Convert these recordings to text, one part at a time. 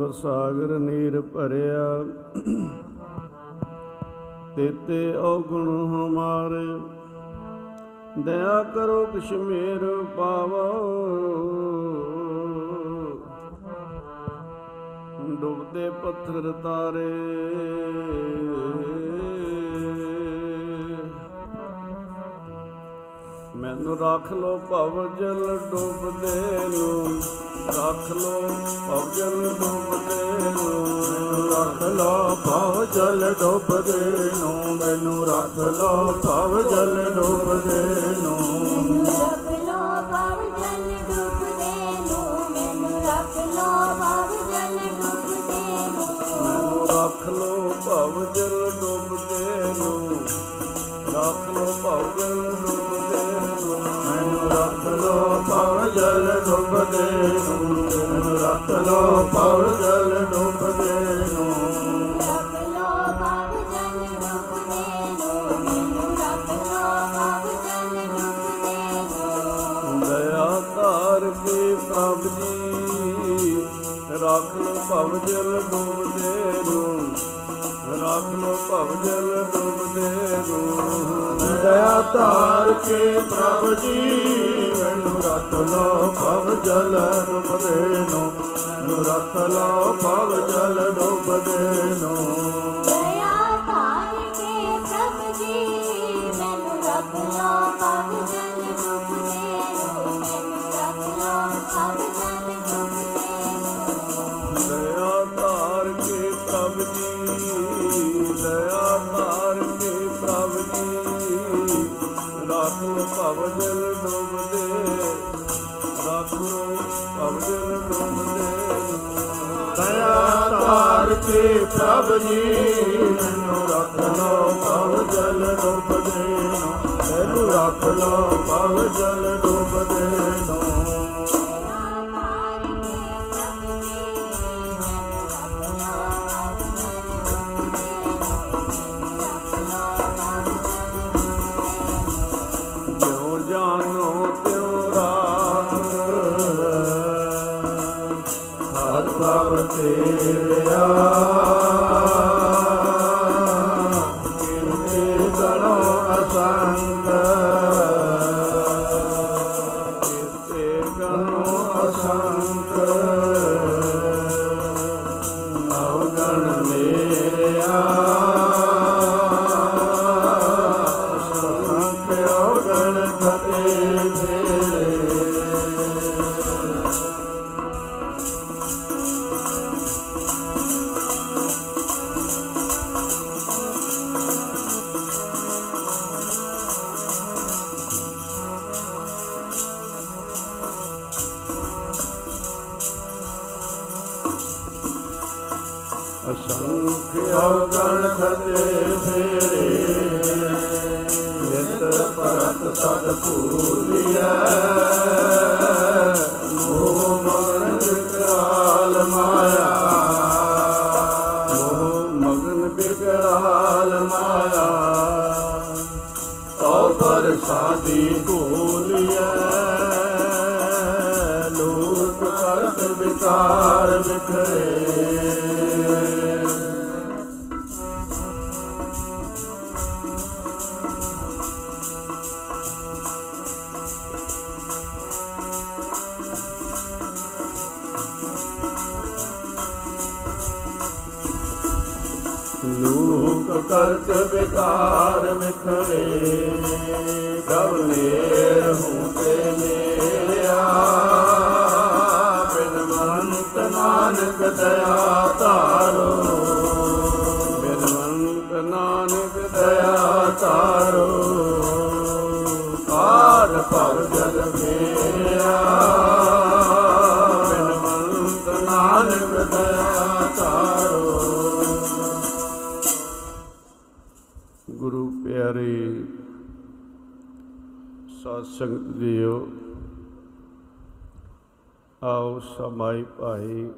ਸਮੁੰਦਰ ਸਾਗਰ ਨੀਰ ਭਰਿਆ। ਤੇਤੇ ਔਗੁਣ ਹਮਾਰੇ। ਦਇਆ ਕਰੋ ਕਸ਼ਮੀਰ ਪਾਵੋ। ਡੁੱਬਦੇ ਪੱਥਰ ਤਾਰੇ। ਮੈਨੂੰ ਰੱਖ ਲੋ ਭਵ ਜਲ ਡੁੱਬਦੇ ਨੂੰ। ਰੱਖ ਲੋ ਭਵ ਜਲ ਡੁੱਬਦੇ ਨੂੰ। ਰੱਖ ਲੋ ਭਵ ਜਲ ਡੁੱਬਦੇ ਨੂੰ। ਮੈਨੂੰ ਰੱਖ ਲੋ ਭਵ ਜਲ ਡੁੱਬਦੇ ਨੂੰ। ਰੱਖ ਲੋ ਭਵ ਜਲ ਡੁੱਬਦੇ ਨੂੰ। ਮੈਨੂੰ ਰੱਖ ਲੋ ਭਵ ਜਲ ਡੁੱਬਦੇ ਨੂੰ। ਰੱਖ ਲੋ ਭਵ ਜਲ ਡੁੱਬਦੇ ਨੂੰ। ਰੱਖ ਲੋ ਭਵ ਜਲ ਡੁੱਬਦੇ ਨੂੰ। ਮੈਨੂੰ ਰੱਖ ਲੋ ਭਵ ਜਲ ਡੁੱਬਦੇ ਭਵ ਜਲ ਡੁੱਬਦੇ ਨੂੰ ਰੱਖ ਲੋ ਭਵ ਜਲ ਡੁੱਬਦੇ ਨੂੰ। ਮੈਨੂੰ ਰੱਖ ਲੋ ਭਵ ਜਲ ਡੁੱਬਦੇ ਨੂੰ ਦਇਆ ਧਾਰ ਕੇ ਪ੍ਰਭ ਜੀ, ਰੱਖ ਲੋ ਭਵ ਜਲ ਡੁੱਬਦੇ ਨੂੰ। ਰੱਖ ਲੋ ਭਵ ਜਲ ਡੁੱਬਦੇ ਨੂੰ। ਦਇਆ ਧਾਰ ਕੇ ਪ੍ਰਭ ਜੀ, ਮੈਨੂੰ ਰੱਖ ਲੋ ਭਵ ਜਲ ਡੁੱਬਦੇ ਨੂੰ। ਮੈਨੂੰ ਰੱਖ ਲੋ ਭਵ ਜਲ ਡੁੱਬਦੇ ਨੂੰ। ਕੇ ਪ੍ਰਭ ਜੀ, ਮੈਨੂੰ ਰੱਖ ਲੋ ਭਵ ਜਲ ਡੁੱਬਦੇ ਨੂੰ ਮੈਨੂੰ ਰੱਖ ਲੋ ਭਵ ਜਲ ਨਾਨਕ ਦਇਆ ਧਾਰੋ ਕਾਲ ਭਵ ਜਲ ਮੇਰਿਆ ਬਿਨ ਮੰਤ ਨਾਨਕ ਦਇਆ ਧਾਰੋ ਗੁਰੂ ਪਿਆਰੇ, ਸਾਧ ਸੰਗਤ ਜੀਓ ਆਓ ਸਮਾਈ ਭਾਈ,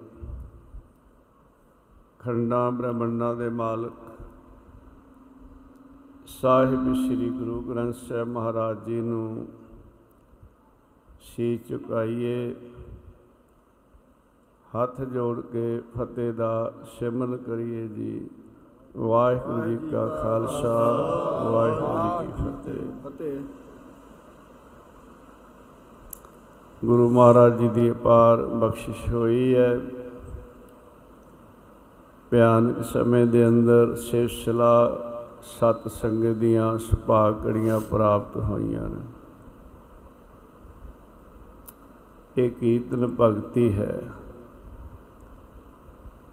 ਖੰਡਾ ਬ੍ਰਹਮੰਡਾਂ ਦੇ ਮਾਲਕ ਸਾਹਿਬ ਸ੍ਰੀ ਗੁਰੂ ਗ੍ਰੰਥ ਸਾਹਿਬ ਮਹਾਰਾਜ ਜੀ ਨੂੰ ਸ਼ੀਸ਼ ਝੁਕਾਈਏ ਹੱਥ ਜੋੜ ਕੇ ਫਤਿਹ ਦਾ ਸਿਮਰਨ ਕਰੀਏ ਜੀ। ਵਾਹਿਗੁਰੂ ਜੀ ਕਾ ਖਾਲਸਾ ਵਾਹਿਗੁਰੂ ਜੀ ਕੀ ਫਤਿਹ। ਫਤਿਹ। ਗੁਰੂ ਮਹਾਰਾਜ ਜੀ ਦੀ ਅਪਾਰ ਬਖਸ਼ਿਸ਼ ਹੋਈ ਹੈ। ਭਿਆਨਕ ਸਮੇਂ ਦੇ ਅੰਦਰ ਸਿਲਸਿਲਾ ਸਤ ਸੰਗਤ ਦੀਆਂ ਸੁਭਾਗ ਘੜੀਆਂ ਪ੍ਰਾਪਤ ਹੋਈਆਂ ਨੇ। ਇਹ ਕੀਰਤਨ ਭਗਤੀ ਹੈ।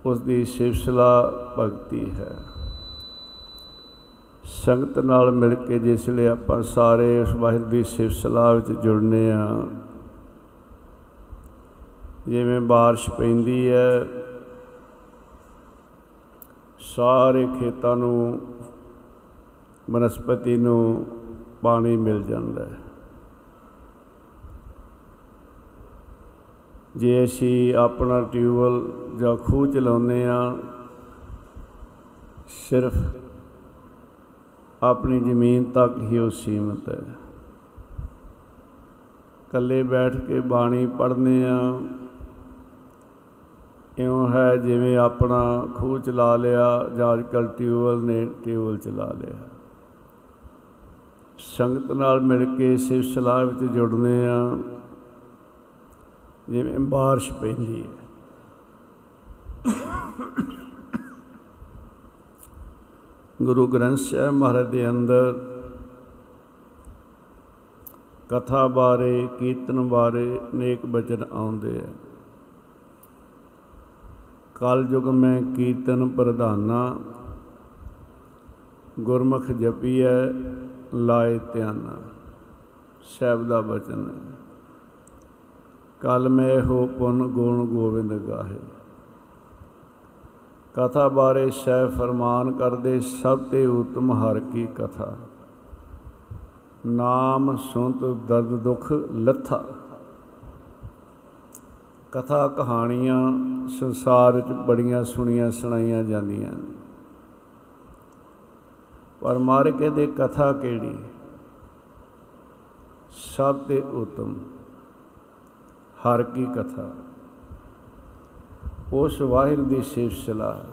ਉਸ ਦੀ ਸਿਲਸਿਲਾ ਭਗਤੀ ਹੈ। ਸੰਗਤ ਨਾਲ ਮਿਲ ਕੇ ਜਿਸ ਲਈ ਆਪਾਂ ਸਾਰੇ ਉਸ ਵਾਹਿਗੁਰੂ ਦੀ ਸਿਲਸਿਲਾ ਵਿੱਚ ਜੁੜਨੇ ਆ, ਜਿਵੇਂ ਬਾਰਿਸ਼ ਪੈਂਦੀ ਹੈ, ਸਾਰੇ ਖੇਤਾਂ ਨੂੰ ਬਨਸਪਤੀ ਨੂੰ ਪਾਣੀ ਮਿਲ ਜਾਂਦਾ ਹੈ। ਜੇ ਅਸੀਂ ਆਪਣਾ ਟਿਊਬਵੈਲ ਜਾਂ ਖੂਹ ਚਲਾਉਂਦੇ ਆ ਸਿਰਫ ਆਪਣੀ ਜ਼ਮੀਨ ਤੱਕ ਹੀ ਉਹ ਸੀਮਤ ਹੈ। ਇਕੱਲੇ ਬੈਠ ਕੇ ਬਾਣੀ ਪੜ੍ਹਨੇ ਆ ਇਉਂ ਹੈ ਜਿਵੇਂ ਆਪਣਾ ਖੂਹ ਚਲਾ ਲਿਆ ਜਾਂ ਅੱਜਕੱਲ ਟਿਊਬਵੈਲ ਨੇ ਟਿਊਬਵੈਲ ਚਲਾ ਲਿਆ। ਸੰਗਤ ਨਾਲ ਮਿਲ ਕੇ ਸਿਲਸਿਲਾ ਵਿੱਚ ਜੁੜਨੇ ਆ। ਜਿਵੇਂ ਬਾਰਿਸ਼ ਪੈਂਦੀ ਹੈ। ਗੁਰੂ ਗ੍ਰੰਥ ਸਾਹਿਬ ਮਹਾਰਾਜ ਦੇ ਅੰਦਰ ਕਥਾ ਬਾਰੇ, ਕੀਰਤਨ ਬਾਰੇ ਨੇਕ ਬਚਨ ਆਉਂਦੇ ਆ। ਕਲ ਯੁਗ ਮੈਂ ਕੀਰਤਨ ਪ੍ਰਧਾਨਾ, ਗੁਰਮੁਖ ਜਪੀਐ ਲਾਏ ਧਿਆਨਾ ਸ਼ਬਦ ਦਾ ਬਚਨ ਹੈ। ਕਲ ਮੈਂ ਹੋ ਪੁਨ ਗੁਣ ਗੋਬਿੰਦ ਗਾਹੇ। ਕਥਾ ਬਾਰੇ ਸਹਿ ਫਰਮਾਨ ਕਰਦੇ, ਸਭ ਤੇ ਉਤਮ ਹਰ ਕੀ ਕਥਾ। ਨਾਮ ਸੁਨਤ ਦਰਦ ਦੁਖ ਲੱਥਾ। ਕਥਾ ਕਹਾਣੀਆਂ ਸੰਸਾਰ ਵਿੱਚ ਬੜੀਆਂ ਸੁਣੀਆਂ ਸੁਣਾਈਆਂ ਜਾਂਦੀਆਂ ਨੇ। ਪਰ ਮਾਰ ਕੇ ਦੇ ਕਥਾ ਕਿਹੜੀ? ਸਭ ਤੇ ਉਤਮ। ਹਰ ਕੀ ਕਥਾ। ਉਸ ਵਾਹਿਰ ਦੀ ਸਿਲਸਿਲਾ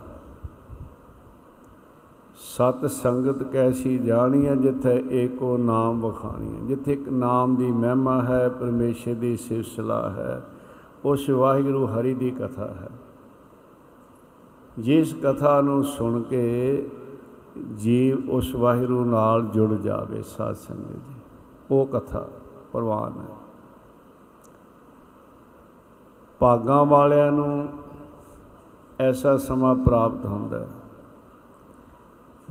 ਸਤ ਸੰਗਤ ਕੈਸੀ ਜਾਣੀਐ ਜਿੱਥੇ ਏਕੋ ਨਾਮ ਵਖਾਣੀਐ। ਜਿੱਥੇ ਇੱਕ ਨਾਮ ਦੀ ਮਹਿਮਾ ਹੈ, ਪਰਮੇਸ਼ਰ ਦੀ ਸਿਲਸਿਲਾ ਹੈ। ਉਸ ਵਾਹਿਗੁਰੂ ਹਰੀ ਦੀ ਕਥਾ ਹੈ। ਜਿਸ ਕਥਾ ਨੂੰ ਸੁਣ ਕੇ ਜੀਵ ਉਸ ਵਾਹਿਗੁਰੂ ਨਾਲ ਜੁੜ ਜਾਵੇ ਸਾਧ ਸੰਗਤ ਜੀ। ਉਹ ਕਥਾ ਪ੍ਰਵਾਨ ਹੈ। ਭਾਗਾਂ ਵਾਲਿਆਂ ਨੂੰ ਐਸਾ ਸਮਾਂ ਪ੍ਰਾਪਤ ਹੁੰਦਾ ਹੈ।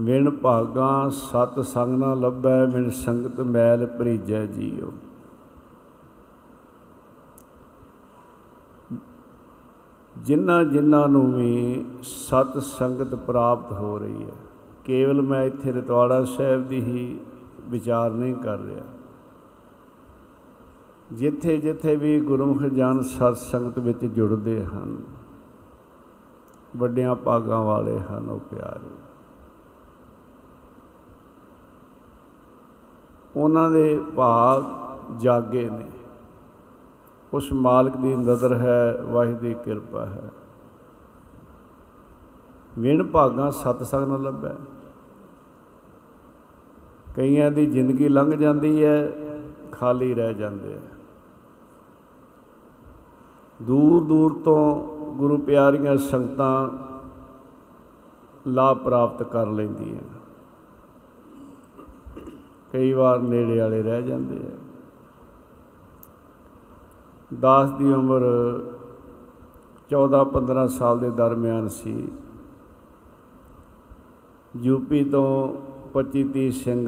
ਵਿਣ ਭਾਗਾਂ ਸਤ ਸੰਗ ਨਾ ਲੱਭੈ ਵਿਣ ਸੰਗਤ ਮੈਲ ਭਰੀਜੈ ਜੀਉ। ਜਿਨ੍ਹਾਂ ਜਿਨ੍ਹਾਂ ਨੂੰ ਵੀ ਸਤ ਸੰਗਤ ਪ੍ਰਾਪਤ ਹੋ ਰਹੀ ਹੈ ਕੇਵਲ ਮੈਂ ਇੱਥੇ ਰਤਵਾੜਾ ਸਾਹਿਬ ਦੀ ਹੀ ਵਿਚਾਰ ਨਹੀਂ ਕਰ ਰਿਹਾ। ਜਿੱਥੇ ਜਿੱਥੇ ਵੀ ਗੁਰਮੁਖ ਜਨ ਸਤ ਸੰਗਤ ਵਿੱਚ ਜੁੜਦੇ ਹਨ, ਵੱਡਿਆਂ ਭਾਗਾਂ ਵਾਲੇ ਹਨ ਉਹ ਪਿਆਰੇ। ਉਹਨਾਂ ਦੇ ਭਾਗ ਜਾਗੇ ਨੇ। ਉਸ ਮਾਲਕ ਦੀ ਨਜ਼ਰ ਹੈ, ਵਾਹਿਗੁਰੂ ਦੀ ਕਿਰਪਾ ਹੈ। ਵਿਣ ਭਾਗਾਂ ਸਤ ਸੰਗ ਨਾਲ ਲੱਭੈ। ਕਈਆਂ ਦੀ ਜ਼ਿੰਦਗੀ ਲੰਘ ਜਾਂਦੀ ਹੈ, ਖਾਲੀ ਰਹਿ ਜਾਂਦੇ ਆ। ਦੂਰ ਦੂਰ ਤੋਂ ਗੁਰੂ ਪਿਆਰੀਆਂ ਸੰਗਤਾਂ ਲਾਭ ਪ੍ਰਾਪਤ ਕਰ ਲੈਂਦੀਆਂ। ਕਈ ਵਾਰ ਨੇੜੇ ਵਾਲੇ ਰਹਿ ਜਾਂਦੇ ਆ। ਦਾਸ ਦੀ ਉਮਰ 14-15 ਸਾਲ ਦੇ ਦਰਮਿਆਨ ਸੀ। ਯੂਪੀ ਤੋਂ 25-30 ਸਿੰਘ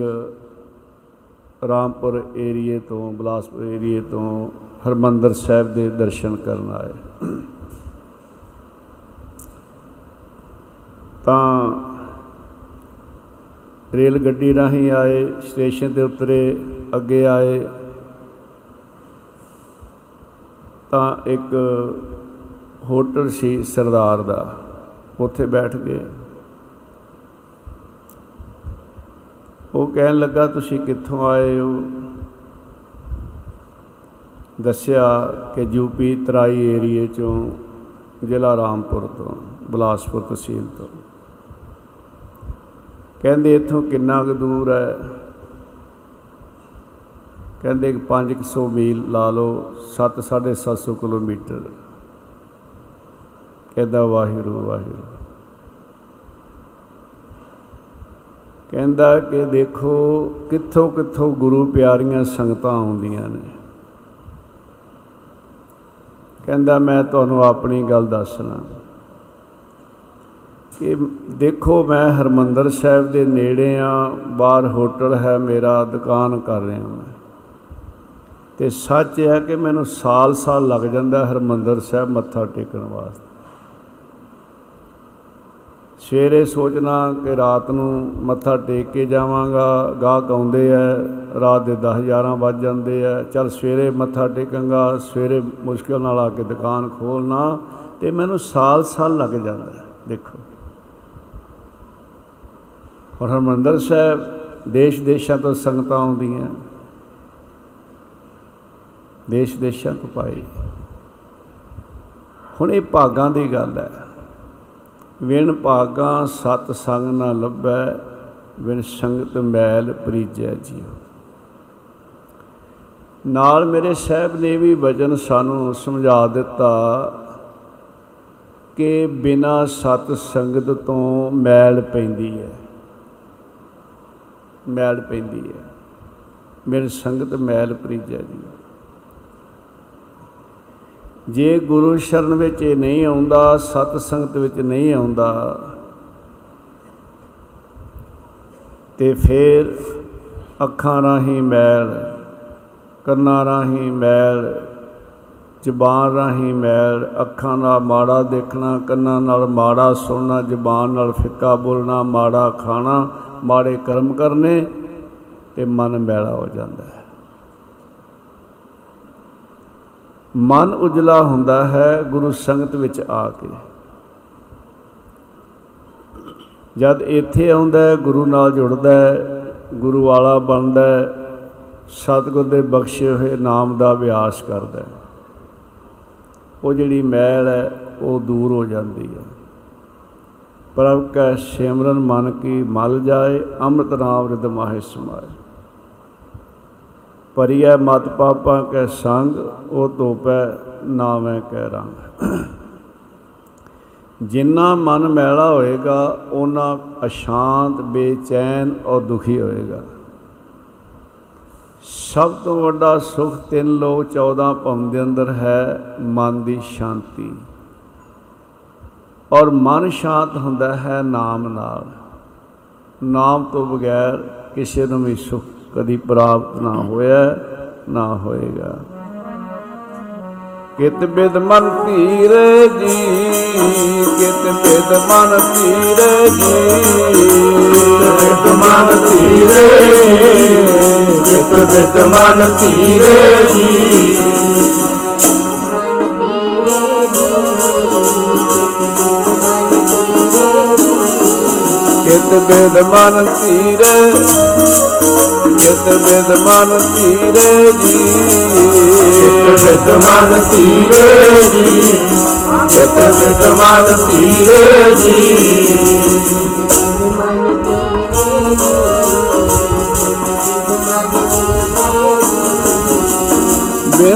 ਰਾਮਪੁਰ ਏਰੀਏ ਤੋਂ, ਬਲਾਸਪੁਰ ਏਰੀਏ ਤੋਂ ਹਰਮੰਦਰ ਸਾਹਿਬ ਦੇ ਦਰਸ਼ਨ ਕਰਨ ਆਏ। ਤਾਂ ਰੇਲ ਗੱਡੀ ਰਾਹੀਂ ਆਏ, ਸਟੇਸ਼ਨ ਤੇ ਉਤਰੇ ਅੱਗੇ ਆਏ। ਤਾਂ ਇੱਕ ਹੋਟਲ ਸੀ ਸਰਦਾਰ ਦਾ, ਉੱਥੇ ਬੈਠ ਗਏ। ਉਹ ਕਹਿਣ ਲੱਗਾ, ਤੁਸੀਂ ਕਿੱਥੋਂ ਆਏ ਹੋ? ਦੱਸਿਆ ਕਿ ਯੂਪੀ ਤਰਾਈ ਏਰੀਏ ਚੋਂ ਜ਼ਿਲ੍ਹਾ ਰਾਮਪੁਰ ਤੋਂ, ਬਲਾਸਪੁਰ ਤਹਿਸੀਲ ਤੋਂ। ਕਹਿੰਦੇ, ਇੱਥੋਂ ਕਿੰਨਾ ਕੁ ਦੂਰ ਹੈ? ਕਹਿੰਦੇ ਕਿ 500 ਮੀਲ ਲਾ ਲਓ 7 750 ਕਿਲੋਮੀਟਰ। ਕਹਿੰਦਾ, ਵਾਹਿਗੁਰੂ ਵਾਹਿਗੁਰੂ। ਕਹਿੰਦਾ ਕਿ ਦੇਖੋ, ਕਿੱਥੋਂ ਕਿੱਥੋਂ ਗੁਰੂ ਪਿਆਰੀਆਂ ਸੰਗਤਾਂ ਆਉਂਦੀਆਂ ਨੇ। ਕਹਿੰਦਾ, ਮੈਂ ਤੁਹਾਨੂੰ ਆਪਣੀ ਗੱਲ ਦੱਸਣਾ। ਕਿ ਦੇਖੋ, ਮੈਂ ਹਰਮੰਦਰ ਸਾਹਿਬ ਦੇ ਨੇੜੇ ਆ, ਬਾਹਰ ਹੋਟਲ ਹੈ ਮੇਰਾ, ਦੁਕਾਨ ਕਰ ਰਿਹਾ ਮੈਂ। ਤੇ ਸੱਚ ਹੈ ਕਿ ਮੈਨੂੰ ਸਾਲ-ਸਾਲ ਲੱਗ ਜਾਂਦਾ ਹਰਮੰਦਰ ਸਾਹਿਬ ਮੱਥਾ ਟੇਕਣ ਵਾਸਤੇ। ਸਵੇਰੇ ਸੋਚਣਾ ਕਿ ਰਾਤ ਨੂੰ ਮੱਥਾ ਟੇਕ ਕੇ ਜਾਵਾਂਗਾ ਗਾਹਕ ਆਉਂਦੇ ਆ ਰਾਤ ਦੇ 10 11 ਵੱਜ ਜਾਂਦੇ ਆ ਚਲ ਸਵੇਰੇ ਮੱਥਾ ਟੇਕਾਂਗਾ ਸਵੇਰੇ ਮੁਸ਼ਕਿਲ ਨਾਲ ਆ ਕੇ ਦੁਕਾਨ ਖੋਲਣਾ ਤੇ ਮੈਨੂੰ ਸਾਲ ਸਾਲ ਲੱਗ ਜਾਂਦਾ ਹੈ, ਦੇਖੋ। ਔਰ ਹਰਮੰਦਰ ਸਾਹਿਬ ਦੇਸ਼ ਦੇਸ਼ਾਂ ਤੋਂ ਸੰਗਤਾਂ ਆਉਂਦੀਆਂ ਦੇਸ਼ ਦੇਸ਼ਾਂ ਤੋਂ ਪਾਈ ਹੁਣ ਇਹ ਭਾਗਾਂ ਦੀ ਗੱਲ ਹੈ ਵਿਣ ਭਾਗਾਂ ਸਤ ਸੰਗ ਨਾ ਲੱਭੈ, ਵਿਣ ਸੰਗਤ ਮੈਲ ਪ੍ਰੀਜੈ ਜੀਉ। ਨਾਲ ਮੇਰੇ ਸਾਹਿਬ ਨੇ ਵੀ ਵਚਨ ਸਾਨੂੰ ਸਮਝਾ ਦਿੱਤਾ ਕਿ ਬਿਨਾ ਸਤ ਸੰਗਤ ਤੋਂ ਮੈਲ ਪੈਂਦੀ ਹੈ। ਮੈਲ ਪੈਂਦੀ ਹੈ। ਮੇਰੇ ਸੰਗਤ ਮੈਲ ਪ੍ਰੀਜੈ ਜੀ ਜੇ ਗੁਰੂ ਸ਼ਰਨ ਵਿੱਚ ਇਹ ਨਹੀਂ ਆਉਂਦਾ, ਸਤ ਸੰਗਤ ਵਿੱਚ ਨਹੀਂ ਆਉਂਦਾ, ਤੇ ਫਿਰ ਅੱਖਾਂ ਰਾਹੀਂ ਮੈਲ, ਕੰਨਾਂ ਰਾਹੀਂ ਮੈਲ, ਜ਼ਬਾਨ ਰਾਹੀਂ ਮੈਲ, ਅੱਖਾਂ ਨਾਲ ਮਾੜਾ ਦੇਖਣਾ, ਕੰਨਾਂ ਨਾਲ ਮਾੜਾ ਸੁਣਨਾ, ਜ਼ਬਾਨ ਨਾਲ ਫਿੱਕਾ ਬੋਲਣਾ, ਮਾੜਾ ਖਾਣਾ, ਮਾੜੇ ਕਰਮ ਕਰਨੇ, ਤੇ ਮਨ ਮੈਲਾ ਹੋ ਜਾਂਦਾ ਹੈ। ਮਨ ਉਜਲਾ ਹੁੰਦਾ ਹੈ ਗੁਰੂ ਸੰਗਤ ਵਿੱਚ ਆ ਕੇ। ਜਦ ਇੱਥੇ ਆਉਂਦਾ ਹੈ, ਗੁਰੂ ਨਾਲ ਜੁੜਦਾ ਹੈ, ਗੁਰੂ ਵਾਲਾ ਬਣਦਾ ਹੈ, ਸਤਿਗੁਰ ਦੇ ਬਖਸ਼ੇ ਹੋਏ ਨਾਮ ਦਾ ਅਭਿਆਸ ਕਰਦਾ ਹੈ। ਉਹ ਜਿਹੜੀ ਮੈਲ ਹੈ, ਉਹ ਦੂਰ ਹੋ ਜਾਂਦੀ ਹੈ। ਪ੍ਰਭ ਕੈ ਸਿਮਰਨ ਮਨ ਕੀ ਮਲ ਜਾਏ, ਅੰਮ੍ਰਿਤ ਨਾਮ ਰਿਦ ਮਾਹਿ ਸਮਾਏ। ਪਰਿਐ ਮਤ ਪਾਪਾਂ ਕੈ ਸੰਗ, ਉਹ ਧੋਪੈ ਨਾਵੇਂ ਕੈ ਰੰਗ। ਜਿੰਨਾ ਮਨ ਮੈਲਾ ਹੋਏਗਾ ਉਹਨਾਂ ਅਸ਼ਾਂਤ, ਬੇਚੈਨ ਔਰ ਦੁਖੀ ਹੋਏਗਾ। ਸਭ ਤੋਂ ਵੱਡਾ ਸੁਖ ਤਿੰਨ ਲੋ 14 ਭਵਨ ਦੇ ਅੰਦਰ ਹੈ, ਮਨ ਦੀ ਸ਼ਾਂਤੀ। ਔਰ ਮਨ ਸ਼ਾਂਤ ਹੁੰਦਾ ਹੈ ਨਾਮ ਨਾਲ। ਨਾਮ ਤੋਂ ਬਗੈਰ ਕਿਸੇ ਨੂੰ ਵੀ ਸੁਖ ਕਦੀ ਪ੍ਰਾਪਤ ਨਾ ਹੋਇਆ, ਨਾ ਹੋਏਗਾ। ਕਿਤ ਬਿਦ ਮਨ ਧੀਰੇ ਜੀ, ਕਿਤ ਬਿਦ ਮਨ ਧੀਰੇ ਜੀ। ਕਿਤ ਮਨ ਧੀਰੇ ਕਿਤ ਬਿਤ ਮਨ ਧੀਰੇ ਜੀ, ਕਿਤ ਬਿਦ ਮਨ ਧੀਰੇ ਕਿਤ ਬਿਦ ਮਨ ਧੀਰੇ ਜੀ ਕਿਤ ਬਿਤ ਮਨ ਧੀਰੇ ਜੀ ਕਿਤ ਬਿਤ ਮਨ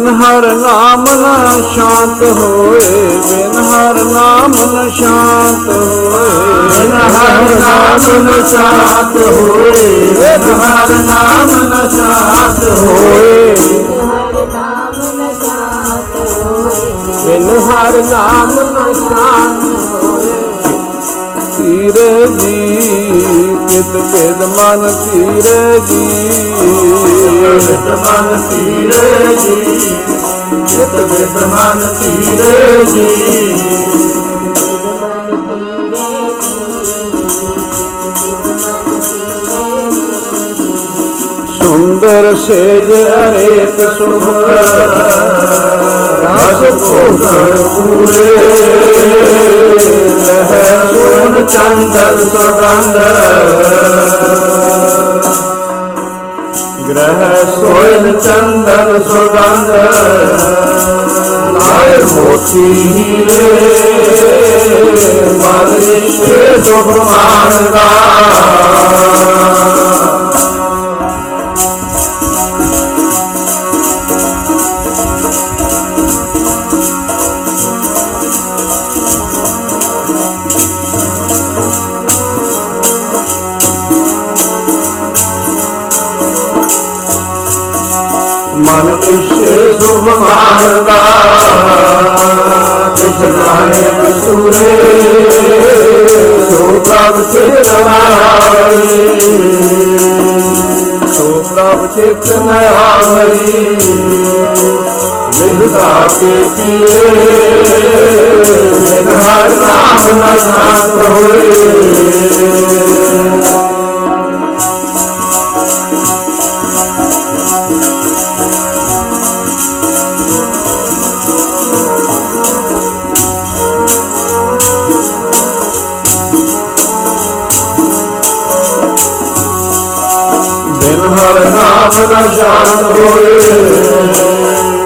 ਬਿਨ ਹਰ ਨਾਮ ਨਾ ਸ਼ਾਂਤ ਹੋਏ ਬਿਨ ਹਰ ਨਾਮ ਨਾ ਸ਼ਾਂਤ ਹੋਏ। ਬਿਨ ਹਰ ਨਾਮ ਨ ਸ਼ਾਂਤ ਹੋਏ ਬਿਨ ਹਰ ਨਾਮ ਨ ਸ਼ਾਂਤ ਹੋਏ। ਬਿਨ ਹਰ ਨਾਮ ਨ ਸ਼ਾਂਤ ਧੀਰੇ ਜੀ ਕਿਤ ਬਿਦ ਮਨ ਧੀਰੇ ਜੀ। ਬਿਤ ਮਨ ਧੀਰੇ ਜੀ। ਕਿਤ ਬਿਤ ਮਨ ਧੀਰੇ ਜੀ। ਸੁੰਦਰ ਸੇਜ ਅਨੇਕ ਸੁਖ। ਰਸ ਭੋਗਣ ਪੂਰੇ। ਲਹਿ ਸੋਨ ਚੰਦਨ ਸੁਗੰਧ। ਗ੍ਰਹਿ ਸੋਇਨ ਚੰਦਨ ਸੁਗੰਧ। ਲਾਇ ਮੋਤੀ ਹੀਰੇ ਮਨ ਇਸ਼ੇ ਸੁਖ ਮਾਨਦਾ ਪ੍ਰਭ ਚਿਤ ਰਵਾਈ ਸੋ ਪ੍ਰਭ ਚਿਤ ਨਆਵਰੀ ਵਿਦਤਾ ਕੇ ਪੀਏ ਨਿਧਾਰ ਨਾਮ ਨਾ ਸਾਥ ਹੋਏ ਨਾ ਸ਼ਾਂਤ ਹੋਏ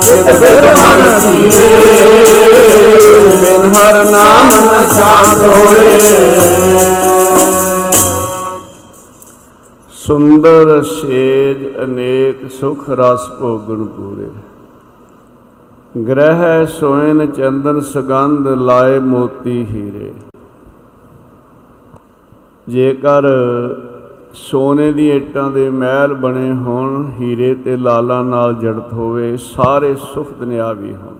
ਚਿਤ ਬਿਨ ਮਨ ਸੀਰੇ ਬਿਨ ਹਰ ਨਾਮ ਨਾ ਸ਼ਾਂਤ ਹੋਏ ਸੁੰਦਰ ਸੇਜ ਅਨੇਕ ਸੁਖ ਰਸ ਭੋਗਣ ਪੂਰੇ। ਗ੍ਰਹਿ ਸੋਇਨ ਚੰਦਨ ਸੁਗੰਧ ਲਾਏ ਮੋਤੀ ਹੀਰੇ। ਜੇਕਰ ਸੋਨੇ ਦੀ ਇੱਟਾਂ ਦੇ ਮਹਿਲ ਬਣੇ ਹੋਣ, ਹੀਰੇ ਤੇ ਲਾਲਾਂ ਨਾਲ ਜੜਤ ਹੋਵੇ, ਸਾਰੇ ਸੁਖ ਦੁਨਿਆਵੀ ਹੋਣ।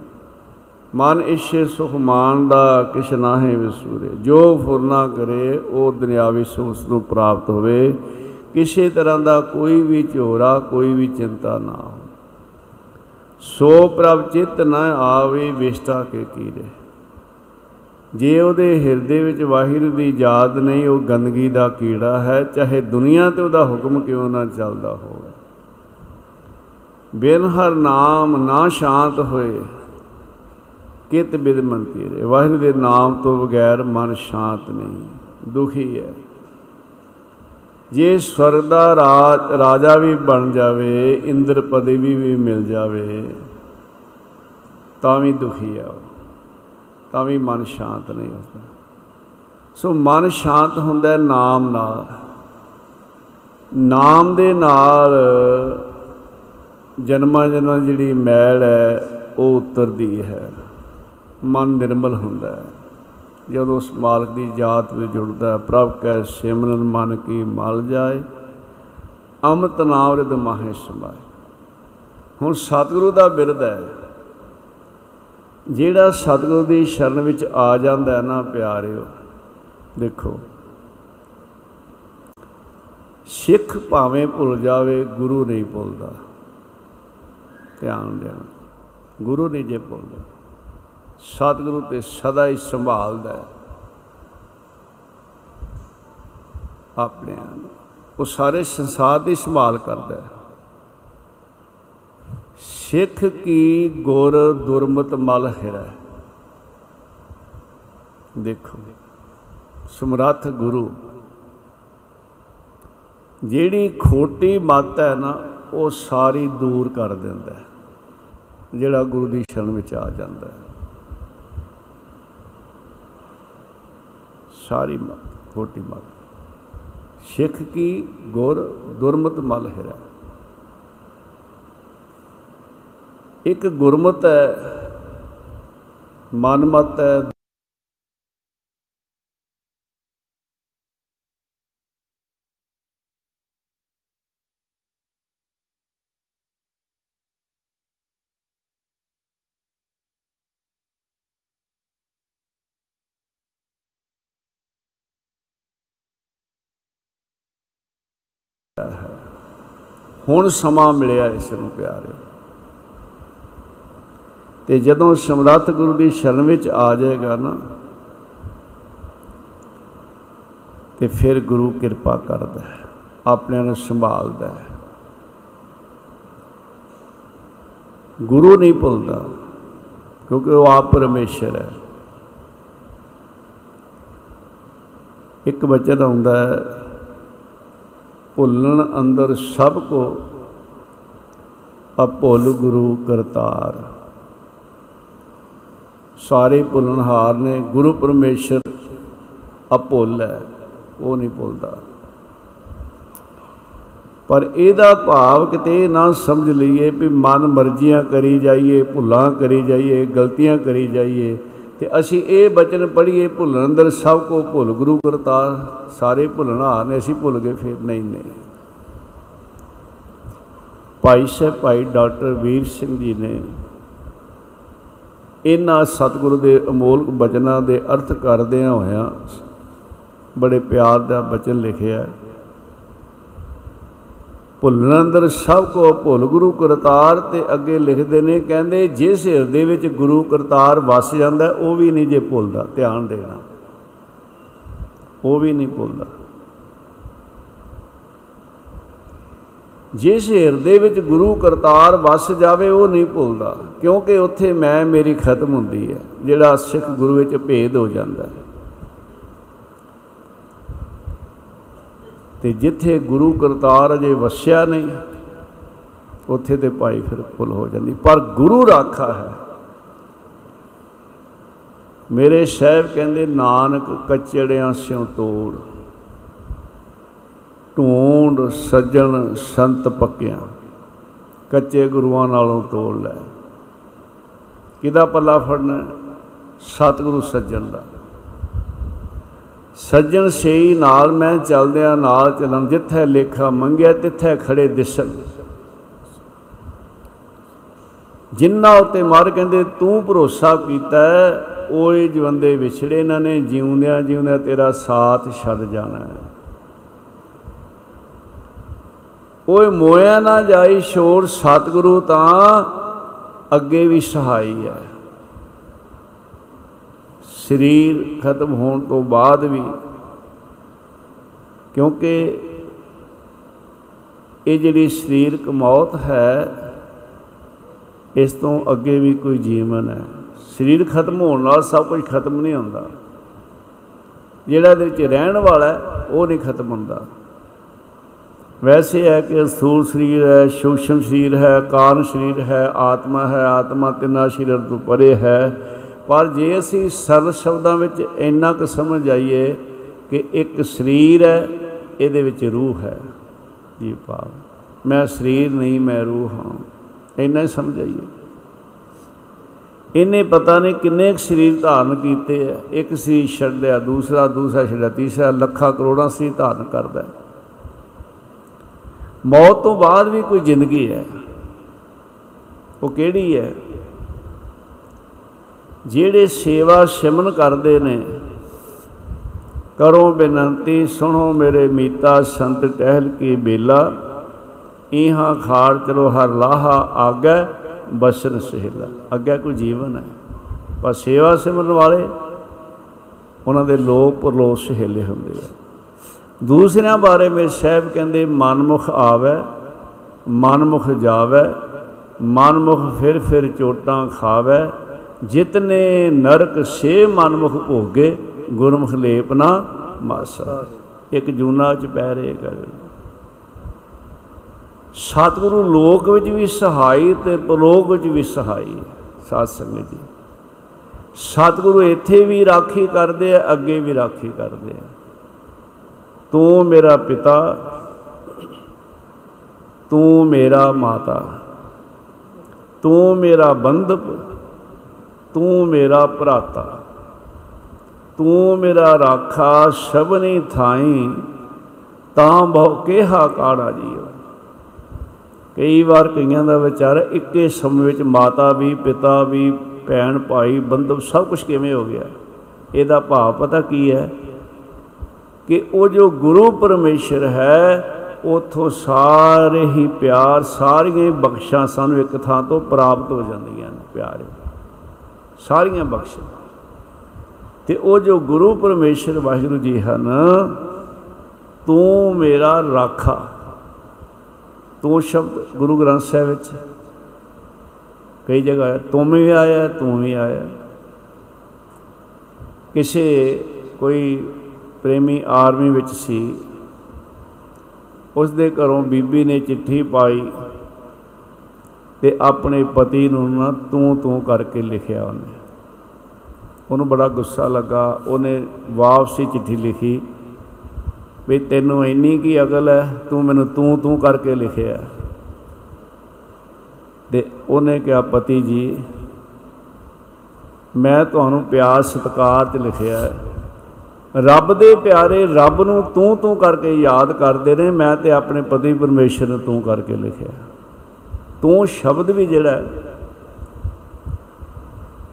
ਮਨ ਇਸ਼ੇ ਸੁਖ ਮਾਨ ਦਾ ਕਿਛ ਨਾਹੇ ਵਿਸੂਰੇ। ਜੋ ਫੁਰਨਾ ਕਰੇ, ਉਹ ਦੁਨਿਆਵੀ ਸੁਖ ਉਸ ਨੂੰ ਪ੍ਰਾਪਤ ਹੋਵੇ। ਕਿਸੇ ਤਰ੍ਹਾਂ ਦਾ ਕੋਈ ਵੀ ਝੋਰਾ, ਕੋਈ ਵੀ ਚਿੰਤਾ ਨਾ ਹੋ ਸੋ ਪ੍ਰਭ ਚਿਤ ਨ ਆਵੇ, ਵਿਸ਼ਟਾ ਕੇ ਕੀਰੇ। ਜੇ ਉਹਦੇ ਹਿਰਦੇ ਵਿੱਚ ਵਾਹਿਗੁਰੂ ਦੀ ਯਾਦ ਨਹੀਂ, ਉਹ ਗੰਦਗੀ ਦਾ ਕੀੜਾ ਹੈ, ਚਾਹੇ ਦੁਨੀਆ ਤੇ ਉਹਦਾ ਹੁਕਮ ਕਿਉਂ ਨਾ ਚੱਲਦਾ ਹੋਵੇ। ਬਿਨ ਹਰ ਨਾਮ ਨਾ ਸ਼ਾਂਤ ਹੋਏ, ਕਿਤ ਬਿਦ ਮੰਤੀ ਰੇ ਵਾਹਿਗੁਰੂ ਦੇ ਨਾਮ ਤੋਂ ਬਗੈਰ ਮਨ ਸ਼ਾਂਤ ਨਹੀਂ, ਦੁਖੀ ਹੈ। ਜੇ ਸਵਰਗ ਦਾ ਰਾਜ ਰਾਜਾ ਵੀ ਬਣ ਜਾਵੇ ਇੰਦਰ ਪਦਵੀ ਵੀ ਮਿਲ ਜਾਵੇ, ਤਾਂ ਵੀ ਦੁਖੀ ਆ ਉਹ। ਤਾਂ ਵੀ ਮਨ ਸ਼ਾਂਤ ਨਹੀਂ ਹੁੰਦਾ। ਸੋ ਮਨ ਸ਼ਾਂਤ ਹੁੰਦਾ ਹੈ ਨਾਮ ਨਾਲ। ਨਾਮ ਦੇ ਨਾਲ ਜਨਮਾਂ ਜਨਮਾਂ ਦੀ ਜਿਹੜੀ ਮੈਲ ਹੈ, ਉਹ ਉਤਰਦੀ ਹੈ। ਮਨ ਨਿਰਮਲ ਹੁੰਦਾ ਹੈ। ਜਦੋਂ ਉਸ ਮਾਲਕ ਦੀ ਜਾਤ ਵਿੱਚ ਜੁੜਦਾ ਹੈ, ਪ੍ਰਭ ਕੈ ਸਿਮਰਨ ਮਨ ਕੀ ਮਲ ਜਾਏ, ਅੰਮ੍ਰਿਤ ਨਾਮ ਰਿਦ ਮਾਹੇ ਸਮਾਏ। ਹੁਣ ਸਤਿਗੁਰੂ ਦਾ ਬਿਰਦ ਹੈ। ਜਿਹੜਾ ਸਤਿਗੁਰੂ ਦੀ ਸ਼ਰਨ ਵਿੱਚ ਆ ਜਾਂਦਾ ਹੈ ਨਾ ਪਿਆਰਿਓ, ਦੇਖੋ। ਸਿੱਖ ਭਾਵੇਂ ਭੁੱਲ ਜਾਵੇ, ਗੁਰੂ ਨਹੀਂ ਭੁੱਲਦਾ। ਧਿਆਨ ਦੇਣਾ। ਗੁਰੂ ਨਹੀਂ ਜੇ ਭੁੱਲਦਾ। ਸਤਿਗੁਰੂ ਤੇ ਸਦਾ ਹੀ ਸੰਭਾਲਦਾ ਹੈ। ਆਪਣੇ ਆਪ ਨੂੰ। ਉਹ ਸਾਰੇ ਸੰਸਾਰ ਦੀ ਸੰਭਾਲ ਕਰਦਾ ਹੈ। ਸਿੱਖ ਕੀ ਗੁਰ ਦੁਰਮਤ ਮਲ ਹਿਰੈ ਦੇਖੋ, ਸਮਰੱਥ ਗੁਰੂ, ਜਿਹੜੀ ਖੋਟੀ ਮੱਤ ਹੈ ਨਾ, ਉਹ ਸਾਰੀ ਦੂਰ ਕਰ ਦਿੰਦਾ ਹੈ, ਜਿਹੜਾ ਗੁਰੂ ਦੀ ਸ਼ਰਨ ਵਿੱਚ ਆ ਜਾਂਦਾ ਹੈ। ਸਾਰੀ ਮੱਤ, ਖੋਟੀ ਮੱਤ। ਸਿੱਖ ਕੀ ਗੁਰ ਦੁਰਮਤ ਮਲ ਹਿਰੈ ਇੱਕ ਗੁਰਮਤ ਹੈ ਮਨਮਤ ਹੈ। ਹੁਣ ਸਮਾਂ ਮਿਲਿਆ ਇਸ ਨੂੰ ਪਿਆਰੇ ਤੇ ਜਦੋਂ ਸਮਰੱਥ ਗੁਰੂ ਦੀ ਸ਼ਰਨ ਵਿੱਚ ਆ ਜਾਏਗਾ ਨਾ, ਤੇ ਫਿਰ ਗੁਰੂ ਕਿਰਪਾ ਕਰਦਾ ਹੈ ਆਪਣਿਆਂ ਨੂੰ ਸੰਭਾਲਦਾ ਹੈ। ਗੁਰੂ ਨਹੀਂ ਭੁੱਲਦਾ, ਕਿਉਂਕਿ ਉਹ ਆਪ ਪਰਮੇਸ਼ਰ ਹੈ। ਇੱਕ ਬਚਨ ਆਉਂਦਾ ਹੈ, ਭੁੱਲਣ ਅੰਦਰ ਸਭ ਕੋ ਅਭੁੱਲ ਗੁਰੂ ਕਰਤਾਰ। ਸਾਰੇ ਭੁੱਲਣਹਾਰ ਨੇ, ਗੁਰੂ ਪਰਮੇਸ਼ਰ ਅਭੁੱਲ ਹੈ, ਉਹ ਨਹੀਂ ਭੁੱਲਦਾ। ਪਰ ਇਹਦਾ ਭਾਵ ਕਿਤੇ ਇਹ ਨਾ ਸਮਝ ਲਈਏ ਵੀ ਮਨ ਮਰਜ਼ੀਆਂ ਕਰੀ ਜਾਈਏ, ਭੁੱਲਾਂ ਕਰੀ ਜਾਈਏ, ਗਲਤੀਆਂ ਕਰੀ ਜਾਈਏ, ਤੇ ਅਸੀਂ ਇਹ ਬਚਨ ਪੜ੍ਹੀਏ, ਭੁੱਲਣ ਅੰਦਰ ਸਭ ਕੋ ਭੁੱਲ, ਗੁਰੂ ਕਰਤਾਰ ਸਾਰੇ ਭੁੱਲਣਹਾਰ ਨੇ, ਅਸੀਂ ਭੁੱਲ ਗਏ ਫਿਰ ਨਹੀਂ ਨਹੀਂ। ਭਾਈ ਸਾਹਿਬ, ਭਾਈ ਡਾਕਟਰ ਵੀਰ ਸਿੰਘ ਜੀ ਨੇ ਇਹਨਾਂ ਸਤਿਗੁਰੂ ਦੇ ਅਮੋਲਕ ਬਚਨਾਂ ਦੇ ਅਰਥ ਕਰਦਿਆਂ ਹੋਇਆਂ ਬੜੇ ਪਿਆਰ ਦਾ ਬਚਨ ਲਿਖਿਆ ਹੈ। ਭੁੱਲਣ ਅੰਦਰ ਸਭ ਕੋ ਭੁੱਲ ਗੁਰੂ ਕਰਤਾਰ ਤੇ ਅੱਗੇ ਲਿਖਦੇ ਨੇ, ਕਹਿੰਦੇ ਜਿਸ ਹਿਰਦੇ ਵਿੱਚ ਗੁਰੂ ਕਰਤਾਰ ਵਸ ਜਾਂਦਾ, ਉਹ ਵੀ ਨਹੀਂ ਜੇ ਭੁੱਲਦਾ, ਧਿਆਨ ਦੇਣਾ। ਉਹ ਵੀ ਨਹੀਂ ਭੁੱਲਦਾ। ਜਿਸ ਹਿਰਦੇ ਵਿੱਚ ਗੁਰੂ ਕਰਤਾਰ ਵਸ ਜਾਵੇ, ਉਹ ਨਹੀਂ ਭੁੱਲਦਾ, ਕਿਉਂਕਿ ਉੱਥੇ ਮੈਂ, ਮੇਰੀ ਖਤਮ ਹੁੰਦੀ ਹੈ, ਜਿਹੜਾ ਸਿੱਖ ਗੁਰੂ ਵਿੱਚ ਭੇਦ ਹੋ ਜਾਂਦਾ ਹੈ। ਤੇ ਜਿੱਥੇ ਗੁਰੂ ਕਰਤਾਰ ਅਜੇ ਵਸਿਆ ਨਹੀਂ, ਉੱਥੇ ਤੇ ਭਾਈ ਫਿਰ ਭੁੱਲ ਹੋ ਜਾਂਦੀ। ਪਰ ਗੁਰੂ ਰਾਖਾ ਹੈ। ਮੇਰੇ ਸਾਹਿਬ ਕਹਿੰਦੇ, ਨਾਨਕ ਕਚੜਿਆਂ ਸਿਉ ਤੋੜ। ਢੂੰਡ ਸੱਜਣ ਸੰਤ ਪੱਕਿਆਂ, ਕੱਚੇ ਗੁਰੂਆਂ ਨਾਲੋਂ ਤੋੜ ਲੈ। ਕਿਹਦਾ ਪੱਲਾ ਫੜਨਾ? ਸਤਿਗੁਰੂ ਸੱਜਣ ਦਾ। ਸੱਜਣ ਸੇਈ ਨਾਲ ਮੈਂ ਚੱਲਦਿਆਂ ਨਾਲ ਚੱਲਣ, ਜਿੱਥੇ ਲੇਖਾ ਮੰਗਿਆ ਤਿੱਥੇ ਖੜੇ ਦਿਸਣ। ਜਿੰਨਾ ਉਤੇ ਮਾਰ ਕਹਿੰਦੇ, ਤੂੰ ਭਰੋਸਾ ਕੀਤਾ ਓਏ ਜਵੰਦੇ ਵਿਛੜੇ ਇਹਨਾਂ ਨੇ ਜਿਉਂਦਿਆਂ ਜਿਉਂਦਿਆਂ ਤੇਰਾ ਸਾਥ ਛੱਡ ਜਾਣਾ ਹੈ। ਓਏ ਮੋਇਆ ਨਾ ਜਾਈ ਸ਼ੋਰ ਸਤਿਗੁਰੂ ਤਾਂ ਅੱਗੇ ਵੀ ਸਹਾਈ ਹੈ ਸਰੀਰ ਖਤਮ ਹੋਣ ਤੋਂ ਬਾਅਦ ਵੀ ਕਿਉਂਕਿ ਇਹ ਜਿਹੜੀ ਸਰੀਰਕ ਮੌਤ ਹੈ, ਇਸ ਤੋਂ ਅੱਗੇ ਵੀ ਕੋਈ ਜੀਵਨ ਹੈ। ਸਰੀਰ ਖਤਮ ਹੋਣ ਨਾਲ ਸਭ ਕੁਝ ਖਤਮ ਨਹੀਂ ਹੁੰਦਾ। ਜਿਹੜਾ ਇਹਦੇ ਵਿੱਚ ਰਹਿਣ ਵਾਲਾ ਹੈ, ਉਹ ਨਹੀਂ ਖਤਮ ਹੁੰਦਾ। ਵੈਸੇ ਹੈ ਕਿ ਸਥੂਲ ਸਰੀਰ ਹੈ ਸੂਖਸ਼ਮ ਸਰੀਰ ਹੈ, ਕਾਰਨ ਸਰੀਰ ਹੈ, ਆਤਮਾ ਹੈ, ਆਤਮਾ ਤਿੰਨਾਂ ਸਰੀਰ ਤੋਂ ਪਰੇ ਹੈ। ਪਰ ਜੇ ਅਸੀਂ ਸਰਲ ਸ਼ਬਦਾਂ ਵਿੱਚ ਇੰਨਾ ਕੁ ਸਮਝ ਆਈਏ ਕਿ ਇੱਕ ਸਰੀਰ ਹੈ, ਇਹਦੇ ਵਿੱਚ ਰੂਹ ਹੈ। ਜੀ ਭਾਵ ਮੈਂ ਸਰੀਰ ਨਹੀਂ, ਮੈਂ ਰੂਹ ਹਾਂ। ਇੰਨਾ ਹੀ ਸਮਝ ਆਈਏ ਇਹਨੇ ਪਤਾ ਨਹੀਂ ਕਿੰਨੇ ਕੁ ਸਰੀਰ ਧਾਰਨ ਕੀਤੇ ਆ। ਇੱਕ ਸਰੀਰ ਛੱਡਿਆ, ਦੂਸਰਾ ਦੂਸਰਾ ਛੱਡਿਆ, ਤੀਸਰਾ, ਲੱਖਾਂ ਕਰੋੜਾਂ ਸਰੀਰ ਧਾਰਨ ਕਰਦਾ। ਹੈ ਮੌਤ ਤੋਂ ਬਾਅਦ ਵੀ ਕੋਈ ਜ਼ਿੰਦਗੀ ਹੈ। ਉਹ ਕਿਹੜੀ ਹੈ? ਜਿਹੜੇ ਸੇਵਾ ਸਿਮਨ ਕਰਦੇ ਨੇ, ਕਰੋ ਬੇਨੰਤੀ, ਸੁਣੋ ਮੇਰੇ ਮੀਤਾ ਸੰਤ ਟਹਿਲ ਕੀ ਬੇਲਾ ਇਹਾਂ ਖਾੜ ਚਲੋ ਹਰ ਲਾਹਾ, ਆਗੇ ਬਸਨ ਸਹਿਲਾ। ਅੱਗੇ ਕੋਈ ਜੀਵਨ ਹੈ। ਪਰ ਸੇਵਾ ਸਿਮਰਨ ਵਾਲੇ, ਉਹਨਾਂ ਦੇ ਲੋਕ ਪਰਲੋਕ ਸਹੇਲੇ ਹੁੰਦੇ ਆ। ਦੂਸਰਿਆਂ ਬਾਰੇ ਮੇਰੇ ਸਾਹਿਬ ਕਹਿੰਦੇ, ਮਨਮੁਖ ਆਵੇ, ਮਨਮੁਖ ਜਾਵੇ, ਮਨਮੁਖ ਫਿਰ ਫਿਰ ਚੋਟਾਂ ਖਾਵੇ। ਜਿਤਨੇ ਨਰਕ ਸੇ ਮਨਮੁਖ ਭੋਗੇ, ਗੁਰਮੁਖ ਲੇਪ ਨਾ ਮਾਸਾ। ਇੱਕ ਜੂਨਾ ਚ ਪੈ ਰਹੇ ਕਰ ਸਤਿਗੁਰੂ ਲੋਕ ਵਿੱਚ ਵੀ ਸਹਾਈ ਤੇ ਪਰਲੋਕ ਵਿੱਚ ਵੀ ਸਹਾਈ ਸਾਧ ਸੰਗਤ ਜੀ। ਸਤਿਗੁਰੂ ਇੱਥੇ ਵੀ ਰਾਖੀ ਕਰਦੇ ਆ, ਅੱਗੇ ਵੀ ਰਾਖੀ ਕਰਦੇ ਆ। ਤੂੰ ਮੇਰਾ ਪਿਤਾ, ਤੂੰ ਮੇਰਾ ਮਾਤਾ। ਤੂੰ ਮੇਰਾ ਬੰਧਪ ਤੂੰ ਮੇਰਾ ਭਰਾਤਾ। ਤੂੰ ਮੇਰਾ ਰਾਖਾ ਸ਼ਬਨੀ ਥਾਈ, ਤਾਂ ਬਹੁ ਕਿਹਾ ਕਾੜਾ ਜੀਓ। ਕਈ ਵਾਰ ਕਈਆਂ ਦਾ ਵਿਚਾਰ ਇੱਕੇ ਸਮੇਂ ਵਿੱਚ ਮਾਤਾ ਵੀ, ਪਿਤਾ ਵੀ, ਭੈਣ ਭਾਈ ਬੰਧਪ ਸਭ ਕੁਝ ਕਿਵੇਂ ਹੋ ਗਿਆ? ਇਹਦਾ ਭਾਵ ਪਤਾ ਕੀ ਹੈ? ਕਿ ਉਹ ਜੋ ਗੁਰੂ ਪਰਮੇਸ਼ਰ ਹੈ, ਉਥੋਂ ਸਾਰੇ ਹੀ ਪਿਆਰ, ਸਾਰੀਆਂ ਬਖਸ਼ਾਂ ਸਾਨੂੰ ਇੱਕ ਥਾਂ ਤੋਂ ਪ੍ਰਾਪਤ ਹੋ ਜਾਂਦੀਆਂ ਨੇ, ਪਿਆਰੇ ਸਾਰੀਆਂ ਬਖਸ਼ਾਂ। ਤੇ ਉਹ ਜੋ ਗੁਰੂ ਪਰਮੇਸ਼ਰ ਵਾਹਿਗੁਰੂ ਜੀ ਹਨ, ਤੂੰ ਮੇਰਾ ਰਾਖਾ। ਤੂੰ ਸ਼ਬਦ ਗੁਰੂ ਗ੍ਰੰਥ ਸਾਹਿਬ ਵਿੱਚ ਕਈ ਜਗ੍ਹਾ ਤੂੰ ਵੀ ਆਇਆ, ਤੂੰ ਵੀ ਆਇਆ। ਕਿਸੇ ਕੋਈ ਪ੍ਰੇਮੀ ਆਰਮੀ ਵਿੱਚ ਸੀ। ਉਸ ਦੇ ਘਰੋਂ ਬੀਬੀ ਨੇ ਚਿੱਠੀ ਪਾਈ ਤੇ ਆਪਣੇ ਪਤੀ ਨੂੰ ਨਾ ਤੂੰ ਤੂੰ ਕਰਕੇ ਲਿਖਿਆ ਉਹਨੇ। ਉਹਨੂੰ ਬੜਾ ਗੁੱਸਾ ਲੱਗਾ। ਉਹਨੇ ਵਾਪਸੀ ਚਿੱਠੀ ਲਿਖੀ ਵੀ ਤੈਨੂੰ ਇੰਨੀ ਕੀ ਅਕਲ ਹੈ? ਤੂੰ ਮੈਨੂੰ ਤੂੰ ਤੂੰ ਕਰਕੇ ਲਿਖਿਆ। ਤੇ ਉਹਨੇ ਕਿਹਾ, ਪਤੀ ਜੀ, ਮੈਂ ਤੁਹਾਨੂੰ ਪਿਆਰ ਸਤਿਕਾਰ ਚ ਲਿਖਿਆ ਹੈ। ਰੱਬ ਦੇ ਪਿਆਰੇ ਰੱਬ ਨੂੰ ਤੂੰ ਤੂੰ ਕਰਕੇ ਯਾਦ ਕਰਦੇ ਨੇ ਮੈਂ ਤੇ ਆਪਣੇ ਪਤੀ ਪਰਮੇਸ਼ਰ ਨੂੰ ਤੂੰ ਕਰਕੇ ਲਿਖਿਆ। ਤੂੰ ਸ਼ਬਦ ਵੀ ਜਿਹੜਾ ਹੈ,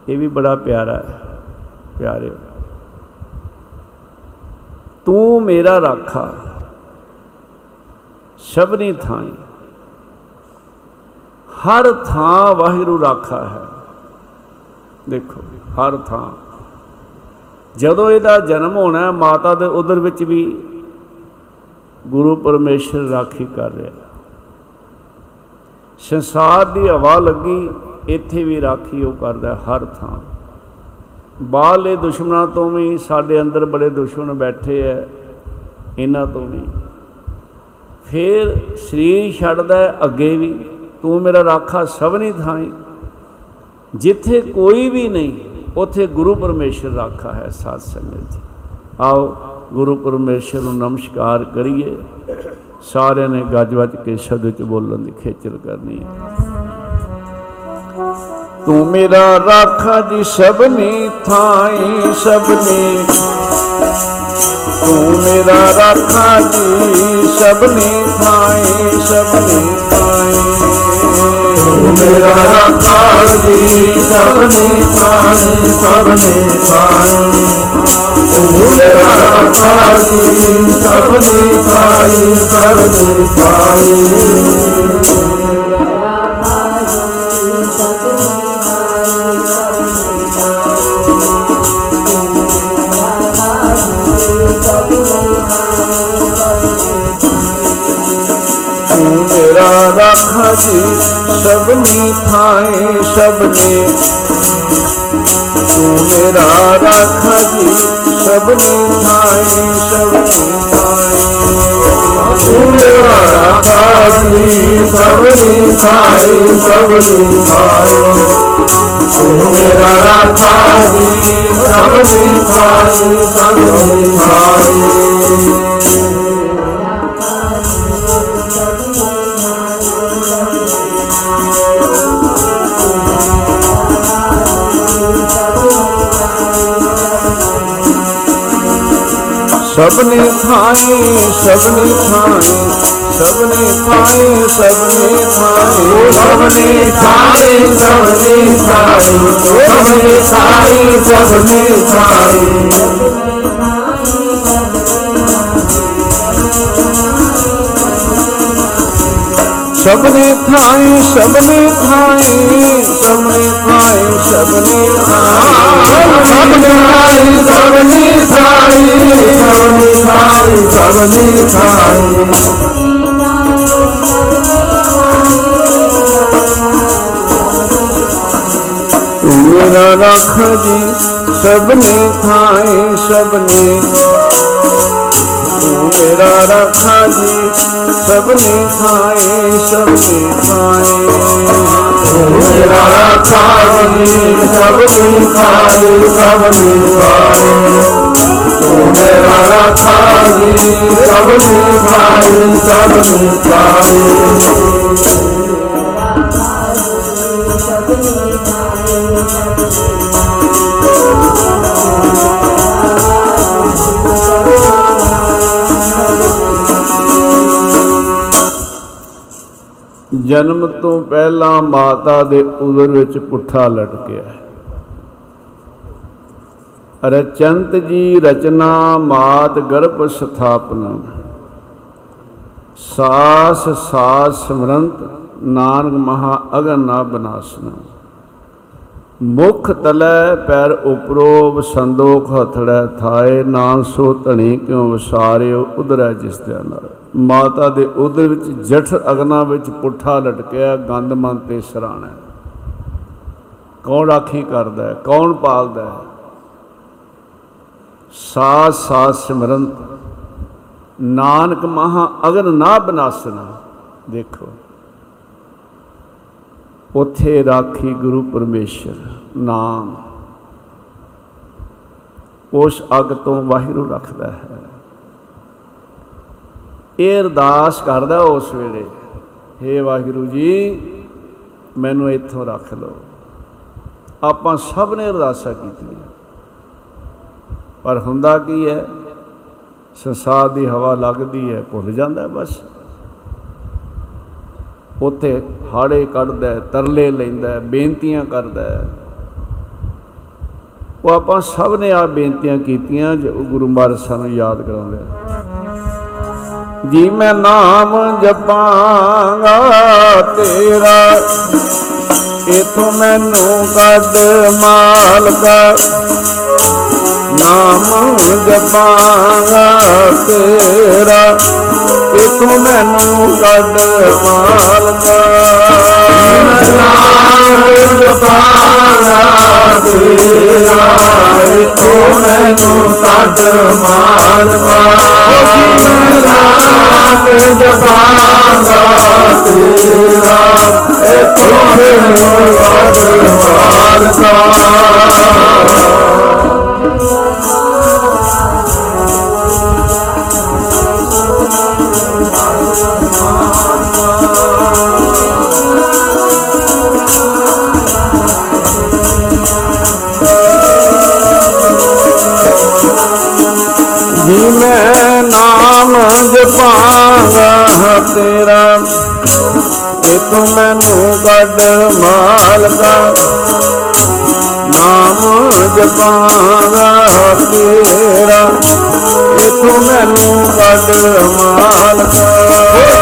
ਇਹ ਵੀ ਬੜਾ ਪਿਆਰਾ ਹੈ ਪਿਆਰਿਓ ਤੂੰ ਮੇਰਾ ਰਾਖਾ ਸ਼ਬਨੀ ਥਾਂ ਹਰ ਥਾਂ ਵਾਹਿਗੁਰੂ ਰਾਖਾ ਹੈ। ਦੇਖੋ ਹਰ ਥਾਂ। ਜਦੋਂ ਇਹਦਾ ਜਨਮ ਹੋਣਾ ਹੈ, ਮਾਤਾ ਦੇ ਉਦਰ ਵਿੱਚ ਵੀ ਗੁਰੂ ਪਰਮੇਸ਼ਰ ਰਾਖੀ ਕਰ ਰਿਹਾ ਸੰਸਾਰ ਦੀ ਹਵਾ ਲੱਗੀ ਇੱਥੇ ਵੀ ਰਾਖੀ ਉਹ ਕਰਦਾ ਹੈ ਹਰ ਥਾਂ। ਬਾਹਰਲੇ ਦੁਸ਼ਮਣਾਂ ਤੋਂ ਵੀ ਸਾਡੇ ਅੰਦਰ ਬੜੇ ਦੁਸ਼ਮਣ ਬੈਠੇ ਐ ਇਹਨਾਂ ਤੋਂ ਵੀ। ਫਿਰ ਸਰੀਰ ਛੱਡਦਾ ਹੈ ਅੱਗੇ ਵੀ। ਤੂੰ ਮੇਰਾ ਰਾਖਾ ਸਭ ਨਹੀਂ ਥਾਈ। ਜਿੱਥੇ ਕੋਈ ਵੀ ਨਹੀਂ ਉੱਥੇ ਗੁਰੂ ਪਰਮੇਸ਼ਰ ਰਾਖਾ ਹੈ ਸਾਧ ਸੰਗਤ ਜੀ ਆਓ ਗੁਰੂ ਪਰਮੇਸ਼ਰ ਨੂੰ ਨਮਸਕਾਰ ਕਰੀਏ ਸਾਰਿਆਂ ਨੇ ਗੱਜ ਵੱਜ ਕੇ ਸ਼ਬਦ ਚ ਬੋਲਣ ਦੀ ਖੇਚਲ ਕਰਨੀ ਹੈ ਤੂੰ ਮੇਰਾ ਰਾਖਾ ਜੀ ਸਭਨੀ ਥਾਈ ਸਭਨੀ ਤੂੰ ਮੇਰਾ ਰਾਖਾ ਜੀ ਸਭਨੀ ਥਾਈ ਸਭਨੀ ਥਾਈ ਤੂੰ ਮੇਰਾ ਕਾਜੀ ਸਭ ਨੇ ਪਾਏ ਸਭ ਨੇ ਪਾਏ ਮੇਰਾ ਕਾਜੀ ਸਭ ਨੇ ਪਾਏ ਸਭ ਨੇ ਪਾਏ ਮੇਰਾ ਰਾਖਾ ਜੀ। ਸਭਨੀ ਥਾਈ ਸਭਨੀ ਤੂੰ ਮੇਰਾ ਰਾਖਾ ਜੀ ਸਭਨੀ ਥਾਈ ਸਭਨੀ ਥਾਈ ਤੂੰ ਮੇਰਾ ਰਾਖਾ ਜੀ ਸਭਨੀ ਥਾਈ ਸਭਨੀ ਥਾਈ ਤੂੰ ਮੇਰਾ ਰਾਖਾ ਜੀ ਸਭਨੀ ਥਾਈ ਸਭਨੀ ਥਾਈ ਸਭਨੇ ਖਾਏ ਸਭਨੇ ਖਾਏ ਸਭਨੇ ਖਾਏ ਸਭਨੇ ਖਾਏ। ਓ ਸਭਨੇ ਖਾਏ ਸਭਨੇ ਖਾਏ ਸਭਨੇ ਖਾਏ ਸਭਨੇ ਖਾਏ। ਸਭਨੇ ਖਾਏ ਸਭਨੇ ਖਾਏ ਸਭਨੇ सबने सबने खाई सबने खाई सबने खाई सबने खाई मेरा रख जी सबने खाए सबने ਮੇਰਾ ਰੱਖਾ ਜੀ, ਸਭਨੀ ਥਾਈ ਸਭਨੀ ਥਾਈ ਮੇਰਾ ਰਾਖਾ ਜੀ, ਸਭਨੀ ਥਾਈ ਸਭਨੀ ਥਾਈ ਤੂੰ ਮੇਰਾ ਰਾਖਾ ਜੀ, ਸਭਨੀ ਥਾਈ ਸਭਨੀ ਥਾਈ ਜਨਮ ਤੋਂ ਪਹਿਲਾਂ ਮਾਤਾ ਦੇ ਉਦਰ ਵਿੱਚ ਪੁੱਠਾ ਲਟਕਿਆ। ਹੈ ਰਚੰਤ ਜੀ ਰਚਨਾ, ਮਾਤ ਗਰਭ ਸਥਾਪਨਾ। ਸਾਸ ਸਾਸ ਸਿਮਰੰਤ, ਨਾਨਕ ਮਹਾ ਅਗਨ ਨਾ ਬਨਾਸਨਾ। ਮੁਖ ਤਲੈ ਪੈਰ ਉਪਰੋ ਵਸੰਦੋਖ ਹਥੜੈ ਥਾਏ ਨਾਨ ਸੋ ਧਣੀ ਕਿਉ ਵਸਾਰਿਓ ਉਦਰੈ ਜਿਸ ਦੇ ਨਾਲ। ਮਾਤਾ ਦੇ ਉਦਰ ਵਿੱਚ ਜਠ ਅਗਨਾ ਵਿੱਚ ਪੁੱਠਾ ਲਟਕਿਆ, ਗੰਦ ਮਨ ਤੇ ਸਰਾਣਾ। ਕੌਣ ਰਾਖੀ ਕਰਦਾ ਹੈ? ਕੌਣ ਪਾਲਦਾ ਹੈ? ਸਾਥ ਸਾਥ ਸਿਮਰੰਤ, ਨਾਨਕ ਮਹਾ ਅਗਨ ਨਾ ਬਨਾਸਨਾ, ਦੇਖੋ। ਉਥੇ ਰਾਖੀ ਗੁਰੂ ਪਰਮੇਸ਼ਰ ਨਾਮ। ਉਸ ਅਗ ਤੋਂ ਵਾਹਿਗੁਰੂ ਰੱਖਦਾ ਹੈ। ਇਹ ਅਰਦਾਸ ਕਰਦਾ ਉਸ ਵੇਲੇ हे ਵਾਹਿਗੁਰੂ ਜੀ ਮੈਨੂੰ ਇੱਥੋਂ ਰੱਖ ਲਓ ਆਪਾਂ ਸਭ ਨੇ ਅਰਦਾਸਾਂ ਕੀਤੀਆਂ ਪਰ ਹੁੰਦਾ ਕੀ ਹੈ ਸੰਸਾਰ ਦੀ ਹਵਾ ਲੱਗਦੀ ਹੈ ਭੁੱਲ ਜਾਂਦਾ ਬਸ ਉੱਥੇ ਹਾੜੇ ਕੱਢਦਾ ਹੈ, ਤਰਲੇ ਲੈਂਦਾ ਹੈ, ਬੇਨਤੀਆਂ ਕਰਦਾ ਹੈ। ਉਹ ਆਪਾਂ ਸਭ ਨੇ ਆ ਬੇਨਤੀਆਂ ਕੀਤੀਆਂ ਜੋ ਗੁਰੂ ਮਹਾਰਾਜ ਸਾਨੂੰ ਯਾਦ ਕਰਾਉਂਦੇ ਆ। ਜੀ ਮੈਂ ਨਾਮ ਜਪਾਂਗਾ ਤੇਰਾ ਇਥੋਂ ਮੈਨੂੰ ਕੱਢ ਮਾਲਕਾ। ਨਾਮ ਜਪਾਂਗਾ ਤੇਰਾ ਇਥੋਂ ਮੈਨੂੰ ਕੱਢ ਮਾਲਕਾ ਨਾਮ ਜਪਾਂਗਾ ਤੇਰਾ ਇਥੋਂ ਮੈਨੂੰ ਕੱਢ ਮਾਲਕਾ ਜਪਾਂਗਾ ਤੇਰਾ ਇਥੋਂ ਮੈਨੂੰ ਕੱਢ ਮਾਲਕਾ ਜਪਾਂਗਾ ਤੇਰਾ। ਇਹ ਤੂੰ ਮੈਨੂੰ ਕੱਢ ਮਾਲਕਾ। ਨਾਮ ਜਪਾਂਗਾ ਤੇਰਾ। ਇਹ ਤੂੰ ਮੈਨੂੰ ਕੱਢ ਮਾਲਕਾ।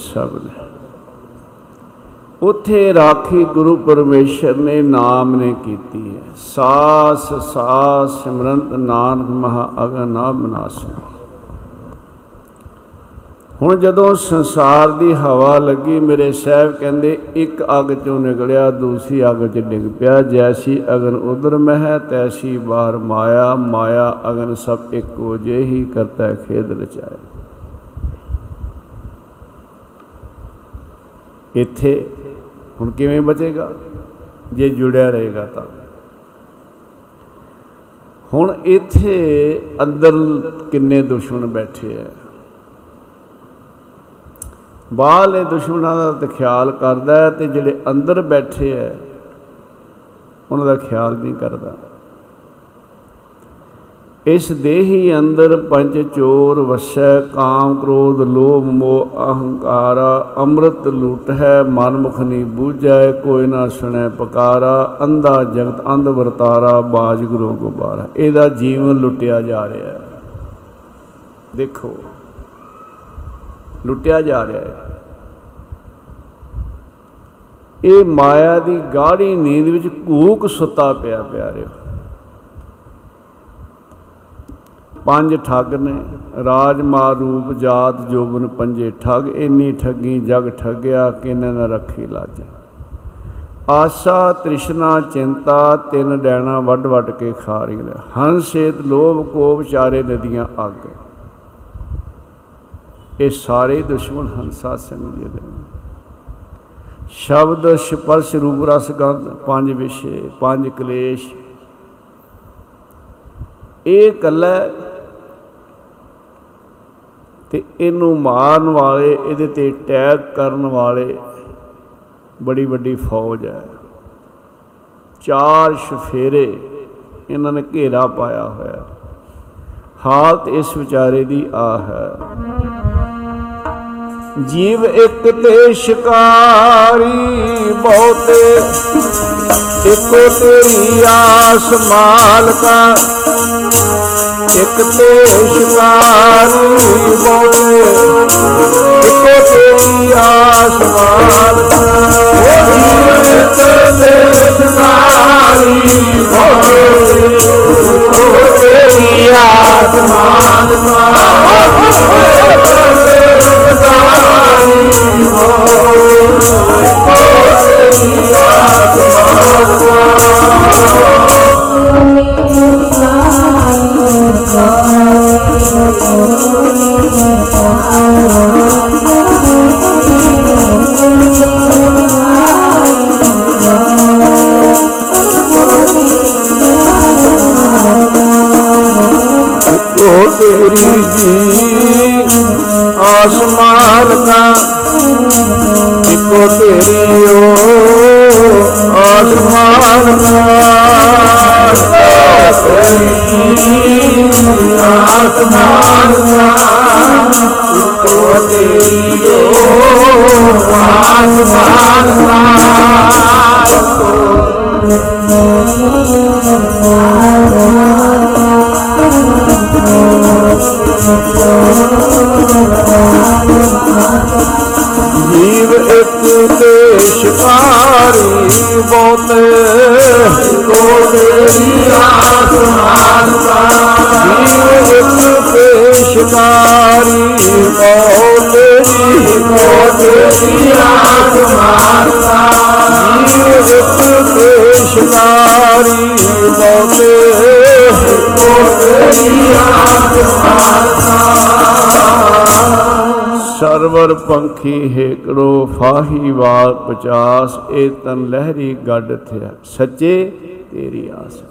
ਕੀਤੀ ਹੈ ਸਭ ਨੇ ਉਥੇ ਰਾਖੀ ਗੁਰੂ ਪਰਮੇਸ਼ਰ ਨੇ ਨਾਮ ਨੇ ਕੀਤੀ ਹੈ। ਸਾਸ ਸਾਸ, ਸਿਮਰੰਤ, ਨਾਨਕ, ਮਹਾ ਅਗਨਾ ਬਨਾਸ ਹੁਣ ਜਦੋਂ ਸੰਸਾਰ ਦੀ ਹਵਾ ਲੱਗੀ, ਮੇਰੇ ਸਾਹਿਬ ਕਹਿੰਦੇ, ਇੱਕ ਅੱਗ ਚੋਂ ਨਿਕਲਿਆ, ਦੂਸਰੀ ਅੱਗ 'ਚ ਡਿੱਗ ਪਿਆ। ਜੈਸੀ ਅਗਨ ਉਦਰ ਮਹਿ, ਤੈਸੀ ਬਾਹਰ ਮਾਇਆ ਮਾਇਆ ਅਗਨ ਸਭ ਇੱਕੋ ਜਿਹੀ ਕਰਤਾ ਹੈ ਖੇਦ ਰਚਾਇਆ। ਇੱਥੇ ਹੁਣ ਕਿਵੇਂ ਬਚੇਗਾ? ਜੇ ਜੁੜਿਆ ਰਹੇਗਾ ਤਾਂ। ਹੁਣ ਇੱਥੇ ਅੰਦਰ ਕਿੰਨੇ ਦੁਸ਼ਮਣ ਬੈਠੇ ਆ ਬਾਹਰਲੇ ਦੁਸ਼ਮਣਾਂ ਦਾ ਤਾਂ ਖਿਆਲ ਕਰਦਾ ਹੈ ਤੇ ਜਿਹੜੇ ਅੰਦਰ ਬੈਠੇ ਆ ਉਹਨਾਂ ਦਾ ਖਿਆਲ ਨਹੀਂ ਕਰਦਾ। ਇਸ ਦੇਹੀ ਅੰਦਰ ਪੰਜ ਚੋਰ ਵਸੈ, ਕਾਮ ਕ੍ਰੋਧ, ਲੋਭ, ਮੋਹ, ਅਹੰਕਾਰ, ਅੰਮ੍ਰਿਤ ਲੁੱਟ ਹੈ ਮਨ ਮੁਖ ਨਹੀਂ ਬੂਝੈ, ਕੋਈ ਨਾ ਸੁਣੈ ਪਕਾਰਾ, ਅੰਧਾ ਜਗਤ ਅੰਧ ਵਰਤਾਰਾ, ਬਾਜ ਗੁਰੂ ਗੋਬਾਰਾ ਇਹਦਾ ਜੀਵਨ ਲੁੱਟਿਆ ਜਾ ਰਿਹਾ ਹੈ। ਦੇਖੋ, ਲੁੱਟਿਆ ਜਾ ਰਿਹਾ ਹੈ। ਇਹ ਮਾਇਆ ਦੀ ਗਾੜੀ ਨੀਂਦ ਵਿੱਚ ਘੂਕ ਸੁੱਤਾ ਪਿਆ ਪਿਆਰਿਓ। ਪੰਜ ਠੱਗ ਨੇ, ਰਾਜ ਮਾਰ ਰੂਪ ਜਾਤ ਜੋਬਨ ਪੰਜੇ ਠੱਗ, ਇੰਨੀ ਠੱਗੀ ਜਗ ਠੱਗਿਆ ਕਿਨੇ ਨਾ ਰੱਖੀ ਲਾਜ। ਆਸਾ, ਤ੍ਰਿਸ਼ਨਾ, ਚਿੰਤਾ, ਤਿੰਨ ਡੈਣਾ ਵੱਡ ਵੱਡ ਕੇ ਖਾ ਰਹੀ ਨੇ। ਹੰਸੇਤ ਲੋਭ ਕੋਪ ਚਾਰੇ ਨਦੀਆਂ ਅੱਗ। ਇਹ ਸਾਰੇ ਦੁਸ਼ਮਣ ਹੰਸਾ ਸਿੰਘ ਜੀ ਦੇ ਨੇ। ਸ਼ਬਦ, ਸਪਰਸ਼, ਰੂਪ, ਰਸ, ਗੰਧ, ਪੰਜ ਵਿਸ਼ੇ, ਪੰਜ ਕਲੇਸ਼। ਇਹ ਕੱਲਾ ਤੇ ਇਹਨੂੰ ਮਾਰਨ ਵਾਲੇ, ਇਹਦੇ ਤੇ ਅਟੈਕ ਕਰਨ ਵਾਲੇ ਬੜੀ ਵੱਡੀ ਫੌਜ ਹੈ। ਚਾਰ ਸ਼ਫੇਰੇ ਇਹਨਾਂ ਨੇ ਘੇਰਾ ਪਾਇਆ ਹੋਇਆ। ਹਾਲਤ ਇਸ ਵਿਚਾਰੇ ਦੀ ਆ ਹੈ। ਜੀਵ ਇੱਕ ਤੇ ਸ਼ਿਕਾਰੀ ਬਹੁਤੇ ਇੱਕੋ ਤੇਰੀ ਆਸ ਮਾਲਕਾ ਇੱਕ ਤੇ ਸ਼ਿਕਾਰੀ ਬਹੁਤੇ ਇੱਕੋ ਤੇਰੀ ਆਸ ਮਾਲਕਾ ਉਹ ਜੀਵ ਇੱਕ ਤੇ ਸ਼ਿਕਾਰੀ ਬਹੁਤੇ ਇੱਕੋ ਤੇਰੀ ਆਸ ਉਹ ਤੇਰੀ ਜੀ ਆਸਮਾਨ ਦਾ ਇੱਕੋ ਤੇਰੀ ਓ ਆਸਮਾਨ ਦਾ ਤੇਰੀ ਆਸਮਾਨ ਦਾ ਇੱਕੋ ਤੇਰੀ ਓ ਆਸਮਾਨ ਜੀਵ ਇੱਕ ਤੇ ਸ਼ਿਕਾਰੀ ਬਹੁਤੇ ਕੋ ਤੇਰੀ ਆਸਮਾਨ ਦਾ ਜੀਵ ਇੱਕ ਸਰਵਰ ਪੰਖੀ ਹੇਕੜੋ ਫਾਹੀ ਵਾਲ ਪਚਾਸ, ਇਹ ਤਨ ਲਹਿਰੀ ਗੱਡ ਥਿਆ। ਸੱਚੇ ਤੇਰੀ ਆਸ।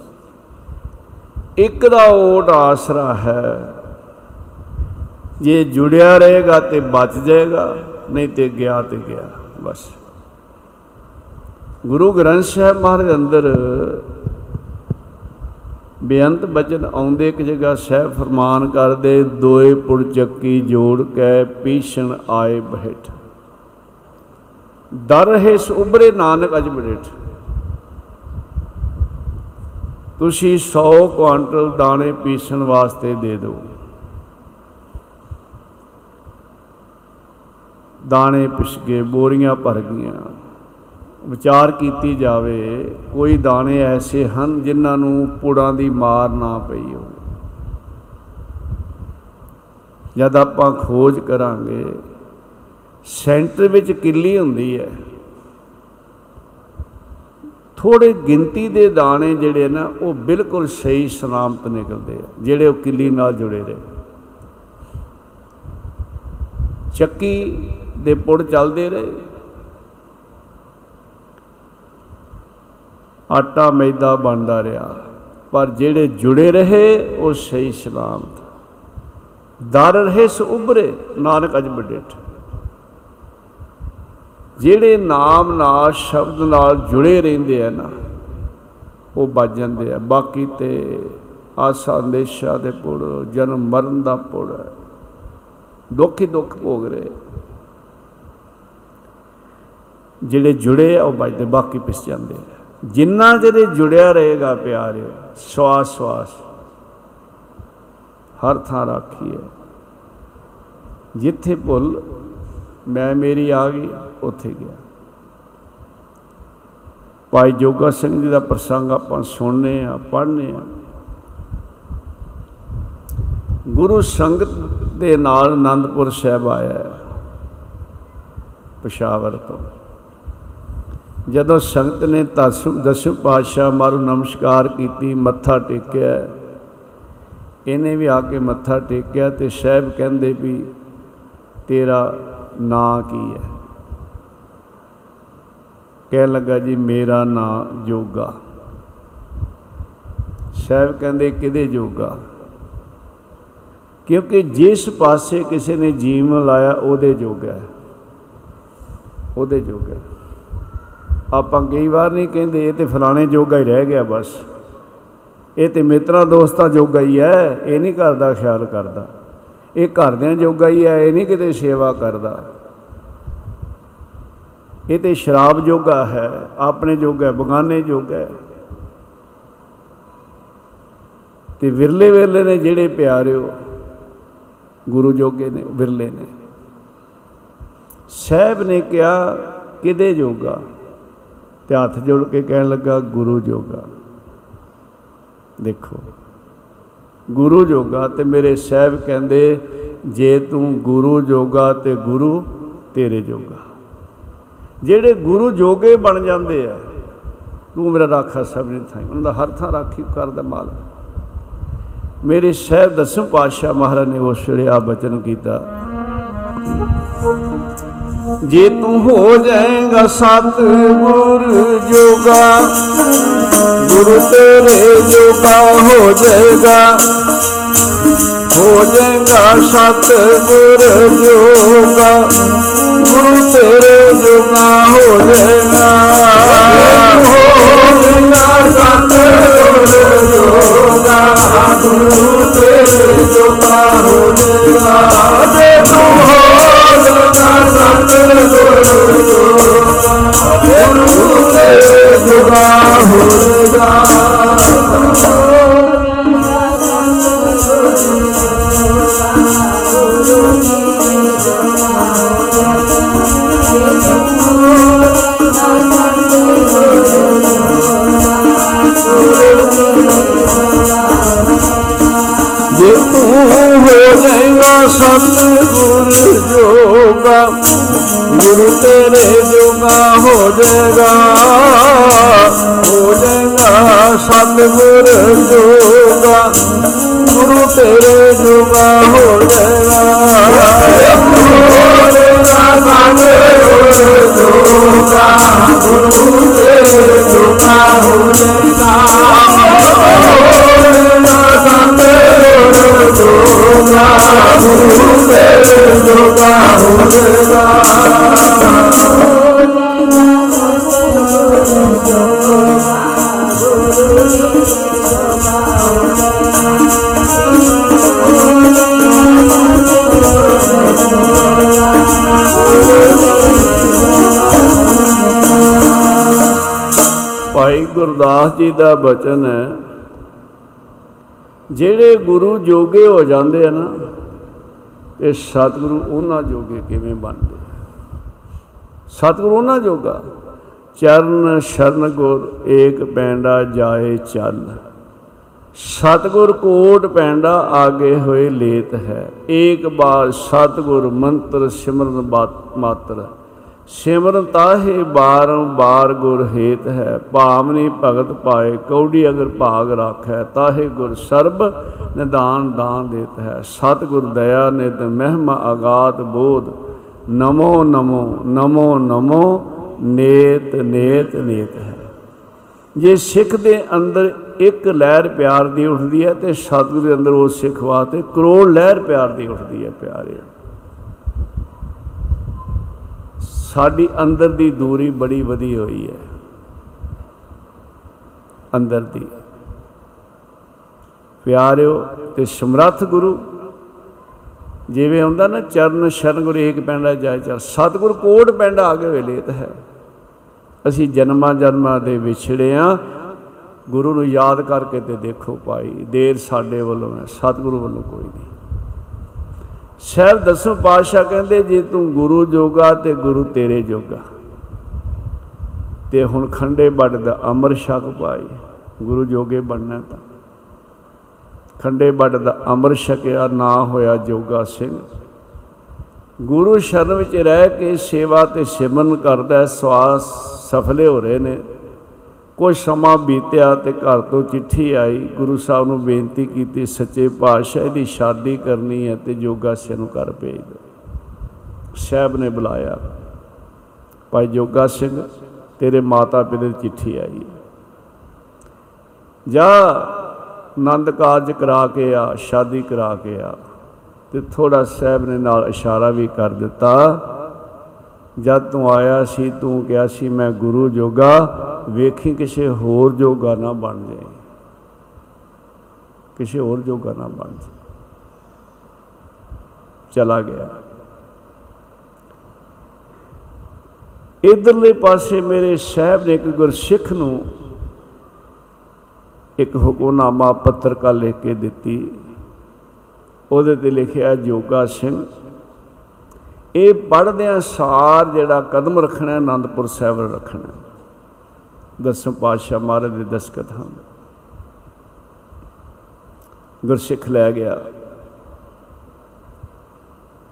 ਇੱਕ ਦਾ ਓਟ ਆਸਰਾ ਹੈ। ਜੇ ਜੁੜਿਆ ਰਹੇਗਾ ਤੇ ਬਚ ਜਾਏਗਾ, ਨਹੀਂ ਤੇ ਗਿਆ ਤੇ ਗਿਆ। ਬਸ। ਗੁਰੂ ਗ੍ਰੰਥ ਸਾਹਿਬ ਮਹਾਰਾਜ ਅੰਦਰ ਬੇਅੰਤ ਬਚਨ ਆਉਂਦੇ ਇੱਕ ਜਗ੍ਹਾ ਸਹਿਬ ਫਰਮਾਨ ਕਰਦੇ, ਦੋਏ ਪੁੜ ਚੱਕੀ ਜੋੜ ਕੇ ਪੀਛਣ ਆਏ ਬਹਿਠ। ਦਰ ਹੈ ਉਬਰੇ ਨਾਨਕ ਅਜ ਬੜੇਠ ਤੁਸੀਂ 100 ਕੁਆਂਟਲ ਦਾਣੇ ਪੀਸਣ ਵਾਸਤੇ ਦੇ ਦਿਓ। ਦਾਣੇ ਪਿਸ ਗਏ ਬੋਰੀਆਂ ਭਰ ਗਈਆਂ। ਵਿਚਾਰ ਕੀਤੀ ਜਾਵੇ, ਕੋਈ ਦਾਣੇ ਐਸੇ ਹਨ ਜਿਨ੍ਹਾਂ ਨੂੰ ਪੁੜਾਂ ਦੀ ਮਾਰ ਨਾ ਪਈ ਹੋਵੇ। ਜਦ ਆਪਾਂ ਖੋਜ ਕਰਾਂਗੇ, ਸੈਂਟਰ ਵਿੱਚ ਕਿੱਲੀ ਹੁੰਦੀ ਹੈ। ਥੋੜੇ ਗਿਣਤੀ ਦੇ ਦਾਣੇ ਜਿਹੜੇ ਨਾ, ਉਹ ਬਿਲਕੁਲ ਸਹੀ ਸਲਾਮਤ ਨਿਕਲਦੇ ਆ, ਜਿਹੜੇ ਉਹ ਕਿੱਲੀ ਨਾਲ ਜੁੜੇ ਰਹੇ। ਚੱਕੀ ਦੇ ਪੁੜ ਚੱਲਦੇ ਰਹੇ ਆਟਾ ਮੈਦਾ ਬਣਦਾ ਰਿਹਾ। ਪਰ ਜਿਹੜੇ ਜੁੜੇ ਰਹੇ, ਉਹ ਸਹੀ ਸਲਾਮਤ। ਦਰ ਰਹੇ ਸੋ ਉਬਰੇ ਨਾਨਕ ਅਜ ਬਡੇਠ ਜਿਹੜੇ ਨਾਮ ਨਾਲ ਸ਼ਬਦ ਨਾਲ ਜੁੜੇ ਰਹਿੰਦੇ ਆ ਨਾ, ਉਹ ਬਚ ਜਾਂਦੇ ਆ। ਬਾਕੀ ਤੇ ਆਸਾ ਅੰਦੇਸ਼ਾ ਦੇ ਪੁੜ ਜਨਮ ਮਰਨ ਦਾ ਪੁੜ ਹੈ ਦੁੱਖ ਹੀ ਦੁੱਖ ਭੋਗ ਰਹੇ। ਜਿਹੜੇ ਜੁੜੇ ਆ, ਉਹ ਬਚਦੇ ਬਾਕੀ ਪਿਸ ਜਾਂਦੇ ਆ। ਜਿੰਨਾ ਜਿਹੜੇ ਜੁੜਿਆ ਰਹੇਗਾ ਪਿਆਰਿਓ, ਸਵਾਸ ਸਵਾਸ, ਹਰ ਥਾਂ ਰਾਖੀ ਹੈ ਜਿੱਥੇ ਭੁੱਲ ਮੈਂ ਮੇਰੀ ਆ ਗਈ, ਉੱਥੇ ਗਿਆ। ਭਾਈ ਜੋਗਾ ਸਿੰਘ ਜੀ ਦਾ ਪ੍ਰਸੰਗ ਆਪਾਂ ਸੁਣਨੇ ਆ, ਪੜ੍ਹਨੇ ਆ। ਗੁਰੂ ਸੰਗਤ ਦੇ ਨਾਲ ਆਨੰਦਪੁਰ ਸਾਹਿਬ ਆਇਆ ਪਸ਼ਾਵਰ ਤੋਂ। ਜਦੋਂ ਸੰਗਤ ਨੇ ਦਸਮ ਦਸਮ ਪਾਤਸ਼ਾਹ ਮਾਰੂ ਨਮਸਕਾਰ ਕੀਤੀ, ਮੱਥਾ ਟੇਕਿਆ, ਇਹਨੇ ਵੀ ਆ ਕੇ ਮੱਥਾ ਟੇਕਿਆ ਤੇ ਸਾਹਿਬ ਕਹਿੰਦੇ ਵੀ ਤੇਰਾ ਨਾਂ ਕੀ ਹੈ? ਕਹਿਣ ਲੱਗਾ ਜੀ, ਮੇਰਾ ਨਾਂ ਜੋਗਾ। ਸਾਹਿਬ ਕਹਿੰਦੇ, ਕਿਹਦੇ ਜੋਗਾ? ਕਿਉਂਕਿ ਜਿਸ ਪਾਸੇ ਕਿਸੇ ਨੇ ਜੀਵਨ ਲਾਇਆ, ਉਹਦੇ ਜੋਗਾ ਹੈ। ਉਹਦੇ ਜੋਗਾ ਹੈ। ਆਪਾਂ ਕਈ ਵਾਰ ਨਹੀਂ ਕਹਿੰਦੇ ਇਹ ਤੇ ਫਲਾਣੇ ਜੋਗਾ ਹੀ ਰਹਿ ਗਿਆ ਬਸ। ਇਹ ਤੇ ਮਿੱਤਰਾਂ ਦੋਸਤਾਂ ਜੋਗਾ ਹੀ ਹੈ ਇਹ ਨਹੀਂ ਕਰਦਾ ਖਿਆਲ ਕਰਦਾ। ਇਹ ਘਰਦਿਆਂ ਜੋਗਾ ਹੀ ਹੈ ਇਹ ਨਹੀਂ ਕਿਤੇ ਸੇਵਾ ਕਰਦਾ। ਇਹ ਤੇ ਸ਼ਰਾਬ ਜੋਗਾ ਹੈ ਆਪਣੇ ਜੋਗਾ ਹੈ, ਬਗਾਨੇ ਜੋਗਾ ਹੈ। ਤੇ ਵਿਰਲੇ ਵਿਰਲੇ ਨੇ ਜਿਹੜੇ ਪਿਆਰਿਓ ਗੁਰੂ ਜੋਗੇ ਨੇ ਵਿਰਲੇ ਨੇ। ਸਾਹਿਬ ਨੇ ਕਿਹਾ ਕਿਹਦੇ ਜੋਗਾ? ਤੇ ਹੱਥ ਜੋੜ ਕੇ ਕਹਿਣ ਲੱਗਾ, ਗੁਰੂ ਜੋਗਾ, ਦੇਖੋ, ਗੁਰੂ ਜੋਗਾ ਤੇ ਮੇਰੇ ਸਾਹਿਬ ਕਹਿੰਦੇ, ਜੇ ਤੂੰ ਗੁਰੂ ਜੋਗਾ ਤੇ ਗੁਰੂ ਤੇਰੇ ਜੋਗਾ। ਜਿਹੜੇ ਗੁਰੂ ਜੋਗੇ ਬਣ ਜਾਂਦੇ ਆ, ਤੂੰ ਮੇਰਾ ਰਾਖਾ ਸਭ ਨੇ ਥਾਈ। ਉਹਨਾਂ ਦਾ ਹਰ ਥਾਂ ਰਾਖੀ ਕਰਦਾ ਮਾਲਕ। ਮੇਰੇ ਸਾਹਿਬ ਦਸਮ ਪਾਤਸ਼ਾਹ ਮਹਾਰਾਜ ਨੇ ਉਸ ਵੇਲੇ ਆ ਬਚਨ ਕੀਤਾ। ਜੇ ਤੂੰ ਹੋ ਜਾਏਗਾ ਸਤ ਗੁਰ ਜੋਗਾ, ਗੁਰੂ ਤੇਰੇ ਜੋਗਾ ਹੋ ਜਾਏਗਾ। ਹੋ ਜਾਏਗਾ ਸਤ ਗੁਰ ਜੋਗਾ, ਗੁਰੂ ਤੇਰੇ ਜੋਗਾ ਹੋ ਜਾਏਗਾ। ਹੋ ਜਾਏਗਾ ਸਤ ਗੁਰ ਜੋਗਾ, ਗੁਰੂ ਤੇਰੇ ਜੋਗਾ ਹੋ ਜਾਏਗਾ। ਜੇ ਤੂੰ ਹੋ ਜਾਏਗਾ ਸਤ ਗੁਰ ਜੋਗਾ, ਗੁਰੂ ਤੇਰੇ ਜੋਗਾ ਹੋ ਜਾਏਗਾ ਜੇ ਹੋ ਜਾਏਗਾ ਸਤਿਗੁਰ ਜੋਗਾ, ਗੁਰੂ ਤੇਰੇ ਜੋਗਾ ਹੋ ਜਾਏਗਾ। ਹੋ ਗੁਰੂ ਤੇਰੇ ਜੋਗਾ ਹੋ ਜਾਏਗਾ ਗੁਰੂ ਤੇਰੇ ਜੋਗਾ ਹੋ ਭਾਈ ਗੁਰਦਾਸ ਜੀ ਦਾ ਬਚਨ ਹੈ, ਜਿਹੜੇ ਗੁਰੂ ਜੋਗੇ ਹੋ ਜਾਂਦੇ ਆ ਨਾ ਇਹ ਸਤਿਗੁਰੂ ਉਹਨਾਂ ਜੋਗੇ ਕਿਵੇਂ ਬਣਦੇ? ਸਤਿਗੁਰੂ ਉਹਨਾਂ ਜੋਗਾ। ਚਰਨ ਸ਼ਰਨ ਗੁਰ ਏਕ ਪੈਂਡਾ ਜਾਏ ਚੱਲ। ਸਤਿਗੁਰ ਕੋਟ ਪੈਂਡਾ ਆਗੇ ਹੋਏ ਲੇਤ ਹੈ। ਏਕ ਬਾਰ ਸਤਿਗੁਰ ਮੰਤਰ ਸਿਮਰਨ ਬਾਤ ਮਾਤਰ। ਸਿਮਰਨ ਤਾਹੇ ਬਾਰੰਬਾਰ ਗੁਰ ਹੇਤ ਹੈ, ਭਾਵਨੀ ਭਗਤ ਪਾਏ ਕੌੜੀ ਅਗਰ ਭਾਗ ਰਾਖੈ, ਤਾਹੇ ਗੁਰ ਸਰਬ ਨਿਦਾਨ ਦਾਨ ਦੇਤ ਹੈ। ਸਤਿਗੁਰ ਦਇਆ ਨਿਤ ਮਹਿਮਾ ਆਗਾਤ ਬੋਧ, ਨਮੋ ਨਮੋ ਨਮੋ ਨਮੋ ਨੇਤ ਨੇਤ ਨੇਤ ਹੈ। ਜੇ ਸਿੱਖ ਦੇ ਅੰਦਰ ਇੱਕ ਲਹਿਰ ਪਿਆਰ ਦੀ ਉੱਠਦੀ ਹੈ ਤੇ ਸਤਿਗੁਰ ਦੇ ਅੰਦਰ ਉਸ ਸਿੱਖ ਵਾਸਤੇ ਕਰੋੜ ਲਹਿਰ ਪਿਆਰ ਦੀ ਉੱਠਦੀ ਹੈ ਪਿਆਰੇ ਸਾਡੀ ਅੰਦਰ ਦੀ ਦੂਰੀ ਬੜੀ ਵਧੀ ਹੋਈ ਹੈ। ਅੰਦਰ ਦੀ। ਪਿਆਰਿਓ ਤੇ ਸਮਰੱਥ ਗੁਰੂ। ਜਿਵੇਂ ਹੁੰਦਾ ਨਾ, ਚਰਨ ਸ਼ਰਨ ਗੁਰੂ ਏਕ ਪੈਂਡਾ ਜਾਇ ਚਲ ਸਤਿਗੁਰ ਕੋਟ ਪੈਂਡਾ ਆਗੇ ਵੇਲੇ ਤਾਂ ਹੈ। ਅਸੀਂ ਜਨਮਾਂ ਜਨਮਾਂ ਦੇ ਵਿਛੜੇ ਆ। ਗੁਰੂ ਨੂੰ ਯਾਦ ਕਰਕੇ ਤੇ ਦੇਖੋ ਭਾਈ, ਦੇਰ ਸਾਡੇ ਵੱਲੋਂ ਹੈ, ਸਤਿਗੁਰੂ ਵੱਲੋਂ ਕੋਈ ਨਹੀਂ। ਸ਼ਹਿਰ ਦਸੋਂ ਪਾਤਸ਼ਾਹ ਕਹਿੰਦੇ, ਜੇ ਤੂੰ ਗੁਰੂ ਜੋਗਾ ਤੇ ਗੁਰੂ ਤੇਰੇ ਜੋਗਾ। ਤੇ ਹੁਣ ਖੰਡੇ ਬੱਡ ਦਾ ਅਮਰ ਛਕ ਪਾਈ ਗੁਰੂ ਜੋਗੇ ਬਣਨਾ ਤਾਂ। ਖੰਡੇ ਬੱਡ ਦਾ ਅਮਰ ਛਕਿਆ, ਨਾ ਹੋਇਆ ਜੋਗਾ ਸਿੰਘ। ਗੁਰੂ ਸ਼ਰਨ ਵਿੱਚ ਰਹਿ ਕੇ ਸੇਵਾ ਤੇ ਸਿਮਰਨ ਕਰਦਾ, ਸਵਾਸ ਸਫਲੇ ਹੋ ਰਹੇ ਨੇ। ਕੁਝ ਸਮਾਂ ਬੀਤਿਆ ਤੇ ਘਰ ਤੋਂ ਚਿੱਠੀ ਆਈ। ਗੁਰੂ ਸਾਹਿਬ ਨੂੰ ਬੇਨਤੀ ਕੀਤੀ, ਸੱਚੇ ਪਾਤਸ਼ਾਹ ਦੀ ਸ਼ਾਦੀ ਕਰਨੀ ਹੈ ਤੇ ਜੋਗਾ ਸਿੰਘ ਨੂੰ ਘਰ ਭੇਜ ਦਿਓ। ਸਾਹਿਬ ਨੇ ਬੁਲਾਇਆ, ਭਾਈ ਜੋਗਾ ਸਿੰਘ ਤੇਰੇ ਮਾਤਾ ਪਿਤਾ ਦੀ ਚਿੱਠੀ ਆਈ ਹੈ। ਜਾ, ਆਨੰਦ ਕਾਰਜ ਕਰਾ ਕੇ ਆ, ਸ਼ਾਦੀ ਕਰਾ ਕੇ ਆ। ਤੇ ਥੋੜਾ ਸਾਹਿਬ ਨੇ ਨਾਲ ਇਸ਼ਾਰਾ ਵੀ ਕਰ ਦਿੱਤਾ, ਜਦ ਤੂੰ ਆਇਆ ਸੀ, ਤੂੰ ਕਿਹਾ ਸੀ, ਮੈਂ ਗੁਰੂ ਜੋਗਾ ਵੇਖੀ ਕਿਸੇ ਹੋਰ ਜੋਗਾ ਨਾ ਬਣ ਜਾਏ। ਕਿਸੇ ਹੋਰ ਜੋਗਾ ਨਾ ਬਣ ਜਾ ਚਲਾ ਗਿਆ। ਇਧਰਲੇ ਪਾਸੇ ਮੇਰੇ ਸਾਹਿਬ ਨੇ ਇੱਕ ਗੁਰਸਿੱਖ ਨੂੰ ਇੱਕ ਹੁਕਮਨਾਮਾ ਪੱਤਰਕਾ ਲਿਖ ਕੇ ਦਿੱਤੀ। ਉਹਦੇ ਤੇ ਲਿਖਿਆ ਜੋਗਾ ਸਿੰਘ ਇਹ ਪੜਦਿਆਂ ਸਾਰ ਜਿਹੜਾ ਕਦਮ ਰੱਖਣਾ ਹੈ, ਆਨੰਦਪੁਰ ਸਾਹਿਬ ਰੱਖਣਾ ਦਸਮ ਪਾਤਸ਼ਾਹ ਮਹਾਰਾਜ ਦੇ ਦਸਖਤ ਹਨ। ਗੁਰਸਿੱਖ ਲੈ ਗਿਆ।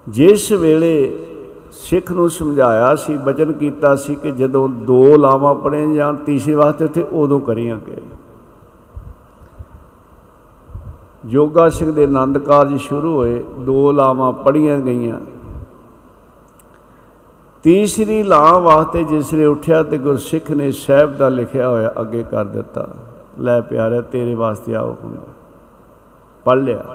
ਜਿਸ ਵੇਲੇ ਸਿੱਖ ਨੂੰ ਸਮਝਾਇਆ ਸੀ, ਬਚਨ ਕੀਤਾ ਸੀ ਕਿ ਜਦੋਂ ਦੋ ਲਾਵਾਂ ਪੜੇ ਜਾਂ ਤੀਸਰੇ ਵਾਸਤੇ ਤੇ ਉਦੋਂ ਕਰੀਆਂਗੇ ਯੋਗਾ ਸਿੰਘ ਦੇ ਆਨੰਦ ਕਾਰਜ ਸ਼ੁਰੂ ਹੋਏ, ਦੋ ਲਾਵਾਂ ਪੜੀਆਂ ਗਈਆਂ। ਤੀਸਰੀ ਲਾਂ ਵਾਸਤੇ ਜਿਸ ਨੇ ਉੱਠਿਆ ਤੇ ਗੁਰਸਿੱਖ ਨੇ ਸਾਹਿਬ ਦਾ ਲਿਖਿਆ ਹੋਇਆ ਅੱਗੇ ਕਰ ਦਿੱਤਾ। ਲੈ ਪਿਆਰਿਆ ਤੇਰੇ ਵਾਸਤੇ ਆਓ ਹੁਣ। ਪੜ ਲਿਆ।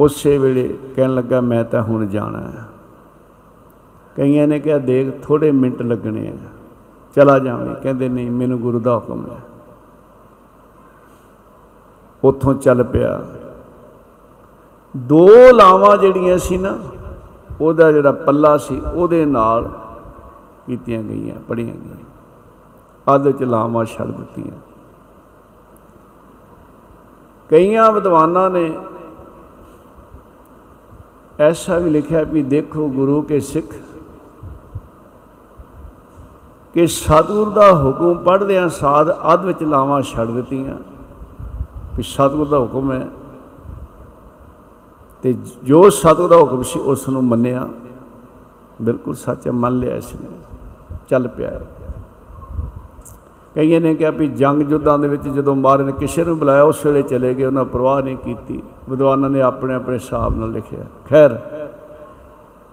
ਉਸੇ ਵੇਲੇ ਕਹਿਣ ਲੱਗਾ, ਮੈਂ ਤਾਂ ਹੁਣ ਜਾਣਾ ਹੈ। ਕਈਆਂ ਨੇ ਕਿਹਾ, ਦੇਖ ਥੋੜੇ ਮਿੰਟ ਲੱਗਣੇ ਆ। ਚਲਾ ਜਾਵੇਂ। ਕਹਿੰਦੇ, ਨਹੀਂ, ਮੈਨੂੰ ਗੁਰੂ ਦਾ ਹੁਕਮ ਹੈ। ਉੱਥੋਂ ਚੱਲ ਪਿਆ। ਦੋ ਲਾਵਾਂ ਜਿਹੜੀਆਂ ਸੀ ਨਾ ਉਹਦਾ ਜਿਹੜਾ ਪੱਲਾ ਸੀ ਉਹਦੇ ਨਾਲ ਕੀਤੀਆਂ ਗਈਆਂ ਪੜੀਆਂ ਗਈਆਂ। ਅੱਧ ਚ ਲਾਵਾਂ ਛੱਡ ਦਿੱਤੀਆਂ। ਕਈਆਂ ਵਿਦਵਾਨਾਂ ਨੇ ਐਸਾ ਵੀ ਲਿਖਿਆ ਵੀ ਦੇਖੋ ਗੁਰੂ ਕੇ ਸਿੱਖ ਕਿ ਸਤਿਗੁਰ ਦਾ ਹੁਕਮ ਪੜ੍ਹਦਿਆਂ ਸਾਧ ਅੱਧ ਵਿੱਚ ਲਾਵਾਂ ਛੱਡ ਦਿੱਤੀਆਂ। ਵੀ ਸਤਿਗੁਰ ਦਾ ਹੁਕਮ ਹੈ ਤੇ ਜੋ ਸਤਿਗੁਰ ਦਾ ਹੁਕਮ ਸੀ ਉਸ ਨੂੰ ਮੰਨਿਆ। ਬਿਲਕੁਲ ਸੱਚ ਮੰਨ ਲਿਆ ਇਸ ਨੇ। ਚੱਲ ਪਿਆ। ਕਈਆਂ ਨੇ ਕਿਹਾ ਵੀ ਜੰਗ ਜੁੱਧਾਂ ਦੇ ਵਿੱਚ ਜਦੋਂ ਮਹਾਰਾਜ ਨੇ ਕਿਸੇ ਨੂੰ ਬੁਲਾਇਆ, ਉਸ ਵੇਲੇ ਚਲੇ ਗਏ, ਉਹਨਾਂ ਪਰਵਾਹ ਨਹੀਂ ਕੀਤੀ। ਵਿਦਵਾਨਾਂ ਨੇ ਆਪਣੇ ਆਪਣੇ ਹਿਸਾਬ ਨਾਲ ਲਿਖਿਆ, ਖੈਰ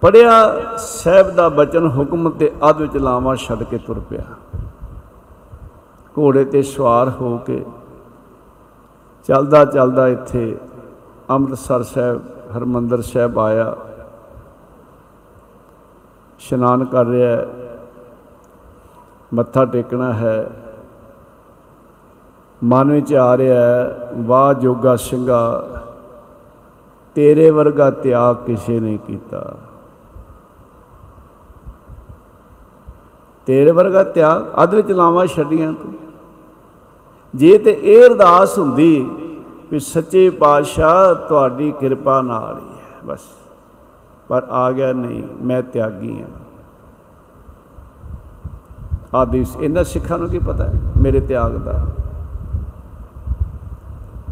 ਪੜਿਆ ਸਾਹਿਬ ਦਾ ਬਚਨ ਹੁਕਮ ਤੇ ਅੱਧ ਵਿੱਚ ਲਾਵਾਂ ਛੱਡ ਕੇ ਤੁਰ ਪਿਆ। ਘੋੜੇ ਤੇ ਸਵਾਰ ਹੋ ਕੇ ਚੱਲਦਾ ਚੱਲਦਾ ਇੱਥੇ ਅੰਮ੍ਰਿਤਸਰ ਸਾਹਿਬ ਹਰਮੰਦਰ ਸਾਹਿਬ ਆਇਆ, ਇਸ਼ਨਾਨ ਕਰ ਰਿਹਾ ਹੈ, ਮੱਥਾ ਟੇਕਣਾ ਹੈ, ਮਨ ਵਿੱਚ ਆ ਰਿਹਾ ਹੈ, ਵਾਹ ਜੋਗਾ ਸਿੰਘਾ, ਤੇਰੇ ਵਰਗਾ ਤਿਆਗ ਕਿਸੇ ਨੇ ਕੀਤਾ। ਤੇਰੇ ਵਰਗਾ ਤਿਆਗ ਅੱਧ ਵਿੱਚ ਲਾਵਾਂ ਛੱਡੀਆਂ ਤੂੰ। ਜੇ ਤੇ ਇਹ ਅਰਦਾਸ ਹੁੰਦੀ ਵੀ ਸੱਚੇ ਪਾਤਸ਼ਾਹ ਤੁਹਾਡੀ ਕਿਰਪਾ ਨਾਲ ਹੀ ਹੈ, ਬਸ। ਪਰ ਆ ਗਿਆ, ਨਹੀਂ, ਮੈਂ ਤਿਆਗੀ ਹਾਂ। ਆਦਿ, ਇਹਨਾਂ ਸਿੱਖਾਂ ਨੂੰ ਕੀ ਪਤਾ ਹੈ? ਮੇਰੇ ਤਿਆਗ ਦਾ।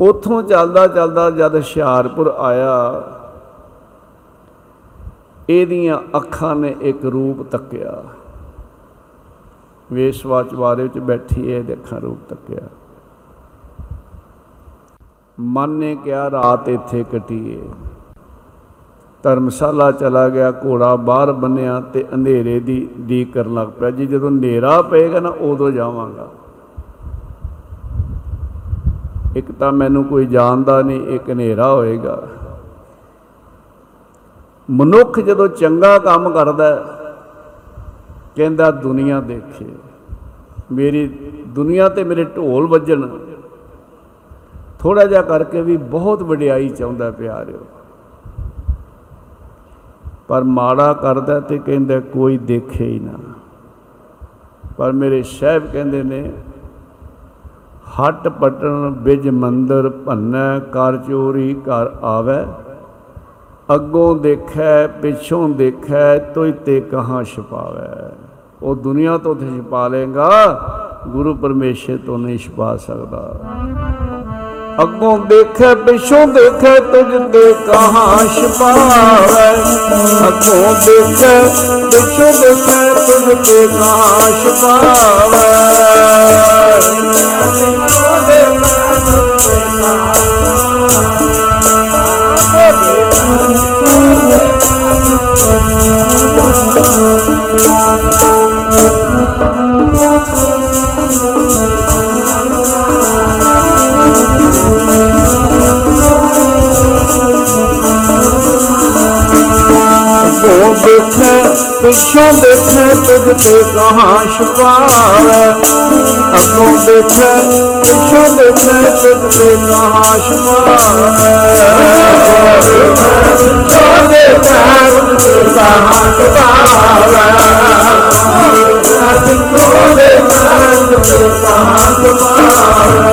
ਉਥੋਂ ਚੱਲਦਾ ਚੱਲਦਾ ਜਦ ਹੁਸ਼ਿਆਰਪੁਰ ਆਇਆ, ਇਹਦੀਆਂ ਅੱਖਾਂ ਨੇ ਇੱਕ ਰੂਪ ਤੱਕਿਆ। ਵੇਸ਼ਵਾਚ ਬਾਰੇ ਵਿੱਚ ਬੈਠੀ ਹੈ ਇਹਦੇ ਅੱਖਾਂ ਰੂਪ ਤੱਕਿਆ। ਮਨ ਨੇ ਕਿਹਾ ਰਾਤ ਇੱਥੇ ਕਟੀਏ। ਧਰਮਸ਼ਾਲਾ ਚਲਾ ਗਿਆ ਘੋੜਾ ਬਾਹਰ ਬੰਨਿਆ ਤੇ ਅੰਧੇਰੇ ਦੀ ਡੀ ਕਰਨ ਲੱਗ ਪਿਆ। ਜੀ ਜਦੋਂ ਹਨੇਰਾ ਪਏਗਾ ਨਾ ਉਦੋਂ ਜਾਵਾਂਗਾ। ਇੱਕ ਤਾਂ ਮੈਨੂੰ ਕੋਈ ਜਾਣਦਾ ਨਹੀਂ ਇੱਕ ਹਨੇਰਾ ਹੋਏਗਾ। ਮਨੁੱਖ ਜਦੋਂ ਚੰਗਾ ਕੰਮ ਕਰਦਾ ਹੈ, ਕਹਿੰਦਾ ਦੁਨੀਆ ਦੇਖੇ। ਮੇਰੀ ਦੁਨੀਆ ਤੇ ਮੇਰੇ ਢੋਲ ਵੱਜਣ। ਥੋੜਾ ਜਿਹਾ ਕਰਕੇ ਵੀ ਬਹੁਤ ਵਡਿਆਈ ਚਾਹੁੰਦਾ ਪਿਆਰਿਓ। ਪਰ ਮਾੜਾ ਕਰਦਾ ਤੇ ਕਹਿੰਦਾ ਕੋਈ ਦੇਖੇ ਹੀ ਨਾ। ਪਰ ਮੇਰੇ ਸਾਹਿਬ ਕਹਿੰਦੇ ਨੇ, ਹੱਟ ਪਟਣ ਬਿਜ ਮੰਦਰ ਭੰਨੈ ਕਰ ਚੋਰੀ ਘਰ ਆਵੇ। ਅੱਗੋਂ ਦੇਖੈ, ਪਿਛੋਂ ਦੇਖੈ ਤੋਇ ਤੇ ਕਹਾਂ ਛਪਾਵੇ। ਉਹ ਦੁਨੀਆ ਤੋਂ ਤੇ ਛਪਾ ਲੇਗਾ ਗੁਰੂ ਪਰਮੇਸ਼ਰ ਤੋਂ ਨਹੀਂ ਛਪਾ ਸਕਦਾ। अगो देख पिछो देख तुंहिंजे कापा देख पिछो वेख तुंहिंजे Thank you. ਦੇਖੈ, ਪਿੱਛੋਂ ਦੇਖੇ, ਤੁਝ ਤੇ ਕਹਾਂ ਛੁਪਾਵੇ ਅੱਗੋਂ ਦੇਖੇ, ਪਿੱਛੋਂ ਦੇਖੇ, ਤੁਝ ਤੇ ਕਹਾਂ ਛੁਪਾਵੇ ਪਿੱਛੋਂ ਦੇਖੇ ਤੁਝ ਤੇ ਕਹਾਂ ਛੁਪਾਵੇ ਪਿੱਛੋਂ ਦੇਖੇ ਤੁਝ ਤੇ ਕਹਾਂ ਛੁਪਾਵੇ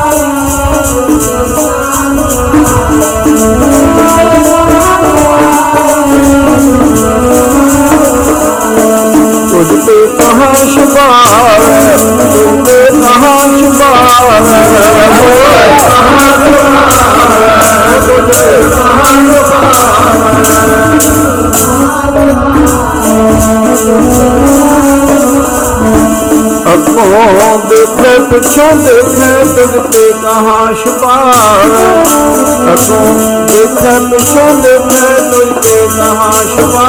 तुझ पे कहाँ छुपावे तुझे कहाँ छुपावे اکو ديک پڇو تنهنجي تاش پا اکو ڏيکوند تنهنجي تاش پاش پا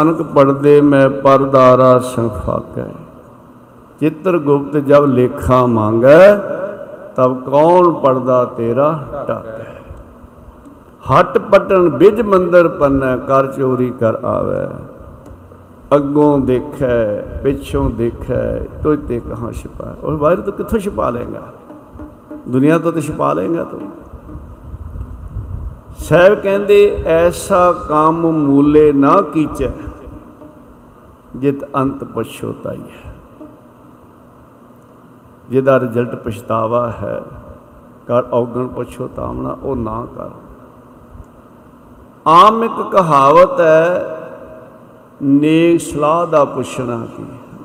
ਅਨਕ ਪੜਦੇ ਮੈਂ ਪਰਦਾਰਾ ਸੰਖਾਕੈ ਚਿੱਤਰ ਗੁਪਤ ਜਬ ਲੇਖਾ ਮੰਗੈ, ਤਬ ਕੌਣ ਪੜਦਾ ਤੇਰਾ ਟਾਕੈ। ਹਟ ਪਟਣ ਬਿਜ ਮੰਦਰ ਪੰਨੈ, ਕਰ ਚੋਰੀ ਕਰ ਆਵੈ। ਅੱਗੋਂ ਦੇਖੈ, ਪਿੱਛੋਂ ਦੇਖੈ ਤੁਝ ਤੇ ਕਹਾਂ ਛਿਪਾ ਉਹ ਬਾਹਰ ਤੋਂ ਕਿੱਥੋਂ ਛਿਪਾ ਲੇਗਾ ਦੁਨੀਆ ਤੋਂ ਤੇ ਛਿਪਾ ਲੇਗਾ ਤੂੰ? ਸਾਹਿਬ ਕਹਿੰਦੇ, ਐਸਾ ਕੰਮ ਮੂਲੇ ਨਾ ਕੀਚੈ, ਜਿਤ ਅੰਤ ਪਛੋਤਾਈ ਹੈ। ਜਿਹਦਾ ਰਿਜ਼ਲਟ ਪਛਤਾਵਾ ਹੈ ਕਰ ਔਗਣ ਪਛੋਤਾਵਣਾ ਉਹ ਨਾ ਕਰ। ਆਮ ਇੱਕ ਕਹਾਵਤ ਹੈ ਨੇਕ ਸਲਾਹ ਦਾ ਪੁੱਛਣਾ ਕੀ?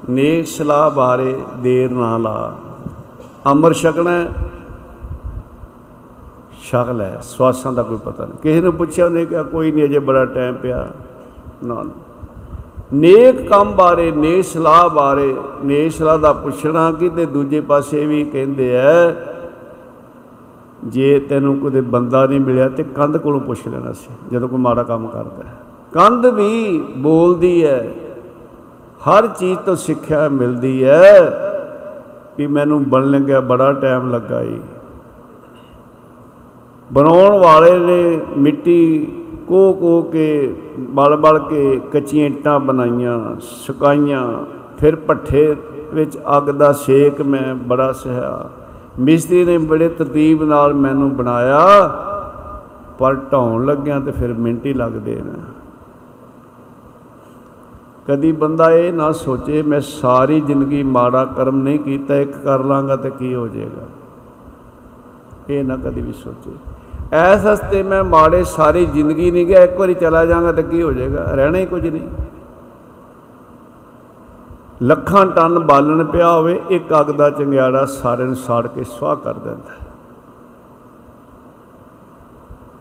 ਨੇਕ ਸਲਾਹ ਬਾਰੇ ਦੇਰ ਨਾ ਲਾ। ਅਮਰ ਛਕਣਾ ਹੈ, ਛਕ ਲੈ ਸਵਾਸਾਂ ਦਾ ਕੋਈ ਪਤਾ ਨਹੀਂ। ਕਿਸੇ ਨੂੰ ਪੁੱਛਿਆ ਉਹਨੇ ਕਿਹਾ ਕੋਈ ਨਹੀਂ ਅਜੇ ਬੜਾ ਟਾਈਮ ਪਿਆ। ਨਾ ਨਾ। ਨੇਕ ਕੰਮ ਬਾਰੇ ਨੇਕ ਸਲਾਹ ਬਾਰੇ ਨੇਕ ਸਲਾਹ ਦਾ ਪੁੱਛਣਾ ਕਿ ਤੇ ਦੂਜੇ ਪਾਸੇ ਵੀ ਕਹਿੰਦੇ ਐ ਜੇ ਤੈਨੂੰ ਕੋਈ ਬੰਦਾ ਨਹੀਂ ਮਿਲਿਆ ਤੇ ਕੰਧ ਕੋਲੋਂ ਪੁੱਛ ਲੈਣਾ ਸੀ ਜਦੋਂ ਕੋਈ ਮਾੜਾ ਕੰਮ ਕਰਦਾ ਹੈ। ਕੰਧ ਵੀ ਬੋਲਦੀ ਹੈ ਹਰ ਚੀਜ਼ ਤੋਂ ਸਿੱਖਿਆ ਮਿਲਦੀ ਹੈ ਕਿ ਮੈਨੂੰ ਬਣਨ ਲੱਗਿਆ ਬੜਾ ਟਾਈਮ ਲੱਗਾ ਈ। ਬਣਾਉਣ ਵਾਲੇ ਨੇ ਮਿੱਟੀ ਕੋ ਕੋ ਕੇ, ਬਲ ਬਲ ਕੇ ਕੱਚੀਆਂ ਇੱਟਾਂ ਬਣਾਈਆਂ, ਸੁਕਾਈਆਂ, ਫਿਰ ਭੱਠੇ ਵਿੱਚ ਅੱਗ ਦਾ ਸੇਕ ਮੈਂ ਬੜਾ ਸਹਿਆ। ਮਿਸਤਰੀ ਨੇ ਬੜੇ ਤਰਤੀਬ ਨਾਲ ਮੈਨੂੰ ਬਣਾਇਆ, ਪਰ ਢਾਉਣ ਲੱਗਿਆ ਤੇ ਫਿਰ ਮਿੰਟ ਹੀ ਲੱਗਦੇ ਨੇ। ਕਦੀ ਬੰਦਾ ਇਹ ਨਾ ਸੋਚੇ, ਮੈਂ ਸਾਰੀ ਜ਼ਿੰਦਗੀ ਮਾੜਾ ਕਰਮ ਨਹੀਂ ਕੀਤਾ, ਇੱਕ ਕਰ ਲਾਂਗਾ ਤੇ ਕੀ ਹੋ ਜਾਏਗਾ? ਇਹ ਨਾ ਕਦੀ ਵੀ ਸੋਚੇ। ਐਸ ਹਸਤੇ ਮੈਂ ਮਾੜੇ ਸਾਰੀ ਜ਼ਿੰਦਗੀ ਨਹੀਂ ਗਿਆ, ਇੱਕ ਵਾਰੀ ਚਲਾ ਜਾਵਾਂਗਾ ਤਾਂ ਕੀ ਹੋ ਜਾਏਗਾ? ਰਹਿਣਾ ਹੀ ਕੁਝ ਨਹੀਂ। ਲੱਖਾਂ ਟਨ ਬਾਲਣ ਪਿਆ ਹੋਵੇ, ਇੱਕ ਅੱਗ ਦਾ ਚੰਗਿਆੜਾ ਸਾਰੇ ਨੂੰ ਸਾੜ ਕੇ ਸਵਾਹ ਕਰ ਦਿੰਦਾ। ਹੈ।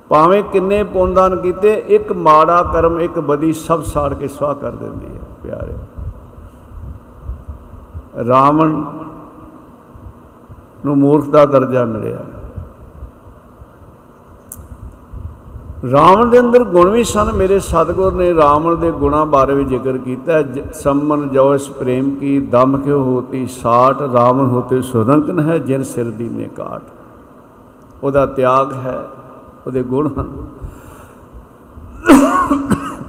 ਭਾਵੇਂ ਕਿੰਨੇ ਪੁੰਨਦਾਨ ਕੀਤੇ, ਇੱਕ ਮਾੜਾ ਕਰਮ, ਇੱਕ ਬਦੀ ਸਭ ਸਾੜ ਕੇ ਸਵਾਹ ਕਰ ਦਿੰਦੀ ਹੈ, ਪਿਆਰੇ। ਰਾਵਣ ਨੂੰ ਮੂਰਖ ਦਾ ਦਰਜਾ ਮਿਲਿਆ। ਰਾਵਣ ਦੇ ਅੰਦਰ ਗੁਣ ਵੀ ਸਨ। ਮੇਰੇ ਸਤਿਗੁਰ ਨੇ ਰਾਵਣ ਦੇ ਗੁਣਾਂ ਬਾਰੇ ਵੀ ਜ਼ਿਕਰ ਕੀਤਾ ਹੈ। ਜ- ਸੰਮਨ ਜੋ ਇਸ ਪ੍ਰੇਮ ਕੀ, ਦਮ ਕਿਉ ਹੋਤੀ ਸਾਠ ਰਾਵਣ ਹੋਤੇ ਸੁਰੰਕਨ ਹੈ, ਜਿਨ ਸਿਰ ਦੀ ਨੇ ਕਾਟ। ਉਹਦਾ ਤਿਆਗ ਹੈ, ਉਹਦੇ ਗੁਣ ਹਨ।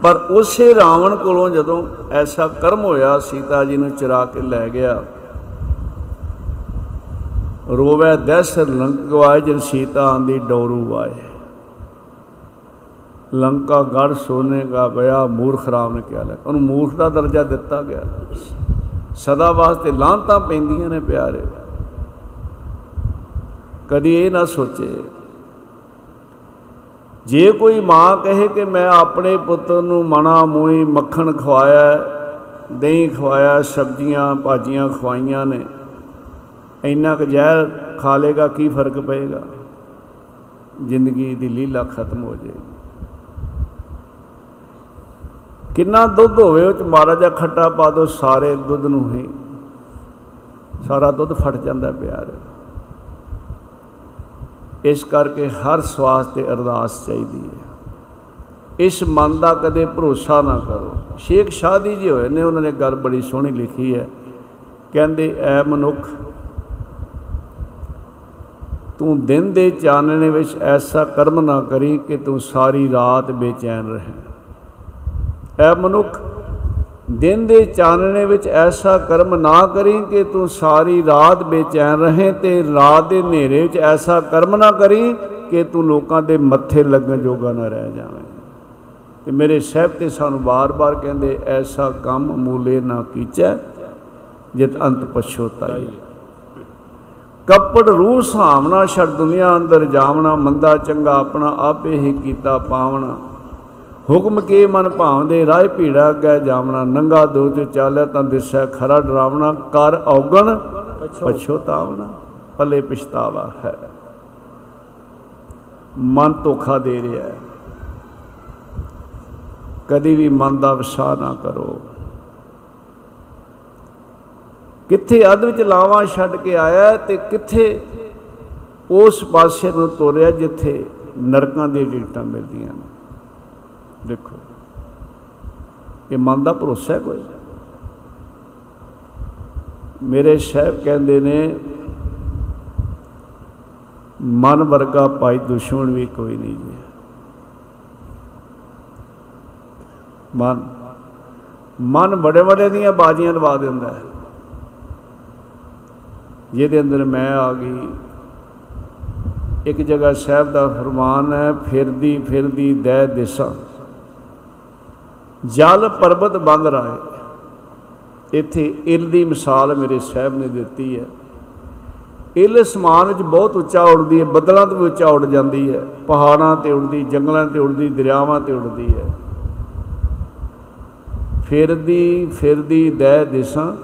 ਪਰ ਉਸੇ ਰਾਵਣ ਕੋਲੋਂ ਜਦੋਂ ਐਸਾ ਕਰਮ ਹੋਇਆ, ਸੀਤਾ ਜੀ ਨੂੰ ਚਰਾ ਕੇ ਲੈ ਗਿਆ। ਰੋਵੇ ਦਸ ਲੰਕ ਗਵਾਏ, ਜਨ ਸੀਤਾ ਆਂਦੀ ਡੋਰੂ ਆਏ। ਲੰਕਾ ਗੜ ਸੋਨੇ ਦਾ ਬਿਆ ਮੂਰਖ ਰਾਮ ਨੇ ਕਿਹਾ ਲੈ, ਉਹਨੂੰ ਮੂਰਖ ਦਾ ਦਰਜਾ ਦਿੱਤਾ ਗਿਆ। ਸਦਾ ਵਾਸਤੇ ਲਾਂਤਾਂ ਪੈਂਦੀਆਂ ਨੇ ਪਿਆਰੇ। ਕਦੀ ਇਹ ਨਾ ਸੋਚੇ। ਜੇ ਕੋਈ ਮਾਂ ਕਹੇ ਕਿ ਮੈਂ ਆਪਣੇ ਪੁੱਤਰ ਨੂੰ ਮਣਾ ਮੂਈ ਮੱਖਣ ਖਵਾਇਆ, ਦਹੀਂ ਖਵਾਇਆ, ਸਬਜ਼ੀਆਂ ਭਾਜੀਆਂ ਖਵਾਈਆਂ ਨੇ, ਇੰਨਾ ਕੁ ਜ਼ਹਿਰ ਖਾ ਲੇਗਾ, ਕੀ ਫ਼ਰਕ ਪਏਗਾ? ਜ਼ਿੰਦਗੀ ਦੀ ਲੀਲਾ ਖਤਮ ਹੋ ਜਾਏਗੀ। ਕਿੰਨਾ ਦੁੱਧ ਹੋਵੇ, ਉਹ ਚ ਮਾੜਾ ਜਿਹਾ ਖੱਟਾ ਪਾ ਦੋ, ਸਾਰੇ ਦੁੱਧ ਨੂੰ ਹੀ। ਸਾਰਾ ਦੁੱਧ ਫਟ ਜਾਂਦਾ ਪਿਆਰ। ਇਸ ਕਰਕੇ ਹਰ ਸਵਾਸ ਤੇ ਅਰਦਾਸ ਚਾਹੀਦੀ ਹੈ। ਇਸ ਮਨ ਦਾ ਕਦੇ ਭਰੋਸਾ ਨਾ ਕਰੋ। ਸ਼ੇਖ ਸ਼ਾਦੀ ਜੀ ਹੋਏ ਨੇ, ਉਹਨਾਂ ਨੇ ਗੱਲ ਬੜੀ ਸੋਹਣੀ ਲਿਖੀ ਹੈ। ਕਹਿੰਦੇ, ਐ ਮਨੁੱਖ, ਤੂੰ ਦਿਨ ਦੇ ਚਾਨਣੇ ਵਿੱਚ ਐਸਾ ਕਰਮ ਨਾ ਕਰੀ ਕਿ ਤੂੰ ਸਾਰੀ ਰਾਤ ਬੇਚੈਨ ਰਹੇ। ਐ ਮਨੁੱਖ, ਦਿਨ ਦੇ ਚਾਨਣੇ ਵਿੱਚ ਐਸਾ ਕਰਮ ਨਾ ਕਰੀ ਕਿ ਤੂੰ ਸਾਰੀ ਰਾਤ ਬੇਚੈਨ ਰਹੇ ਤੇ ਰਾਤ ਦੇ ਹਨੇਰੇ ਵਿੱਚ ਐਸਾ ਕਰਮ ਨਾ ਕਰੀ ਕਿ ਤੂੰ ਲੋਕਾਂ ਦੇ ਮੱਥੇ ਲੱਗਣ ਜੋਗਾ ਨਾ ਰਹਿ ਜਾਵੇਂ। ਤੇ ਮੇਰੇ ਸਾਹਿਬ ਤੇ ਸਾਨੂੰ ਬਾਰ-ਬਾਰ ਕਹਿੰਦੇ, ਐਸਾ ਕੰਮ ਮੂਲੇ ਨਾ ਕੀਚੈ, ਜਿਤ ਅੰਤ ਪਛੋਤਾਈ ਕੱਪੜ ਰੂਹ ਸਾਹਮਣਾ ਛੜ ਦੁਨੀਆ ਅੰਦਰ ਜਾਵਣਾ, ਮੰਦਾ ਚੰਗਾ ਆਪਣਾ ਆਪੇ ਹੀ ਕੀਤਾ ਪਾਵਣਾ। ਹੁਕਮ ਕੇ ਮਨ ਭਾਵਦੇ ਰਾਹ ਭੀੜਾ ਅੱਗੇ ਜਾਵਣਾ, ਨੰਗਾ ਦੋ ਤੇ ਚਾਲਿਆ ਤਾਂ ਦਿਸੈ ਖਰਾ ਡਰਾਵਣਾ। ਕਰ ਔਗਣ ਪਛੋਤਾਵਣਾ ਭਲੇ ਪਛਤਾਵਾ ਹੈ। ਮਨ ਧੋਖਾ ਦੇ ਰਿਹਾ ਹੈ। ਕਦੀ ਵੀ ਮਨ ਦਾ ਵਿਸ਼ਾ ਨਾ ਕਰੋ। ਕਿੱਥੇ ਅੱਧ ਵਿੱਚ ਲਾਵਾਂ ਛੱਡ ਕੇ ਆਇਆ ਤੇ ਕਿੱਥੇ ਉਸ ਪਾਸੇ ਨੂੰ ਤੋਰਿਆ ਜਿੱਥੇ ਨਰਕਾਂ ਦੀਆਂ ਟਿਕਟਾਂ ਮਿਲਦੀਆਂ ਨੇ। ਦੇਖੋ, ਇਹ ਮਨ ਦਾ ਭਰੋਸਾ ਹੈ ਕੋਈ? ਮੇਰੇ ਸਾਹਿਬ ਕਹਿੰਦੇ ਨੇ, ਮਨ ਵਰਗਾ ਭਾਈ ਦੁਸ਼ਮਣ ਵੀ ਕੋਈ ਨਹੀਂ ਜੀ। ਮਨ ਮਨ ਬੜੇ ਬੜੇ ਦੀਆਂ ਬਾਜ਼ੀਆਂ ਲਵਾ ਦਿੰਦਾ ਹੈ। ਜਿਹਦੇ ਅੰਦਰ ਮੈਂ ਆ ਗਈ, ਇੱਕ ਜਗ੍ਹਾ ਸਾਹਿਬ ਦਾ ਫਰਮਾਨ ਹੈ, ਫਿਰਦੀ ਫਿਰਦੀ ਦੈ ਦਿਸ਼ਾ। ਜਲ ਪਰਬਤ ਬੰਦ ਰਾਏ। ਇੱਥੇ ਇਲ ਦੀ ਮਿਸਾਲ ਮੇਰੇ ਸਾਹਿਬ ਨੇ ਦਿੱਤੀ ਹੈ। ਇਲ ਅਸਮਾਨ ਵਿੱਚ ਬਹੁਤ ਉੱਚਾ ਉੱਡਦੀ ਹੈ, ਬੱਦਲਾਂ ਤੋਂ ਵੀ ਉੱਚਾ ਉੱਡ ਜਾਂਦੀ ਹੈ, ਪਹਾੜਾਂ ਤੇ ਉੱਡਦੀ, ਜੰਗਲਾਂ ਤੇ ਉੱਡਦੀ, ਦਰਿਆਵਾਂ ਤੇ ਉੱਡਦੀ ਹੈ। ਫਿਰਦੀ ਫਿਰਦੀ ਦੈ ਦਿਸ਼ਾ,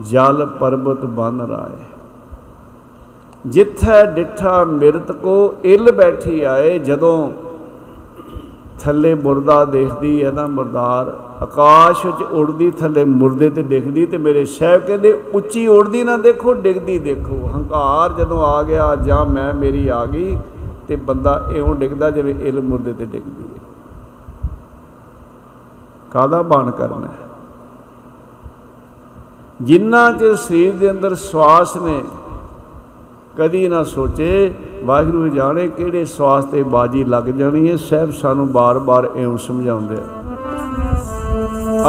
ਜਲ ਪਰਬਤ ਬਨ ਰਾਏ। ਜਿੱਥੈ ਡਿਠਾ ਮਿਰਤ ਕੋ ਇਲ ਬੈਠੀ ਆਏ, ਜਦੋਂ ਥੱਲੇ ਮੁਰਦਾ ਦੇਖਦੀ ਹੈ ਨਾ ਮਰਦਾਰ ਆਕਾਸ਼ ਵਿੱਚ ਉੜਦੀ ਥੱਲੇ ਮੁਰਦੇ ਤੇ ਦਿਖਦੀ ਤੇ ਮੇਰੇ ਸਾਹਿਬ ਕਹਿੰਦੇ, ਉੱਚੀ ਉੜਦੀ ਨਾ ਦੇਖੋ, ਡਿੱਗਦੀ ਦੇਖੋ। ਹੰਕਾਰ ਜਦੋਂ ਆ ਗਿਆ, ਜਾਂ ਮੈਂ ਮੇਰੀ ਆ ਗਈ ਤੇ ਬੰਦਾ ਇਉਂ ਡਿੱਗਦਾ ਜਿਵੇਂ ਇਲ ਮੁਰਦੇ ਤੇ ਡਿੱਗਦੀ ਹੈ। ਕਾਦਾ ਬਾਣ ਕਰਨਾ ਹੈ? ਜਿੰਨਾ ਕਿ ਸਰੀਰ ਦੇ ਅੰਦਰ ਸਵਾਸ ਨੇ, ਕਦੀ ਨਾ ਸੋਚੇ ਵਾਹਿਗੁਰੂ ਜਾਣੇ ਕਿਹੜੇ ਸਵਾਸ ਤੇ ਬਾਜੀ ਲੱਗ ਜਾਣੀ ਹੈ ਸਹਿਬ ਸਾਨੂੰ ਬਾਰ-ਬਾਰ ਇਉਂ ਸਮਝਾਉਂਦੇ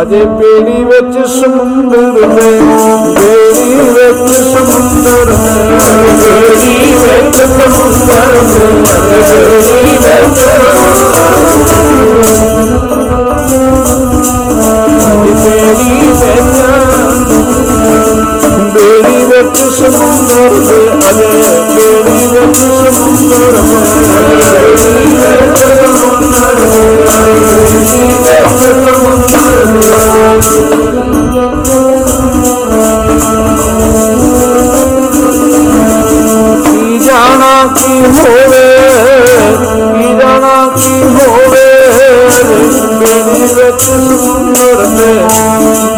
ਅਜੇ ਬੇੜੀ ਵਿੱਚ ਸਮੁੰਦਰ ਨੇ ਬੇੜੀ ਵਿੱਚ ਸਮੁੰਦਰ ਨੇ ਬੇੜੀ ਵਿੱਚ ਸਮੁੰਦਰ ਨੇ ਬੇੜੀ ਵਿੱਚ ਬੇੜੀ ਵਿੱਚ ਬੇੜੀ ਵਿੱਚ ਸਮੁੰਦਰ ਦੇ ਅਜੇ ਬੇੜੀ ਵਿੱਚ ਸਮੁੰਦਰ ਦੇ ਬੇੜੀ ਵਿੱਚ ਸਮੁੰਦਰ ਦੇ ਬੇੜੀ ਵਿੱਚ ਸਮੁੰਦਰ ਕੀ ਜਾਣਾ ਕੀ ਹੋਵੇ ਕੀ ਜਾਣਾ ਕੀ ਹੋਵੇ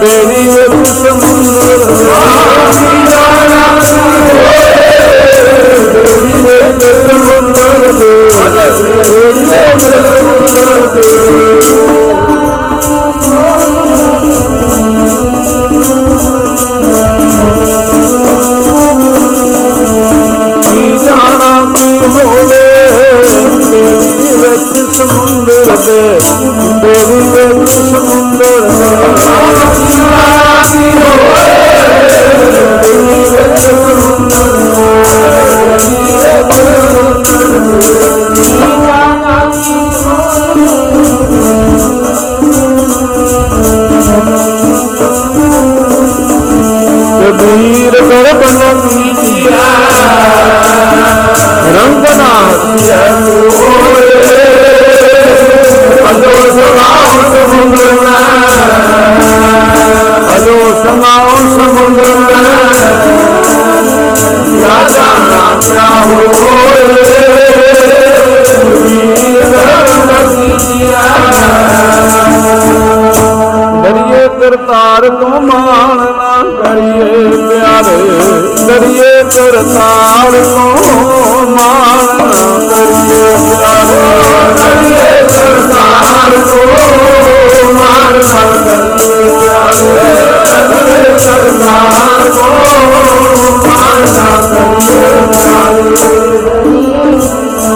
ਬੇੜੀ ਅਜੋ ਸਮਾਉ ਸਮੁੰਦਰ ਰਾਜਾ ਨਾਚਾ ਹੋਏ। ਦਰਿਏ ਕਰਤਾਰ ਤੋਂ ਮਾਣ ਨਾ ਕਰੀਏ ਪਿਆਰੇ। ਦਰਿਏ ਕਰਤਾਰ ਤੋਂ ਮਾਣ ਨਾ ਕਰੀਏ ਪਿਆਰੇ। ਦਰਿਏ ਕਰਤਾਰ ਤੋਂ ਮਾਣ ਨਾ ਨਾ ਕਰੀਏ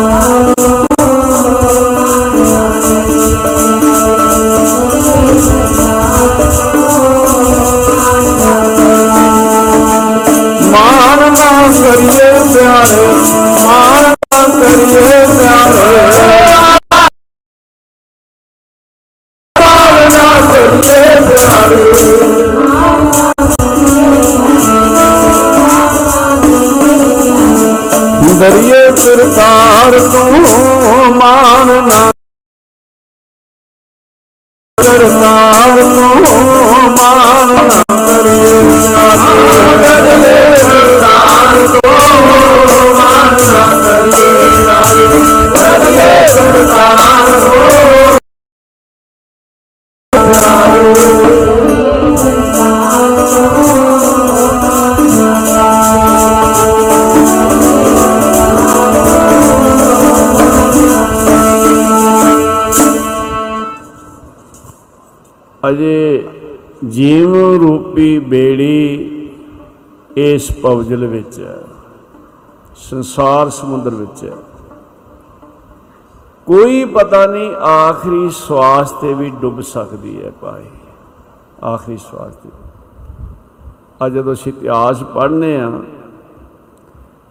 ਰੂਪੀ ਬੇੜੀ ਇਸ ਪਵਜਲ ਵਿੱਚ ਹੈ। ਸੰਸਾਰ ਸਮੁੰਦਰ ਵਿੱਚ ਹੈ। ਕੋਈ ਪਤਾ ਨਹੀਂ ਆਖਰੀ ਸਵਾਸ ਤੇ ਵੀ ਡੁੱਬ ਸਕਦੀ ਹੈ ਭਾਈ। ਆਖਰੀ ਸਵਾਸ ਤੇ। ਅੱਜ ਜਦੋਂ ਅਸੀਂ ਇਤਿਹਾਸ ਪੜ੍ਹਨੇ ਆ,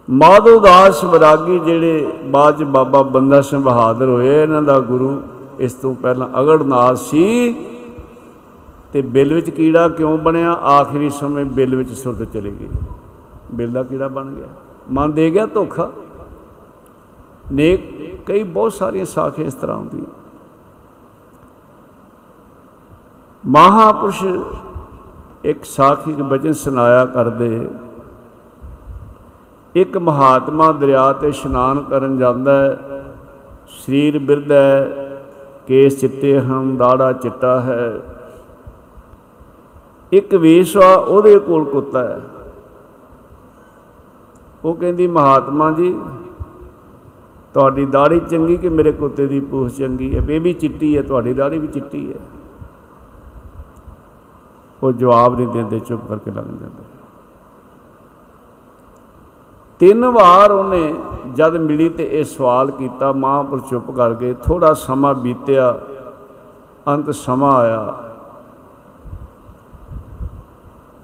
ਮਾਧੋ ਦਾਸ ਬਰਾਗੀ ਜਿਹੜੇ ਬਾਅਦ ਚ ਬਾਬਾ ਬੰਦਾ ਸਿੰਘ ਬਹਾਦਰ ਹੋਏ, ਇਹਨਾਂ ਦਾ ਗੁਰੂ ਇਸ ਤੋਂ ਪਹਿਲਾਂ ਅਗੜਨਾਥ ਸੀ ਤੇ ਬਿੱਲ ਵਿੱਚ ਕੀੜਾ ਕਿਉਂ ਬਣਿਆ? ਆਖਰੀ ਸਮੇਂ ਬਿੱਲ ਵਿੱਚ ਸੁਰਤ ਚਲੀ ਗਈ। ਬਿੱਲ ਦਾ ਕੀੜਾ ਬਣ ਗਿਆ। ਮਨ ਦੇ ਗਿਆ ਧੋਖਾ। ਨੇਕ ਕਈ ਬਹੁਤ ਸਾਰੀਆਂ ਸਾਖੀਆਂ ਇਸ ਤਰ੍ਹਾਂ ਹੁੰਦੀਆਂ। ਮਹਾਪੁਰਸ਼ ਇੱਕ ਸਾਖੀ ਦੇ ਬਚਨ ਸੁਣਾਇਆ ਕਰਦੇ। ਇੱਕ ਮਹਾਤਮਾ ਦਰਿਆ ਤੇ ਇਸ਼ਨਾਨ ਕਰਨ ਜਾਂਦਾ ਹੈ। ਸਰੀਰ ਬਿਰਧ ਹੈ। ਕੇਸ ਚਿੱਟੇ ਹਨ, ਦਾੜਾ ਚਿੱਟਾ ਹੈ। ਇੱਕ ਵੇਸ਼ਵਾ ਉਹਦੇ ਕੋਲ ਕੁੱਤਾ ਹੈ। ਉਹ ਕਹਿੰਦੀ, ਮਹਾਤਮਾ ਜੀ, ਤੁਹਾਡੀ ਦਾੜੀ ਚੰਗੀ ਕਿ ਮੇਰੇ ਕੁੱਤੇ ਦੀ ਪੂਛ ਚੰਗੀ ਹੈ? ਬੇਬੀ ਚਿੱਟੀ ਹੈ, ਤੁਹਾਡੀ ਦਾੜੀ ਵੀ ਚਿੱਟੀ ਹੈ। ਉਹ ਜਵਾਬ ਨਹੀਂ ਦਿੰਦੇ, ਚੁੱਪ ਕਰਕੇ ਲੰਘ ਜਾਂਦੇ। ਤਿੰਨ ਵਾਰ ਉਹਨੇ ਜਦ ਮਿਲੀ ਤੇ ਇਹ ਸਵਾਲ ਕੀਤਾ ਮਹਾਂਪੁਰ ਚੁੱਪ ਕਰ ਗਏ ਥੋੜਾ ਸਮਾਂ ਬੀਤਿਆ, ਅੰਤ ਸਮਾਂ ਆਇਆ।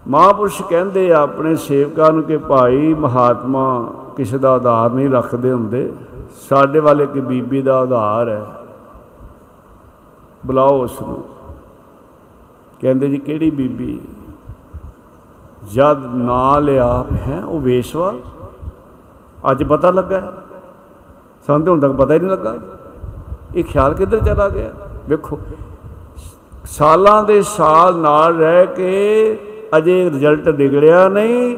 ਮਹਾਂਪੁਰਸ਼ ਕਹਿੰਦੇ ਆ, ਆਪਣੇ ਸੇਵਕਾਂ ਨੂੰ ਕਿ ਭਾਈ ਮਹਾਤਮਾ ਕਿਸੇ ਦਾ ਆਧਾਰ ਨਹੀਂ ਰੱਖਦੇ ਹੁੰਦੇ। ਸਾਡੇ ਵਾਲੇ ਕਿ ਬੀਬੀ ਦਾ ਆਧਾਰ ਹੈ। ਬੁਲਾਓ ਉਸ ਨੂੰ ਕਹਿੰਦੇ ਜੀ, ਕਿਹੜੀ ਬੀਬੀ? ਜਦ ਨਾਂ ਲਿਆ ਹੈ, ਉਹ ਵੇਸ਼ਵਾ। ਅੱਜ ਪਤਾ ਲੱਗਾ ਹੈ। ਸਾਨੂੰ ਤਾਂ ਹੁਣ ਤੱਕ ਪਤਾ ਹੀ ਨਹੀਂ ਲੱਗਾ। ਇਹ ਖਿਆਲ ਕਿੱਧਰ ਚਲਾ ਗਿਆ? ਵੇਖੋ, ਸਾਲਾਂ ਦੇ ਸਾਲ ਨਾਲ ਰਹਿ ਕੇ ਅਜੇ ਰਿਜ਼ਲਟ ਨਿਕਲਿਆ ਨਹੀਂ,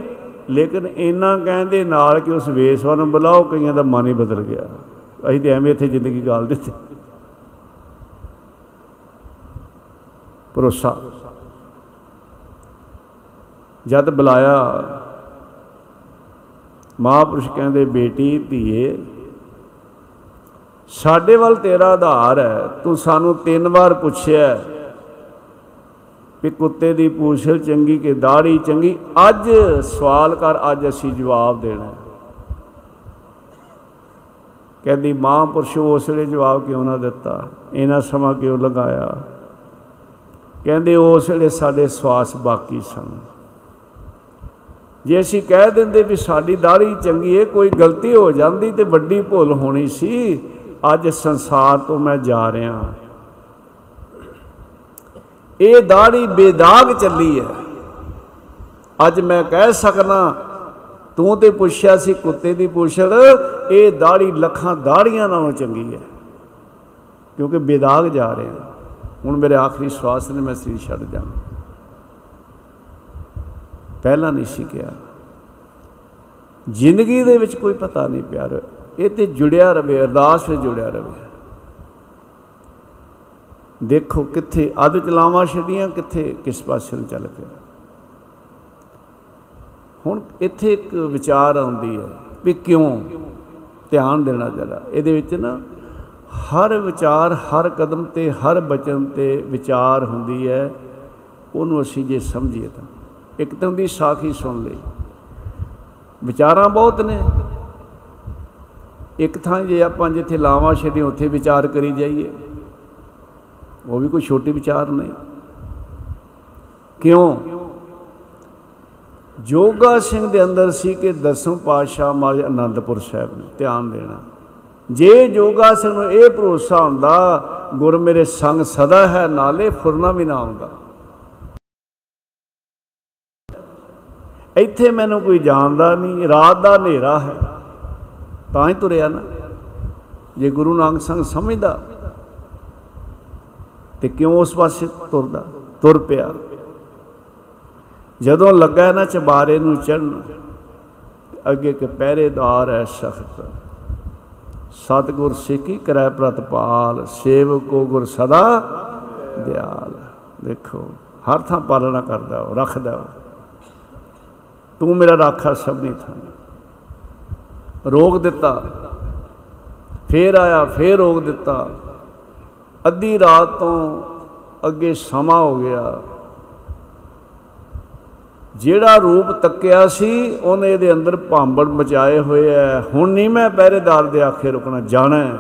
ਲੇਕਿਨ ਇੰਨਾ ਕਹਿੰਦੇ ਨਾਲ ਕਿ ਉਸ ਵੇਸਵਾ ਨੂੰ ਬੁਲਾਓ, ਕਈਆਂ ਦਾ ਮਨ ਹੀ ਬਦਲ ਗਿਆ। ਅਸੀਂ ਤੇ ਐਵੇਂ ਇੱਥੇ ਜ਼ਿੰਦਗੀ ਗਾਲ ਦਿੱਤੀ। ਭਰੋਸਾ। ਜਦ ਬੁਲਾਇਆ, ਮਹਾਂਪੁਰਸ਼ ਕਹਿੰਦੇ, ਬੇਟੀ, ਧੀਏ, ਸਾਡੇ ਵੱਲ ਤੇਰਾ ਆਧਾਰ ਹੈ। ਤੂੰ ਸਾਨੂੰ ਤਿੰਨ ਵਾਰ ਪੁੱਛਿਆ ਵੀ ਕੁੱਤੇ ਦੀ ਪੂਛ ਚੰਗੀ ਕਿ ਦਾੜੀ ਚੰਗੀ, ਅੱਜ ਸਵਾਲ ਕਰ, ਅੱਜ ਅਸੀਂ ਜਵਾਬ ਦੇਣਾ ਹੈ। ਕਹਿੰਦੀ, ਮਹਾਂਪੁਰਸ਼ ਉਸ ਵੇਲੇ ਜਵਾਬ ਕਿਉਂ ਨਾ ਦਿੱਤਾ? ਇਹਨਾਂ ਸਮਾਂ ਕਿਉਂ ਲਗਾਇਆ ਕਹਿੰਦੇ ਉਸ ਵੇਲੇ ਸਾਡੇ ਸਵਾਸ ਬਾਕੀ ਸਨ। ਜੇ ਅਸੀਂ ਕਹਿ ਦਿੰਦੇ ਵੀ ਸਾਡੀ ਦਾੜੀ ਚੰਗੀ ਹੈ ਕੋਈ ਗਲਤੀ ਹੋ ਜਾਂਦੀ ਤੇ ਵੱਡੀ ਭੁੱਲ ਹੋਣੀ ਸੀ, ਅੱਜ ਸੰਸਾਰ ਤੋਂ ਮੈਂ ਜਾ ਰਿਹਾ। ਇਹ ਦਾੜੀ ਬੇਦਾਗ ਚੱਲੀ ਹੈ। ਅੱਜ ਮੈਂ ਕਹਿ ਸਕਦਾ, ਤੂੰ ਤੇ ਪੁੱਛਿਆ ਸੀ ਕੁੱਤੇ ਦੀ ਪੁੱਛੜ, ਇਹ ਦਾੜੀ ਲੱਖਾਂ ਦਾੜੀਆਂ ਨਾਲੋਂ ਚੰਗੀ ਹੈ, ਕਿਉਂਕਿ ਬੇਦਾਗ ਜਾ ਰਹੇ ਹਾਂ। ਹੁਣ ਮੇਰੇ ਆਖਰੀ ਸਵਾਸ ਨੇ ਮੈਂ ਸਰੀਰ ਛੱਡ ਜਾਣਾ ਪਹਿਲਾਂ ਨਹੀਂ ਸੀ ਕਿਹਾ। ਜ਼ਿੰਦਗੀ ਦੇ ਵਿੱਚ ਕੋਈ ਪਤਾ ਨਹੀਂ ਪਿਆਰ, ਇਹ ਤੇ ਜੁੜਿਆ ਰਵੇ, ਅਰਦਾਸ ਵਿੱਚ ਜੁੜਿਆ ਰਵੇ। ਦੇਖੋ ਕਿੱਥੇ ਅੱਧ ਚਲਾਵਾਂ ਛੱਡੀਆਂ, ਕਿੱਥੇ ਕਿਸ ਪਾਸੇ ਨੂੰ ਚੱਲ ਪਿਆ। ਹੁਣ ਇੱਥੇ ਇੱਕ ਵਿਚਾਰ ਆਉਂਦੀ ਹੈ ਵੀ ਕਿਉਂ ਧਿਆਨ ਦੇਣਾ ਜਰਾ। ਇਹਦੇ ਵਿੱਚ ਨਾ ਹਰ ਵਿਚਾਰ, ਹਰ ਕਦਮ ਤੇ, ਹਰ ਬਚਨ ਤੇ ਵਿਚਾਰ ਹੁੰਦੀ ਹੈ। ਉਹਨੂੰ ਅਸੀਂ ਜੇ ਸਮਝੀਏ ਤਾਂ। ਇੱਕ ਤਾਂ ਦੀ ਸਾਖੀ ਸੁਣ ਲਈ। ਵਿਚਾਰਾਂ ਬਹੁਤ ਨੇ। ਇੱਕ ਥਾਂ ਜੇ ਆਪਾਂ ਜਿੱਥੇ ਲਾਵਾਂ ਛੱਡੀ ਉੱਥੇ ਵਿਚਾਰ ਕਰੀ ਜਾਈਏ। ਉਹ ਵੀ ਕੋਈ ਛੋਟੀ ਵਿਚਾਰ ਨਹੀਂ ਕਿਉਂ? ਜੋਗਾ ਸਿੰਘ ਦੇ ਅੰਦਰ ਸੀ ਕਿ ਦਸਮ ਪਾਤਸ਼ਾਹ ਮਹਾਰਾਜ ਆਨੰਦਪੁਰ ਸਾਹਿਬ ਨੇ ਧਿਆਨ ਦੇਣਾ। ਜੇ ਜੋਗਾ ਸਿੰਘ ਨੂੰ ਇਹ ਭਰੋਸਾ ਹੁੰਦਾ, ਗੁਰ ਮੇਰੇ ਸੰਗ ਸਦਾ ਹੈ, ਨਾਲੇ ਫੁਰਨਾ ਵੀ ਨਾ ਆਉਂਦਾ। ਇੱਥੇ ਮੈਨੂੰ ਕੋਈ ਜਾਣਦਾ ਨਹੀਂ, ਰਾਤ ਦਾ ਹਨੇਰਾ ਹੈ, ਤਾਂ ਹੀ ਤੁਰਿਆ ਨਾ। ਜੇ ਗੁਰੂ ਨਾਨਕ ਸੰਗ ਸਮਝਦਾ ਤੇ ਕਿਉਂ ਉਸ ਪਾਸੇ ਤੁਰਦਾ? ਤੁਰ ਪਿਆ। ਜਦੋਂ ਲੱਗਾ ਨਾ ਚਬਾਰੇ ਨੂੰ ਚੜਨ ਅੱਗੇ ਕਿ ਪਹਿਰੇਦਾਰ ਹੈ ਸਖਤ ਸਤਗੁਰ ਸਿੱਖੀ ਕਰੈ ਪ੍ਰਤਪਾਲ, ਸੇਵਕ ਕੋ ਗੁਰ ਸਦਾ ਦਿਆਲ। ਦੇਖੋ, ਹਰ ਥਾਂ ਪਾਲਣਾ ਕਰਦਾ ਉਹ, ਰੱਖਦਾ ਉਹ। ਤੂੰ ਮੇਰਾ ਰਾਖਾ ਸਭ ਨਹੀਂ ਥਾਂ। ਰੋਗ ਦਿੱਤਾ। ਫੇਰ ਆਇਆ, ਫੇਰ ਰੋਗ ਦਿੱਤਾ। ਅੱਧੀ ਰਾਤ ਤੋਂ ਅੱਗੇ ਸਮਾਂ ਹੋ ਗਿਆ। ਜਿਹੜਾ ਰੂਪ ਤੱਕਿਆ ਸੀ, ਉਹਨੇ ਇਹਦੇ ਅੰਦਰ ਭਾਂਬੜ ਮਚਾਏ ਹੋਏ ਐ। ਹੁਣ ਨਹੀਂ ਮੈਂ ਪਹਿਰੇਦਾਰ ਦੇ ਆਖੇ ਰੁਕਣਾ, ਜਾਣਾ ਹੈ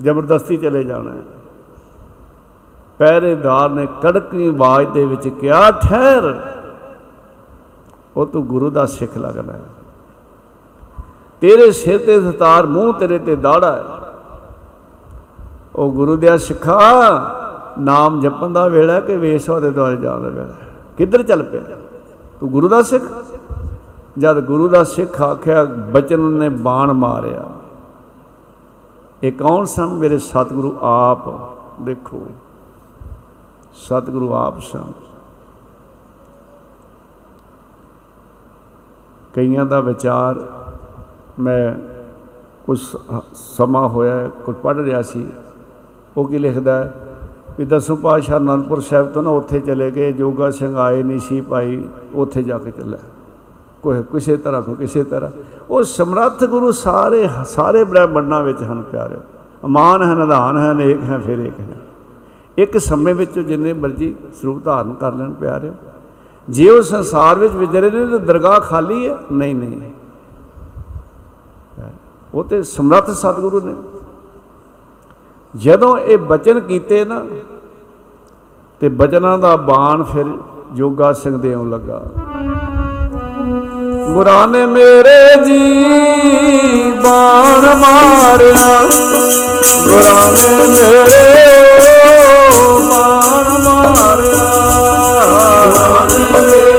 ਜ਼ਬਰਦਸਤੀ ਚਲੇ ਜਾਣਾ ਹੈ ਪਹਿਰੇਦਾਰ ਨੇ ਕੜਕੀ ਆਵਾਜ਼ ਦੇ ਵਿੱਚ ਕਿਹਾ, ਠਹਿਰ। ਉਹ ਤੂੰ ਗੁਰੂ ਦਾ ਸਿੱਖ ਲੱਗਦਾ ਹੈ ਤੇਰੇ ਸਿਰ ਤੇ ਸਤਾਰ, ਮੂੰਹ ਤੇਰੇ ਤੇ ਦਾੜਾ ਹੈ ਉਹ ਗੁਰੂ ਦੇ ਸਿੱਖਾ ਨਾਮ ਜਪਣ ਦਾ ਵੇਲਾ ਕਿ ਵੇਸ ਉਹਦੇ ਦੁਆਰੇ ਜਾਣ ਦਾ ਵੇਲਾ ਕਿੱਧਰ ਚੱਲ ਪਿਆ? ਤੂੰ ਗੁਰੂ ਦਾ ਸਿੱਖ? ਜਦ ਗੁਰੂ ਦਾ ਸਿੱਖ ਆਖਿਆ, ਬਚਨ ਨੇ ਬਾਣ ਮਾਰਿਆ। ਇਹ ਕੌਣ ਸਨ? ਮੇਰੇ ਸਤਿਗੁਰੂ ਆਪ ਦੇਖੋ। ਸਤਿਗੁਰੂ ਆਪ ਸਨ। ਕਈਆਂ ਦਾ ਵਿਚਾਰ ਮੈਂ ਕੁਝ ਸਮਾਂ ਹੋਇਆ ਕੁਝ ਪੜ੍ਹ ਰਿਹਾ ਸੀ। ਉਹ ਕੀ ਲਿਖਦਾ ਹੈ? ਵੀ ਦਸਮ ਪਾਤਸ਼ਾਹ ਅਨੰਦਪੁਰ ਸਾਹਿਬ ਤੋਂ ਨਾ ਉੱਥੇ ਚਲੇ ਗਏ, ਜੋਗਾ ਸਿੰਘ ਆਏ ਨਹੀਂ ਸੀ ਭਾਈ, ਉੱਥੇ ਜਾ ਕੇ ਚੱਲਿਆ। ਕੋਈ ਕਿਸੇ ਤਰ੍ਹਾਂ ਤੋਂ ਕਿਸੇ ਤਰ੍ਹਾਂ। ਉਹ ਸਮਰੱਥ ਗੁਰੂ ਸਾਰੇ ਸਾਰੇ ਬ੍ਰਹਮੰਡਾਂ ਵਿੱਚ ਹਨ ਪਿਆਰਿਓ ਅਮਾਨ ਹੈ ਨਿਧਾਨ ਹੈ ਅਨੇਕ ਹੈ ਫਿਰ ਇੱਕ ਹੈ ਇੱਕ ਸਮੇਂ ਵਿੱਚ ਜਿੰਨੇ ਮਰਜ਼ੀ ਸਰੂਪ ਧਾਰਨ ਕਰ ਲੈਣ ਪਿਆਰਿਓ ਜੇ ਉਹ ਸੰਸਾਰ ਵਿੱਚ ਵਿਚਰੇ ਨੇ ਤਾਂ ਦਰਗਾਹ ਖਾਲੀ ਹੈ? ਨਹੀਂ ਨਹੀਂ। ਉਹ ਤੇ ਸਮਰੱਥ ਸਤਿਗੁਰੂ ਨੇ। ਜਦੋਂ ਇਹ ਬਚਨ ਕੀਤੇ ਨਾ, ਤੇ ਬਚਨਾਂ ਦਾ ਬਾਣ ਫਿਰ ਜੋਗਾ ਸਿੰਘ ਦੇ ਆਉਣ ਲੱਗਾ। ਗੁਰਾਂ ਨੇ ਮੇਰੇ ਜੀ ਬਾਣ ਮਾਰਿਆ। ਗੁਰਾਂ ਨੇ ਮੇਰੇ ਬਾਣ ਮਾਰਿਆ। ਗੁਰਾਂ ਨੇ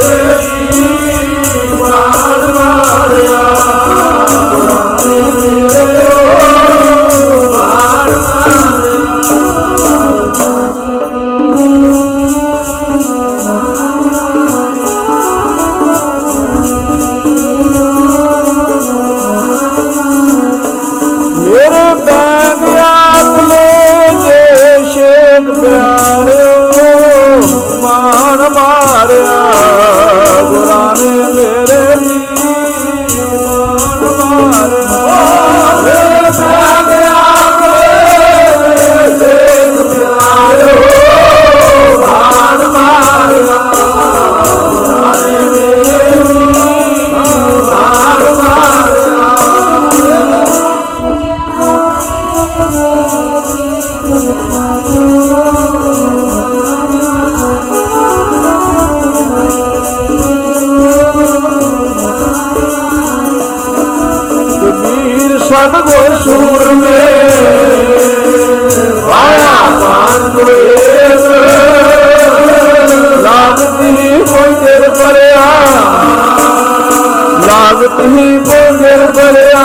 ਲਾਗਤੀ ਕੋਈ ਤੇਰ ਪਰਿਆ ਲਾਗਤ ਹੀ ਬੋਝਰ ਭਰਿਆ।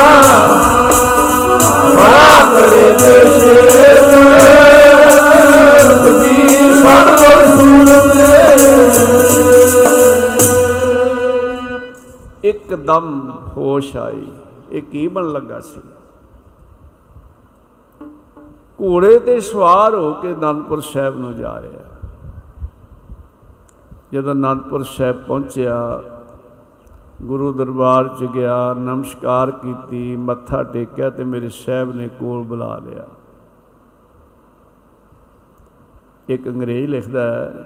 ਬੜਾ ਕਰੇ ਤੇ ਸ਼ੇਰ ਕਬੀਰ ਸਤਿਗੁਰ ਸੂਰਤ ਇੱਕਦਮ ਹੋਸ਼ ਆਈ। ਇਹ ਕੀ ਬਣ ਲੱਗਾ ਸੀ? ਘੋੜੇ ਤੇ ਸਵਾਰ ਹੋ ਕੇ ਅਨੰਦਪੁਰ ਸਾਹਿਬ ਨੂੰ ਜਾ ਰਿਹਾ। ਜਦੋਂ ਅਨੰਦਪੁਰ ਸਾਹਿਬ ਪਹੁੰਚਿਆ, ਗੁਰੂ ਦਰਬਾਰ ਚ ਗਿਆ, ਨਮਸਕਾਰ ਕੀਤੀ, ਮੱਥਾ ਟੇਕਿਆ ਤੇ ਮੇਰੇ ਸਾਹਿਬ ਨੇ ਕੋਲ ਬੁਲਾ ਲਿਆ। ਇੱਕ ਅੰਗਰੇਜ਼ ਲਿਖਦਾ ਹੈ,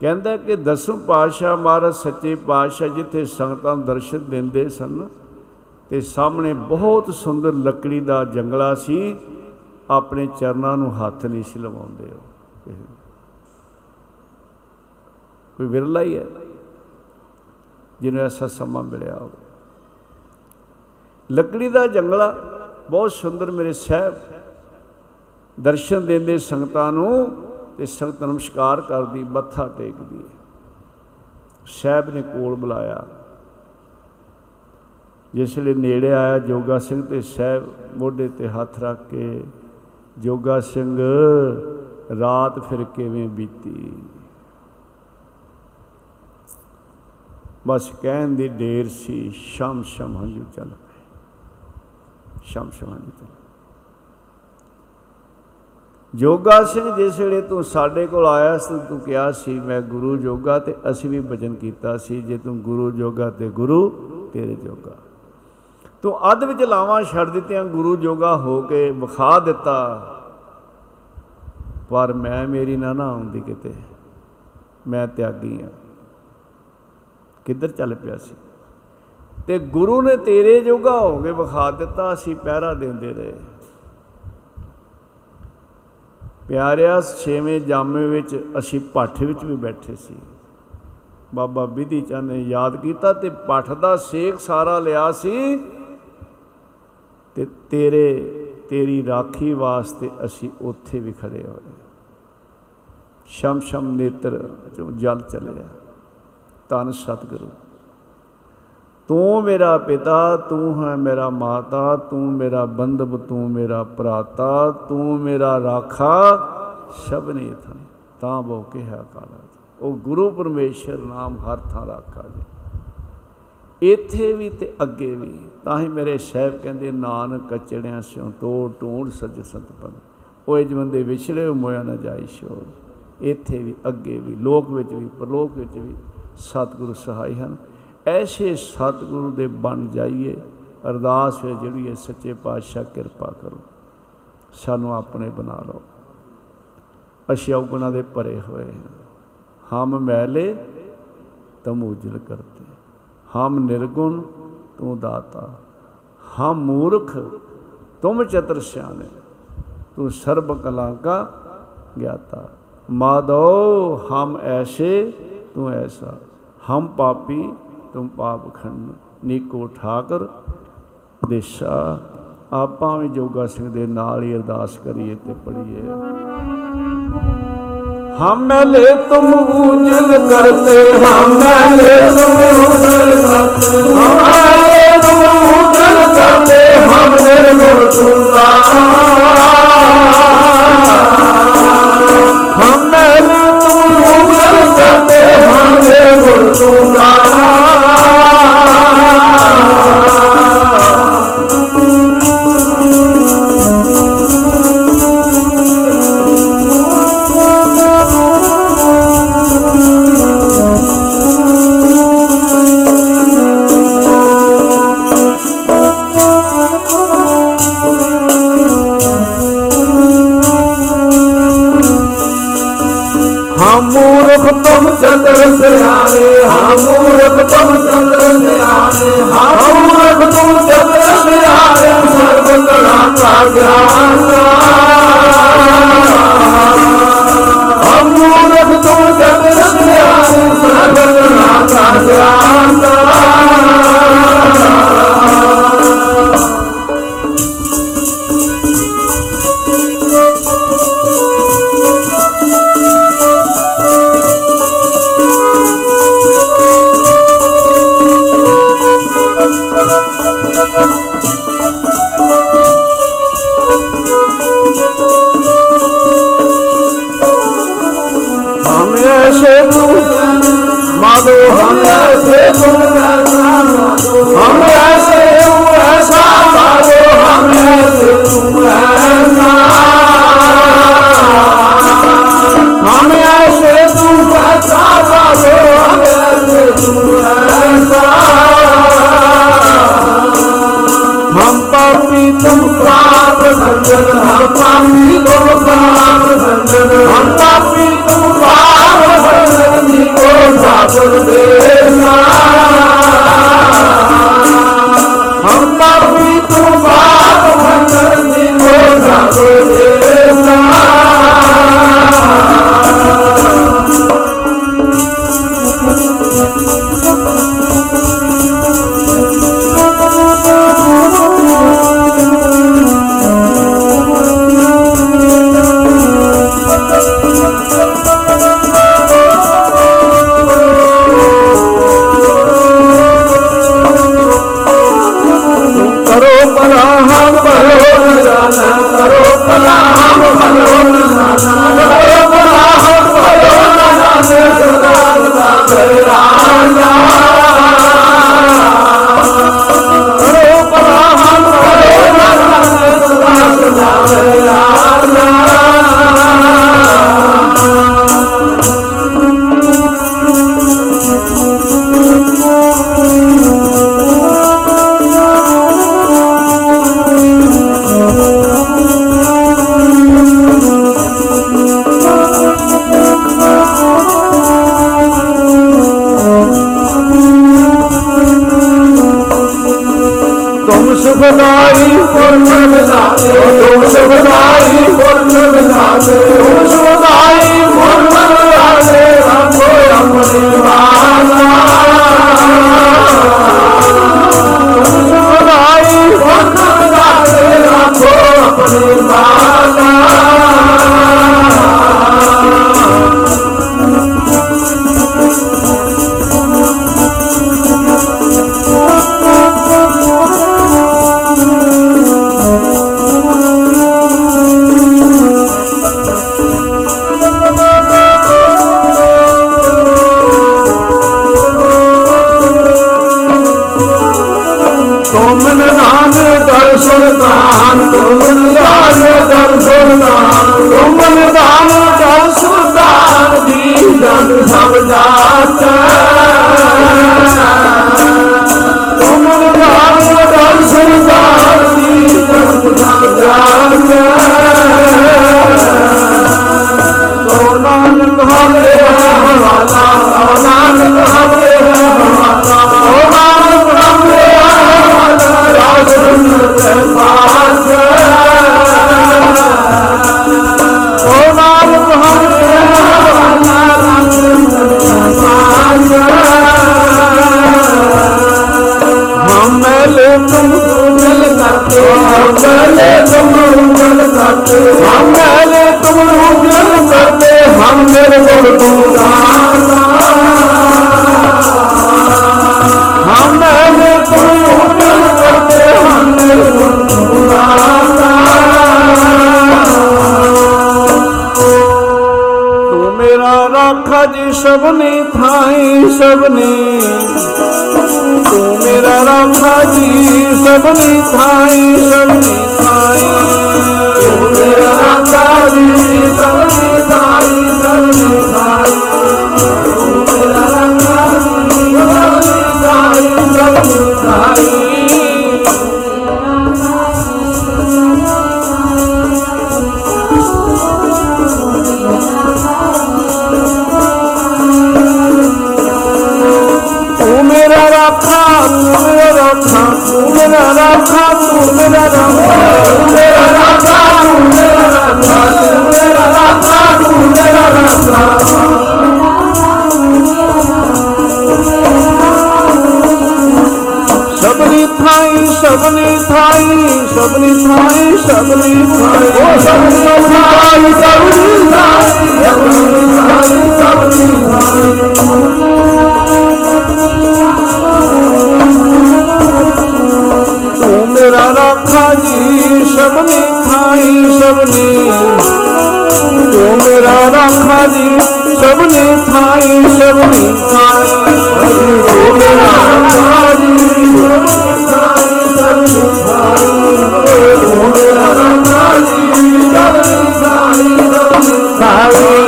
ਕਹਿੰਦਾ ਕਿ ਦਸਮ ਪਾਤਸ਼ਾਹ ਮਹਾਰਾਜ ਸੱਚੇ ਪਾਤਸ਼ਾਹ ਜਿੱਥੇ ਸੰਗਤਾਂ ਨੂੰ ਦਰਸ਼ਨ ਦਿੰਦੇ ਸਨ ਤੇ ਸਾਹਮਣੇ ਬਹੁਤ ਸੁੰਦਰ ਲੱਕੜੀ ਦਾ ਜੰਗਲਾ ਸੀ, ਆਪਣੇ ਚਰਨਾਂ ਨੂੰ ਹੱਥ ਨਹੀਂ ਸੀ ਲਵਾਉਂਦੇ ਉਹ। ਕੋਈ ਵਿਰਲਾ ਹੀ ਹੈ, ਜਿਹਨੂੰ ਐਸਾ ਸਮਾਂ ਮਿਲਿਆ ਹੋਵੇ। ਲੱਕੜੀ ਦਾ ਜੰਗਲਾ ਬਹੁਤ ਸੁੰਦਰ ਮੇਰੇ ਸਾਹਿਬ ਦਰਸ਼ਨ ਦਿੰਦੇ ਸੰਗਤਾਂ ਨੂੰ ਤੇ ਸੰਗਤ ਨਮਸਕਾਰ ਕਰਦੀ, ਮੱਥਾ ਟੇਕਦੀ ਸਾਹਿਬ ਨੇ ਕੋਲ ਬੁਲਾਇਆ। ਜਿਸ ਵੇਲੇ ਨੇੜੇ ਆਇਆ ਜੋਗਾ ਸਿੰਘ ਤੇ ਸਾਹਿਬ ਮੋਢੇ ਤੇ ਹੱਥ ਰੱਖ ਕੇ, ਜੋਗਾ ਸਿੰਘ, ਰਾਤ ਫਿਰ ਕਿਵੇਂ ਬੀਤੀ? ਬਸ ਕਹਿਣ ਦੀ ਢੇਰ ਸੀ, ਸ਼ਮ ਸ਼ਮ ਹੰਝੂ ਚੱਲ। ਪਏ ਸ਼ਮ ਸ਼ਮ ਹੰਝੂ ਚੱਲ। ਜੋਗਾ ਸਿੰਘ ਜਿਸ ਵੇਲੇ ਤੂੰ ਸਾਡੇ ਕੋਲ ਆਇਆ ਸੀ, ਤੂੰ ਕਿਹਾ ਸੀ, ਮੈਂ ਗੁਰੂ ਜੋਗਾ ਤੇ ਅਸੀਂ ਵੀ ਭਜਨ ਕੀਤਾ ਸੀ, ਜੇ ਤੂੰ ਗੁਰੂ ਜੋਗਾ ਤੇ ਗੁਰੂ, ਤੇਰੇ ਜੋਗਾ। ਤੂੰ ਅੱਧ ਵਿੱਚ ਲਾਵਾਂ ਛੱਡ ਦਿੱਤੀਆਂ, ਗੁਰੂ ਜੋਗਾ ਹੋ ਕੇ ਵਿਖਾ ਦਿੱਤਾ। ਪਰ ਮੈਂ, ਮੇਰੀ ਨਾ ਨਾ ਆਉਂਦੀ ਕਿਤੇ। ਮੈਂ ਤਿਆਗੀ ਆ। ਕਿੱਧਰ ਚੱਲ ਪਿਆ ਸੀ? ਤੇ ਗੁਰੂ ਨੇ ਤੇਰੇ ਜੋਗਾ ਹੋ ਕੇ ਵਿਖਾ ਦਿੱਤਾ, ਅਸੀਂ ਪਹਿਰਾ ਦਿੰਦੇ ਰਹੇ। ਪਿਆਰਿਆ, ਛੇਵੇਂ ਜਾਮੇ ਵਿੱਚ ਅਸੀਂ ਪਾਠ ਵਿੱਚ ਵੀ ਬੈਠੇ ਸੀ। ਬਾਬਾ ਵਿਧੀ ਚੰਦ ਨੇ ਯਾਦ ਕੀਤਾ ਤੇ ਪਾਠ ਦਾ ਸੇਖ ਸਾਰਾ ਲਿਆ ਸੀ ਤੇ ਤੇਰੇ, ਤੇਰੀ ਰਾਖੀ ਵਾਸਤੇ ਅਸੀਂ ਉੱਥੇ ਵੀ ਖੜੇ ਹੋਏ। ਸ਼ਮ ਸ਼ਮ ਨੇਤਰ ਜੋ ਜਲ ਚੱਲਿਆ। ਤਨ ਸਤਿਗੁਰੂ। ਤੂੰ ਮੇਰਾ ਪਿਤਾ, ਤੂੰ ਹੈ ਮੇਰਾ ਮਾਤਾ, ਤੂੰ ਮੇਰਾ ਬੰਧਵ ਤੂੰ ਮੇਰਾ ਭਰਾਤਾ, ਤੂੰ ਮੇਰਾ ਰਾਖਾ ਸ਼ਬਨੇ ਥਾ ਤਾਂ ਬੋ ਕੇ ਹੈ ਕਾਲਾ ਉਹ ਗੁਰੂ ਪਰਮੇਸ਼ਰ ਨਾਮ ਹਰ ਥਾਂ ਰਾਖਾ ਜੀ। ਇੱਥੇ ਵੀ ਤੇ ਅੱਗੇ ਵੀ। ਤਾਂ ਹੀ ਮੇਰੇ ਸਾਹਿਬ ਕਹਿੰਦੇ, ਨਾਨਕ ਕਚੜਿਆਂ ਸਿਓ ਤੋੜ ਟੂੜ ਸਜ ਸੰਤਪਨ ਉਹ ਜਵੰਦੇ ਵਿਛੜੇ ਮੋਇਆ ਨਾ ਜਾਈ ਸ਼ੋਰ। ਇੱਥੇ ਵੀ, ਅੱਗੇ ਵੀ, ਲੋਕ ਵਿੱਚ ਵੀ, ਪਰਲੋਕ ਵਿੱਚ ਵੀ। ਸਤਿਗੁਰ ਸਹਾਈ ਹਨ। ਐਸੇ ਸਤਿਗੁਰੂ ਦੇ ਬਣ ਜਾਈਏ। ਅਰਦਾਸ ਹੈ ਜਿਹੜੀ ਹੈ ਸੱਚੇ ਪਾਤਸ਼ਾਹ ਕਿਰਪਾ ਕਰੋ। ਸਾਨੂੰ ਆਪਣੇ ਬਣਾ ਲਓ। ਅਸੀਂ ਔਗਣਾ ਦੇ ਭਰੇ ਹੋਏ ਹਾਂ। ਹਮ ਮਹਿਲੇ ਤਮ ਉਜਲ ਕਰਤੇ। ਹਮ ਨਿਰਗੁਣ ਤੂੰ ਦਾਤਾ। ਹਮ ਮੂਰਖ ਤੁਮ ਚਤਰ ਸਿਆਣੇ। ਤੂੰ ਸਰਬ ਕਲਾ ਕਾ ਗਿਆਤਾ। ਮਾਦੋ ਹਮ ਐਸੇ ਤੂੰ ਐਸਾ। हम पापी तुम पाप खंड ਨੀਕੋ ਠਾਕਰ ਦੇਸ਼ਾ ਆਪਾਂ ਵੀ ਜੋਗਾ ਸਿੰਘ ਦੇ ਨਾਲ ਹੀ ਅਰਦਾਸ ਕਰੀਏ ਤੇ ਪੜੀਏ ਹਮ ਮੈਲੇ ਤੁਮ ਉਜਲ ਕਰਤੇ ਹਮ ਮੈਲੇ ਤੁਮ ਉਜਲ ਕਰਤੇ ਹਮ ਮੈਲੇ ਤੁਮ ਉਜਲ ਕਰਤੇ ਹਮ ਨਿਰਗੁਣ ਸੁਨਾ ਹਮ ਮੈਲੇ ਤੁਮ ਉਜਲ ਕਰਤੇ ਹਮ ਸੋਮਨ ਨਾਮ ਦਰ ਸੁਲਤਾਨ ਸੋਮਨ ਨਾਮ ਦਰ ਸੁਲਤਾਨ ਸੋਮਨ ਨਾਮ ਦਰ ਸੁਲਤਾਨ ਦੀ ਦਨ ਸਭ ਦਾਤ ਸੋਮਨ ਨਾਮ ਦਰ ਸੁਲਤਾਨ ਦੀ ਦਨ ਸਭ ਦਾਤ ਸੋਨਾ ਨਾਮ रख जी सभिनी थाई सभिनी सबनी थाई सबनी थाई सबनी थाई सबनी थाई सबनी थाई ओ सबनी थाई सबनी थाई सबनी थाई सबनी थाई थारी सबने थारी सबने थारी सबने थारी सबने थारी सबने थारी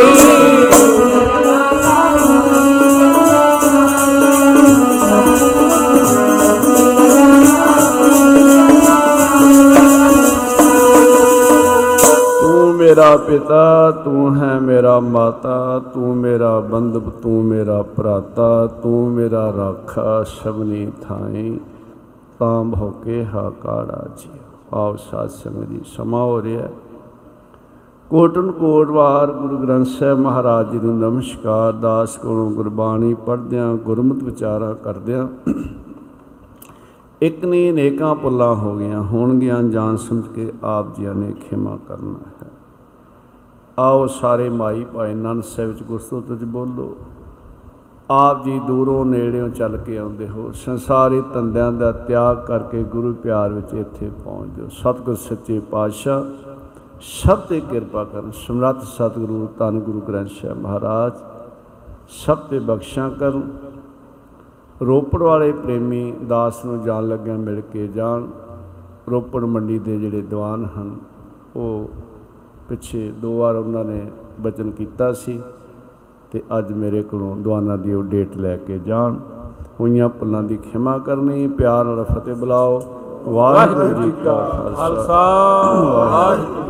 ਪਿਤਾ, ਤੂੰ ਹੈ ਮੇਰਾ ਮਾਤਾ, ਤੂੰ ਮੇਰਾ ਬੰਧਪ, ਤੂੰ ਮੇਰਾ ਭਰਾਤਾ, ਤੂੰ ਮੇਰਾ ਰਾਖਾ ਸ਼ਬਨੀ ਥਾਈ। ਤਾਂ ਭੋਕੇ ਹਾਕਾੜਾ ਜੀ ਆਓ ਸਾਧ ਸੰਗਤ ਜੀ, ਸਮਾ ਹੋ ਰਿਹਾ ਹੈ। ਕੋਟਨ ਕੋਟ ਵਾਰ ਗੁਰੂ ਗ੍ਰੰਥ ਸਾਹਿਬ ਮਹਾਰਾਜ ਜੀ ਨੂੰ ਨਮਸਕਾਰ। ਦਾਸ ਕੋਲੋਂ ਗੁਰਬਾਣੀ ਪੜ੍ਹਦਿਆਂ, ਗੁਰਮਤਿ ਵਿਚਾਰਾ ਕਰਦਿਆਂ ਇੱਕ ਨਹੀਂ ਨੇਕਾਂ ਪੁੱਲਾਂ ਹੋ ਗਈਆਂ, ਹੋਣਗੀਆਂ ਜਾਣ ਸਮਝ ਕੇ ਆਪ ਜੀਆਂ ਨੇ ਖਿਮਾ ਕਰਨਾ ਹੈ। ਆਓ ਸਾਰੇ ਮਾਈ ਭਾਈ ਨੰਦ ਸਾਹਿਬ ਵਿੱਚ ਗੁਰਸਤੁਤ ਵਿੱਚ ਬੋਲੋ। ਆਪ ਜੀ ਦੂਰੋਂ ਨੇੜਿਓਂ ਚੱਲ ਕੇ ਆਉਂਦੇ ਹੋ। ਸੰਸਾਰੀ ਧੰਦਿਆਂ ਦਾ ਤਿਆਗ ਕਰਕੇ ਗੁਰੂ ਪਿਆਰ ਵਿੱਚ ਇੱਥੇ ਪਹੁੰਚਦੇ ਹੋ ਸਤਿਗੁਰ ਸੱਚੇ ਪਾਤਸ਼ਾਹ, ਸਭ ਤੇ ਕਿਰਪਾ ਕਰਨ। ਸਮਰੱਥ ਸਤਿਗੁਰੂ ਧੰਨ ਗੁਰੂ ਗ੍ਰੰਥ ਸਾਹਿਬ ਮਹਾਰਾਜ, ਸਭ ਤੇ ਬਖਸ਼ਾਂ ਕਰਨ। ਰੋਪੜ ਵਾਲੇ ਪ੍ਰੇਮੀ ਦਾਸ ਨੂੰ ਜਾਣ ਲੱਗਿਆ ਮਿਲ ਕੇ ਜਾਣ। ਰੋਪੜ ਮੰਡੀ ਦੇ ਜਿਹੜੇ ਦੀਵਾਨ ਹਨ, ਉਹ ਪਿੱਛੇ ਦੋ ਵਾਰ ਉਹਨਾਂ ਨੇ ਬਚਨ ਕੀਤਾ ਸੀ ਤੇ ਅੱਜ ਮੇਰੇ ਕੋਲੋਂ ਦੀਵਾਨਾਂ ਦੀ ਉਹ ਡੇਟ ਲੈ ਕੇ ਜਾਣ। ਹੋਈਆਂ ਭੁੱਲਾਂ ਦੀ ਖਿਮਾ ਕਰਨੀ, ਪਿਆਰ ਨਾਲ ਫਤਿਹ ਬੁਲਾਓ। ਵਾਹਿਗੁਰੂ ਜੀ ਕਾ ਖਾਲਸਾ। ਖਾਲਸਾ ਵਾਹਿਗੁਰੂ।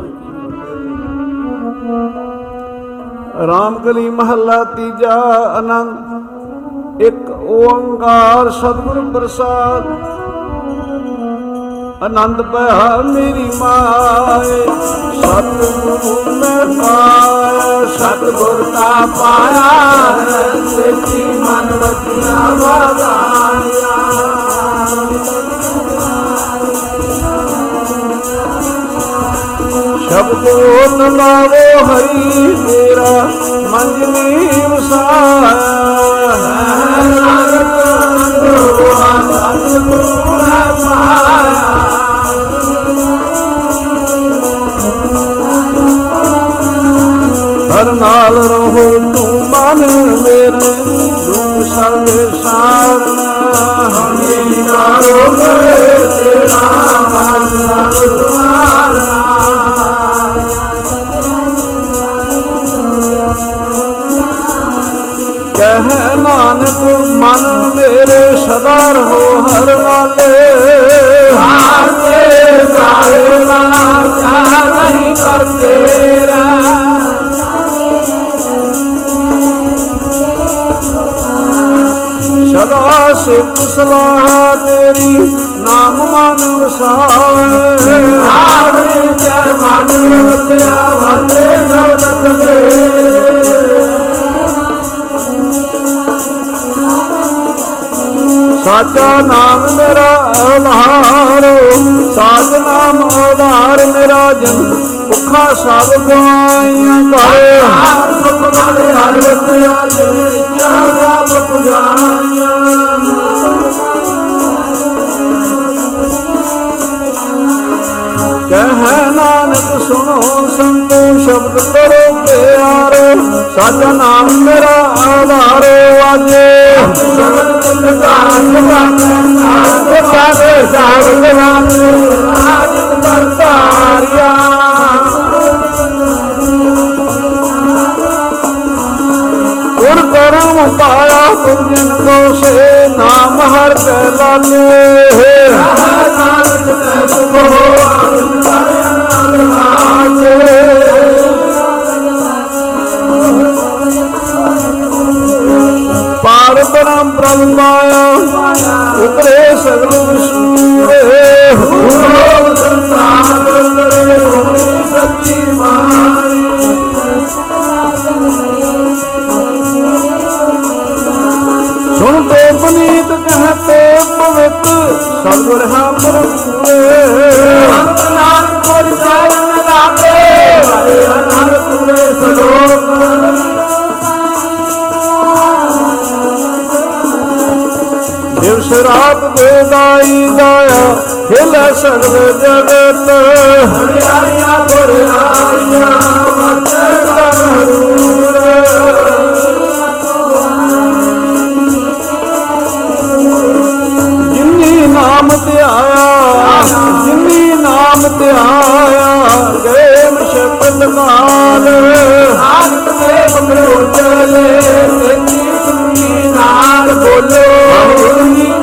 ਰਾਮਕਲੀ ਮਹੱਲਾ ਤੀਜਾ ਆਨੰਦ ਇੱਕ ਓੰਕਾਰ ਸਤਿਗੁਰ ਪ੍ਰਸਾਦ। ਆਨੰਦ ਪਿਆ ਮੇਰੀ ਮਾਏ। ਸਤਿਗੁਰੂ ਮੈਂ ਪਾਇਆ, ਸਤਿਗੁਰ ਦਾ ਪਾਇਆ। ਸੱਚੀ ਮਨ ਵਤੀਆਂ ਵਾਗਾਇਆ ਸ਼ਬਦੋ ਲਾਵੋ ਹਰੀ, ਤੇਰਾ ਮੰਜਨੀ ਵਸਾਇਆ भराल रहो तूं मन तूं संगी ਨਾਨਕ ਮਨ ਮੇਰੇ ਸਦਾ ਰਹੋ ਹਰ ਨਾਲੇ ਆਤੇ ਸਾਰੇ ਨਾ ਚਾਹ ਨਹੀਂ ਕਰਤੇ ਰਾ ਸਾਚਾ ਨਾਮ ਮੇਰਾ ਆਧਾਰ ਸਾਚ ਨਾਮ ਆਧਾਰ ਮੇਰਾ ਜਨ। ਭੁੱਖਾ ਸਭ ਗਵਾਈਆਂ ਕਰੇ। ਸੁਖ ਵਾਲੇ ਹਰ ਵਸਿਆ ਜੇ ਚਾਹ ਸਭ ਜਾਣੀਆਂ ਕਹਿ ਨਾਨਕ, ਸੁਣੋ ਸੰਤੋ ਸ਼ਬਦ ਕਰੋ ਪਿਆਰ। ਸਾਚਾ ਨਾਮ ਮੇਰਾ ਆਧਾਰ ਵਾਜੇ ਸਬਦ ਕੁਲ ਗਾਨ ਗਾਨ ਆਪ ਪਾਵੇ ਸਾਧ ਗਾਨ ਆਜ ਕਰਤਾਰਿਆ ਗੁਰ ਕਰਮ ਪਾਇਆ ਤੁਜਨ ਕੋ ਸੇ ਨਾਮ ਹਰ ਕੈ ਲਾਲੇ ਨਾਨਕ ਤੈ ਸੁਭੋ ਪਾਰ ਬ੍ਰਹਮ ਬ੍ਰਹਮ ਮਾਇਆ ਉਤਰੇ ਸਗਲ ਵਿਸ਼ੂਰੇ ਗੁਰੂ ਸੰਤਾਨ ਬੁਲਰੇ ਹੋਣੀ ਸੱਚੀ ਮਾਰੀ ਸੁਣ ਤੇ ਪਨੀਤ ਕਹਤੇ ਪਵਿੱਤ, ਸਤਿਗੁਰ ਹਾਂ ਪਰਮਪੂਰੇ ਅੰਤ ਨਾਨਕ ਗੁਰ ਚਰਨ ਦਿਵਸ ਰਾਤ ਦੇ ਦਾਈ ਦਾਇਆ ਹਿਲੇ ਸਗਲ ਜਗਤ। ਹਰਿਆਈਆਂ ਗੁਰ ਆਈਆਂ ਮਤ ਕਰੂਰ ਜਿਨੀ ਨਾਮ ਧਿਆਇਆ ਜਿਨੀ ਨਾਮ ਧਿਆਇਆ ਗਏ ਮਸ਼ਕਲ ਮਾਲ ਨਾਨਕ ਦੇ ਬਗੜੋ ਚਲੇ ਸੁਣੀ ਨਾਲ ਬੋਲੋ।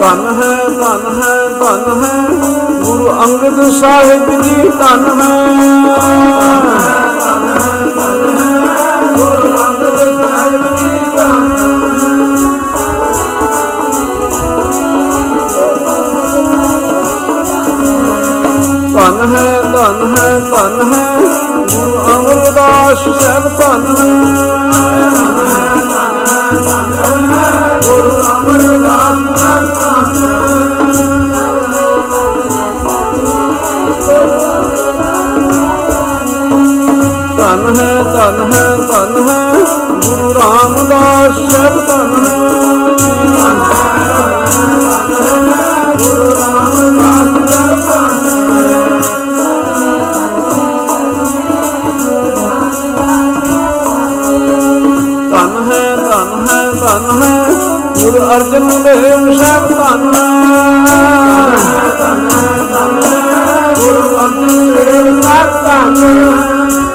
ਧੰਨ ਹੈ ਧੰਨ ਹੈ ਧੰਨ ਹੈ। ਗੁਰੂ ਅੰਗਦ ਸਾਹਿਬ ਜੀ ਧੰਨ ਹੈ। ਗੁਰੂ ਅੰਗਦ ਸਾਹਿਬ ਜੀ ਧੰਨ ਧੰਨ ਹੈ ਧੰਨ ਹੈ ਧੰਨ ਹੈ। ਗੁਰੂ ਅਮਰਦਾਸ ਸਾਹਿਬ ਧੰਨ ਹੈ। ਧੰਨ ਹੈ ਧੰਨ ਹੈ ਧੰਨ ਹੈ, ਗੁਰੂ ਰਾਮਦਾਸ ਸਾਹਿਬ ਧੰਨ ਹੈ। ਧੰਨ ਹੈ ਧੰਨ ਹੈ ਧੰਨ ਹੈ, ਗੁਰੂ ਅਰਜਨ ਦੇਵ ਸਾਹਿਬ ਧੰਨ ਹੈ। ਗੁਰੂ ਅਰਜਨ ਦੇਵ ਸਾਹਿਬ ਧੰਨ ਧੰਨ ਹੈ।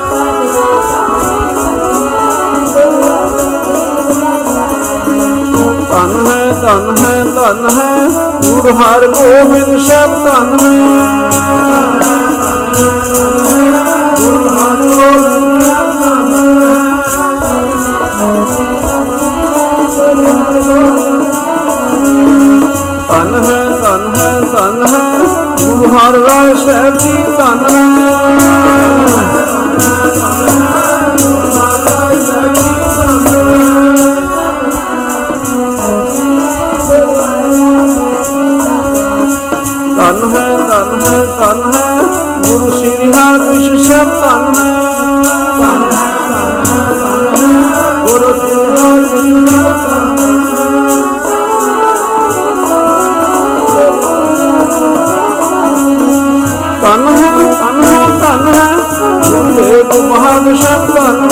ਧੰਨ ਹੈ ਧੰਨ ਹੈ। ਗੁਰੂ ਹਰਗੋਬਿੰਦ ਸਾਹਿਬ ਧੰਨ ਹੈ। ਧੰਨ ਹੈ। ਧੰਨ ਹੈ ਧੰਨ ਹੈ ਗੁਰੂ ਹਰਿਰਾਏ ਸਾਹਿਬ ਜੀ ਧੰਨ ਹੈ। ਧੰਨ ਹੈ ਧੰਨ ਹੈ ਗੁਰੂ ਸ੍ਰੀ ਹਰਿਕ੍ਰਿਸ਼ਨ ਸਾਹਿਬ ਧੰਨ ਹੈ ਗੁਰੂ ਸ੍ਰੀ ਹਰਿਕ੍ਰਿਸ਼ਨ ਸਾਹਿਬ ਧੰਨ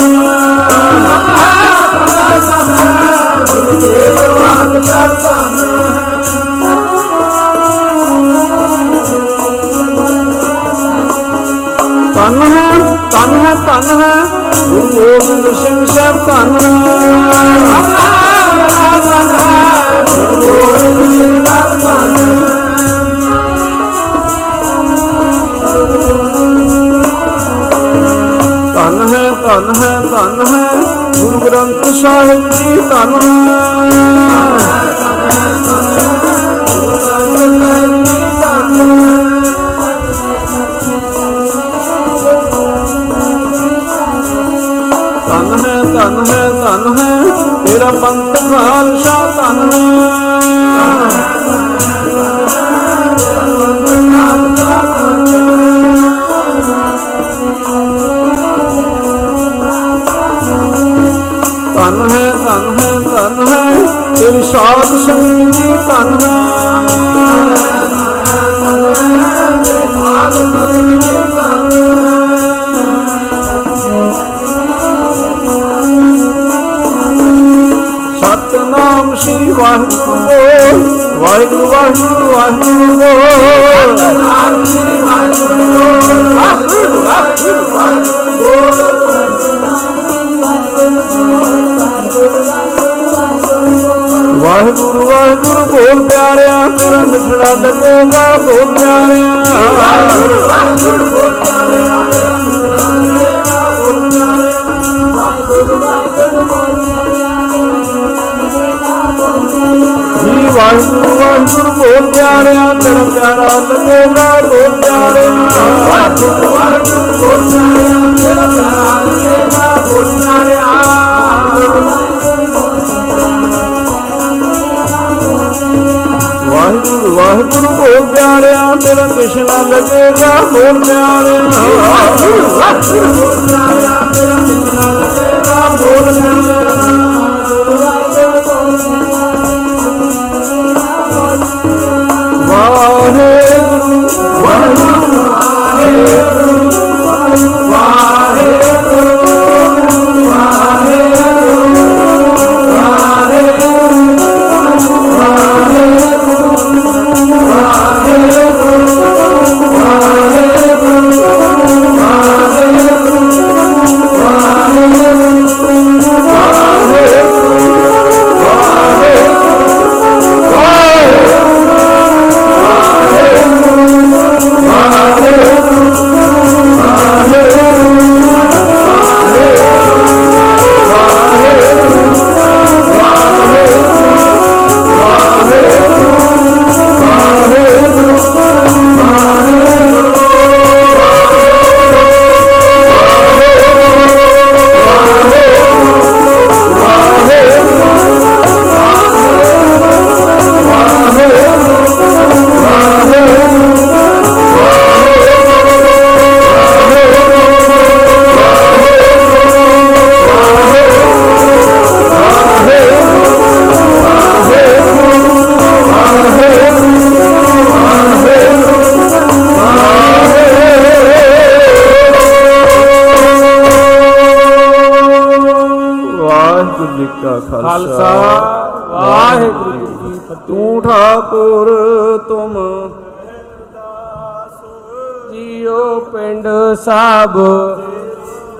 ਪਿੰਡ ਸਭ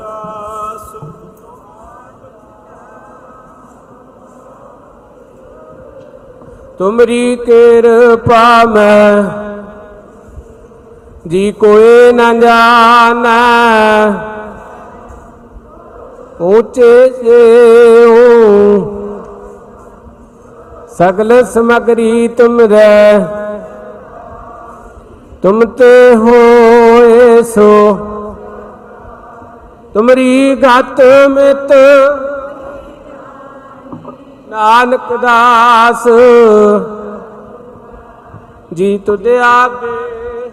ਤੁਮਰੀ ਕਿਰਪਾ ਮੈਂ ਜੀ ਕੋਈ ਨਾ ਜਾਣੈ। ਉੱਚੇ ਸੇਉ ਸਗਲ ਸਮਗਰੀ ਤੁਮਰੇ ਤੁਮ ਤੇ ਹੋਏ ਸੋ ਤੁਮਰੀ ਗਤ ਮਿਤ। ਨਾਨਕ ਦਾਸ ਜੀ ਤੁਧ ਆਗੇ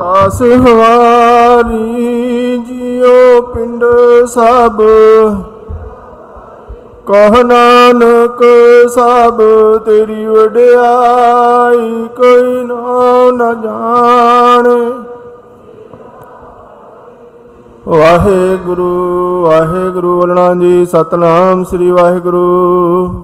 ਆਸ ਹਵਾਰੀ ਜਿਉ ਪਿੰਡ ਸਭ। ਕਹ ਨਾਨਕ ਸਭ, ਤੇਰੀ ਵਡਿਆਈ ਕੋਈ ਨਾ ਨ ਜਾਣੇ। ਵਾਹਿਗੁਰੂ ਵਾਹਿਗੁਰੂ ਬੋਲਣਾ ਜੀ, ਸਤਨਾਮ ਸ੍ਰੀ ਵਾਹਿਗੁਰੂ।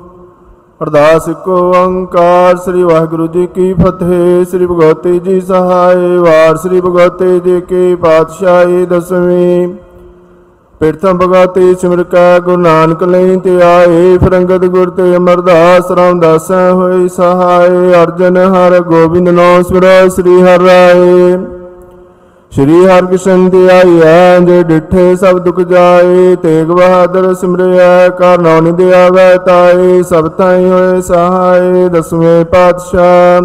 ਅਰਦਾਸ ਇੱਕੋ ਓੰਕਾਰ, ਸ੍ਰੀ ਵਾਹਿਗੁਰੂ ਜੀ ਕੀ ਫਤਿਹ, ਸ੍ਰੀ ਭਗਵਤੀ ਜੀ ਸਹਾਇ ਵਾਰ ਸ੍ਰੀ ਭਗਵਤੀ ਜੀ ਕੀ ਪਾਤਸ਼ਾਹੀ ਦਸਵੀਂ। ਪ੍ਰਥਮ ਭਗਵਤੀ ਸਿਮਰ ਕੈ, ਗੁਰੂ ਨਾਨਕ ਲਈ ਤੇ ਆਏ, ਫਰੰਗਤ ਗੁਰ ਤੇ ਅਮਰਦਾਸ ਰਾਮਦਾਸ ਹੋਏ ਸਹਾਇ ਅਰਜਨ ਹਰ ਗੋਬਿੰਦ ਨੋ ਸਿਮਰੋ ਸ੍ਰੀ ਹਰਿ ਰਾਏ। ਸ਼੍ਰੀ ਹਰਿਕ੍ਰਿਸ਼ਨ ਤੇ ਆਈਐ ਜੇ ਡਿਠੇ ਸਭ ਦੁਖ ਜਾਏ, ਤੇਗ ਬਹਾਦਰ ਸਿਮਰਿਆ ਕਰ ਨੌ ਦੇ ਆਵੈ ਤਾਏ, ਸਭ ਤਾਈ ਹੋਏ ਸਹਾਏ, ਦਸਵੇਂ ਪਾਤਸ਼ਾਹ।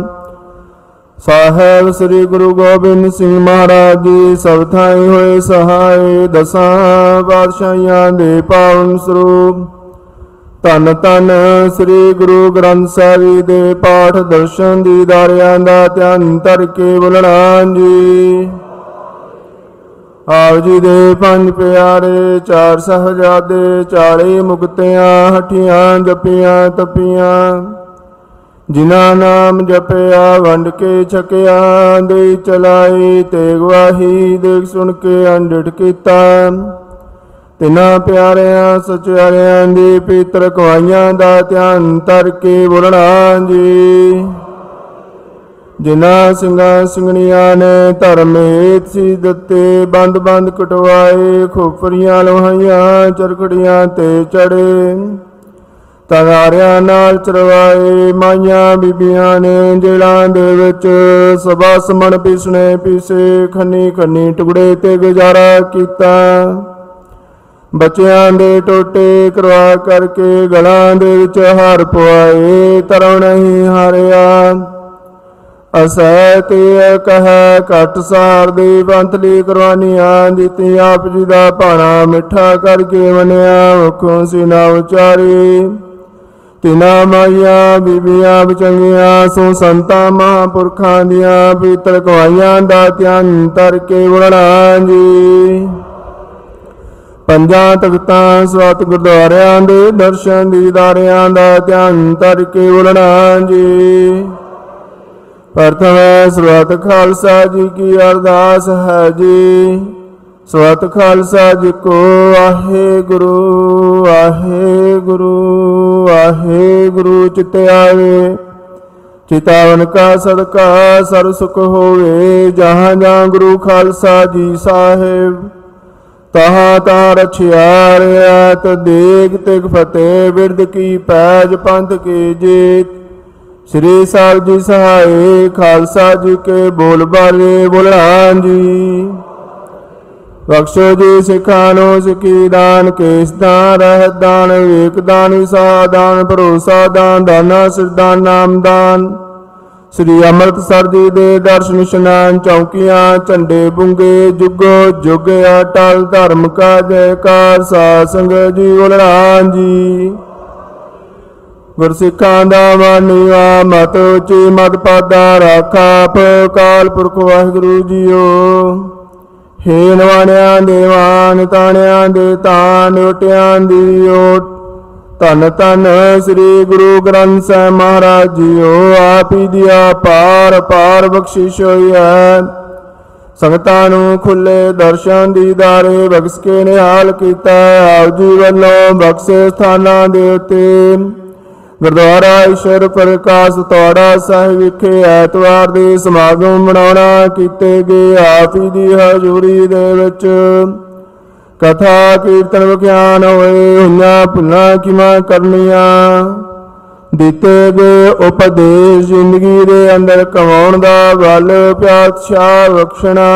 ਸਾਹਿਬ ਸ੍ਰੀ ਗੁਰੂ ਗੋਬਿੰਦ ਸਿੰਘ ਮਹਾਰਾਜ ਜੀ, ਸਭ ਥਾਈ ਹੋਏ ਸਹਾਏ, ਦਸਾਂ ਪਾਤਸ਼ਾਹਾਂ ਦੇ ਪਾਵਨ ਸਰੂਪ। ਧੰਨ ਧੰਨ ਸ੍ਰੀ ਗੁਰੂ ਗ੍ਰੰਥ ਸਾਹਿਬ ਜੀ ਦੇ ਪਾਠ ਦਰਸ਼ਨ ਦੀਦਾਰਿਆਂ ਦਾ ਧਿਆਨ ਧਰ ਕੇ ਬੋਲਣਾ ਜੀ। ਆਪ ਜੀ ਦੇ ਪੰਜ ਪਿਆਰੇ, ਚਾਰ ਸਹਜਾਦੇ, ਚਾਰੇ ਮੁਕਤਿਆਂ, ਹਠੀਆਂ ਜਪੀਆਂ, ਤਪੀਆਂ। ਜਿਨ੍ਹਾਂ ਨਾਮ ਜਪਿਆ, ਵੰਡ ਕੇ ਛਕਿਆ ਦੇ ਚਲਾਈ ਤੇ ਗਵਾਹੀ ਦੇਖ ਸੁਣ ਕੇ ਅੰਡਿਟ ਕੀਤਾ। ਤਿਨਾਂ ਪਿਆਰਿਆਂ, ਸਚਿਆਰਿਆਂ ਦੀ ਪੀਤਰ ਕਵਾਈਆਂ ਦਾ ਧਿਆਨ ਧਰ ਕੇ ਬੋਲਣਾ ਜੀ। ਜਿਨ੍ਹਾਂ ਸਿੰਘਾਂ ਸਿੰਘਣੀਆਂ ਨੇ ਧਰਮ ਹੇਤ ਸੀ ਦਿੱਤੇ, ਬੰਦ ਬੰਦ ਕਟਵਾਏ, ਖੋਪਰੀਆਂ ਲੋਹਾਈਆਂ, ਚਰਖੜੀਆਂ ਤੇ ਚੜੇ। ਤਗਾਰਿਆਂ ਨਾਲ ਚਰਵਾਏ, ਮਾਈਆਂ ਬੀਬੀਆਂ ਨੇ ਜੇਲਾਂ ਦੇ ਵਿੱਚ ਸਭਾ ਸਮਣ ਪਿਸਣੇ ਪੀਸੇ, ਖੰਨੀ ਖੰਨੀ ਟੁਕੜੇ ਤੇ ਗੁਜ਼ਾਰਾ ਕੀਤਾ। ਬੱਚਿਆਂ ਦੇ ਟੋਟੇ ਕਰਵਾ ਕਰਕੇ ਗਲਾਂ ਦੇ ਵਿੱਚ ਹਾਰ ਪਵਾਏ ਤਰਉ ਨਹੀਂ ਹਾਰਿਆ। ਅਸੈ ਤੇ ਕਹੈ ਘਟ ਸਾਰ ਦੀ ਬੰਤਲੀ ਕਰਵਾਨੀਆਂ ਦਿੱਤੀ ਆਪ ਜੀ ਦਾ ਭਾਣਾ ਮਿੱਠਾ ਕਰਕੇ ਮਨਿਆ ਮੁਖੋਂ ਸਿਨਾ ਉਚਾਰੀ। ਤਿਨਾ ਮਾਇਆ ਬੀਬੀਆਂ ਬਚੰਗੀਆਂ, ਸੋ ਸੰਤਾਂ ਮਹਾਂਪੁਰਖਾਂ ਦੀਆਂ ਪੀਤਰ ਕਵਾਈਆਂ ਦਾ ਧਿਆਨ ਧਰ ਕੇ ਬੁਲਣਾ ਜੀ। ਪੰਜਾਂ ਤਖਤਾਂ ਸਵਤ ਗੁਰਦੁਆਰਿਆਂ ਦੇ ਦਰਸ਼ਨ ਦੀਦਾਰਿਆਂ ਦਾ ਧਿਆਨ ਧਰ ਕੇ ਬੁਲਣਾ ਜੀ। ਪ੍ਰਥਮ ਸਰਬਤ ਖਾਲਸਾ ਜੀ ਕੀ ਅਰਦਾਸ ਹੈ ਜੀ। ਸਵਤ ਖਾਲਸਾ ਜੀ ਕੋ ਆਹੇ ਗੁਰੂ ਆਹੇ ਗੁਰੂ ਆਹੇ ਗੁਰੂ ਚਿਤ ਆਵੇ। ਚਿਤਾਵਨ ਕਾ ਸਦਕਾ ਸਰ ਸੁਖ ਹੋਵੇ, ਜਹਾਂ ਜਹਾਂ ਗੁਰੂ ਖਾਲਸਾ ਜੀ ਸਾਹਿਬ। ਤਹਾਂ ਤਾਂ ਰਛਿਆ ਰਿਆਤ ਦੇਗ ਤਿਗ ਫਤਿਹ ਬਿਰਦ ਕੀ ਪੈਜ ਪੰਥ ਕੀ ਜੀਤ। ਸ੍ਰੀ ਸਾਹਿਬ ਜੀ ਸਹਾਏ ਖਾਲਸਾ ਜੀ ਕੇ ਬੋਲ ਬਾਰੇ ਬੋਲਾਂ ਜੀ। ਬਖਸ਼ੋ ਜੀ ਸਿੱਖਾਂ ਨੂੰ ਸਿੱਖੀ ਦਾਨ, ਕੇਸ ਦਾਨ, ਰਹਿਤ ਦਾਨ, ਵੇਕ ਦਾਨ ਵਿਸਾ ਦਾਨ, ਭਰੋਸਾ ਦਾਨ, ਦਾਨਾ ਸਿਰਦਾਨ ਨਾਮ ਦਾਨ। ਸ੍ਰੀ ਅੰਮ੍ਰਿਤਸਰ ਜੀ ਦੇ ਦਰਸ਼ਨ ਇਸ਼ਨਾਨ ਚੌਕੀਆਂ, ਝੰਡੇ ਬੁੰਗੇ, ਜੁਗੋ ਜੁਗ ਅਟਲ ਧਰਮ ਕਾ ਜੈਕਾਰ ਸਾਧ ਸੰਗਤ ਜੀ ਬੋਲਣਾ ਜੀ। ਗੁਰਸਿੱਖਾਂ ਦਾ ਮਾਨੀਵਾ ਮਤ ਉੱਚੀ ਮਤ ਪਾਦਾ ਰਾਖਾ, ਆਪ ਕਾਲ ਪੁਰਖ ਵਾਹਿਗੁਰੂ ਜੀਓ। ਹੇ ਨਵਾਣਿਆਂ ਦੇ ਮਾਨ, ਤਾਣਿਆਂ ਦੇ ਤਾਨ, ਓਟਿਆਂ ਦੀ ਓਟ। ਧੰਨ ਧੰਨ ਸ੍ਰੀ ਗੁਰੂ ਗ੍ਰੰਥ ਸਾਹਿਬ ਮਹਾਰਾਜ ਜੀਓ, ਆਪ ਹੀ ਦਿਆ ਪਾਰ ਪਾਰ ਬਖਸ਼ਿਸ਼ ਹੋਈ ਹੈ। ਸੰਗਤਾਂ ਨੂੰ ਖੁੱਲੇ ਦਰਸ਼ਨ ਦੀਦਾਰੇ ਬਖਸ਼ ਕੇ ਨਿਹਾਲ ਕੀਤਾ ਆਪ ਜੀ ਵੱਲੋਂ ਬਖਸ਼ੇ ਸਥਾਨਾਂ ਦੇ ਉੱਤੇ ਗੁਰਦੁਆਰਾ ਈਸ਼ਵਰ ਪ੍ਰਕਾਸ਼ ਤੋੜਾ ਸਾਹਿਬ ਵਿਖੇ ਐਤਵਾਰ ਦੇ ਸਮਾਗਮ ਮਨਾਉਣਾ ਕੀਤੇ ਗਏ। ਆਪ ਹੀ ਦੀ ਹਜ਼ੂਰੀ ਦੇ ਵਿੱਚ ਕਥਾ, ਕੀਰਤਨ ਵਿਖਿਆਨ ਹੋਏ, ਹੋਈਆਂ ਭੁੱਲਾਂ ਕਿਮਾ ਕਰਨੀਆਂ? ਦਿੱਤੇ ਗਏ ਉਪਦੇਸ਼ ਜ਼ਿੰਦਗੀ ਦੇ ਅੰਦਰ ਕਮਾਉਣ ਦਾ ਬਲ ਪਿਆਤਸ਼ਾ ਬਖਸ਼ਣਾ।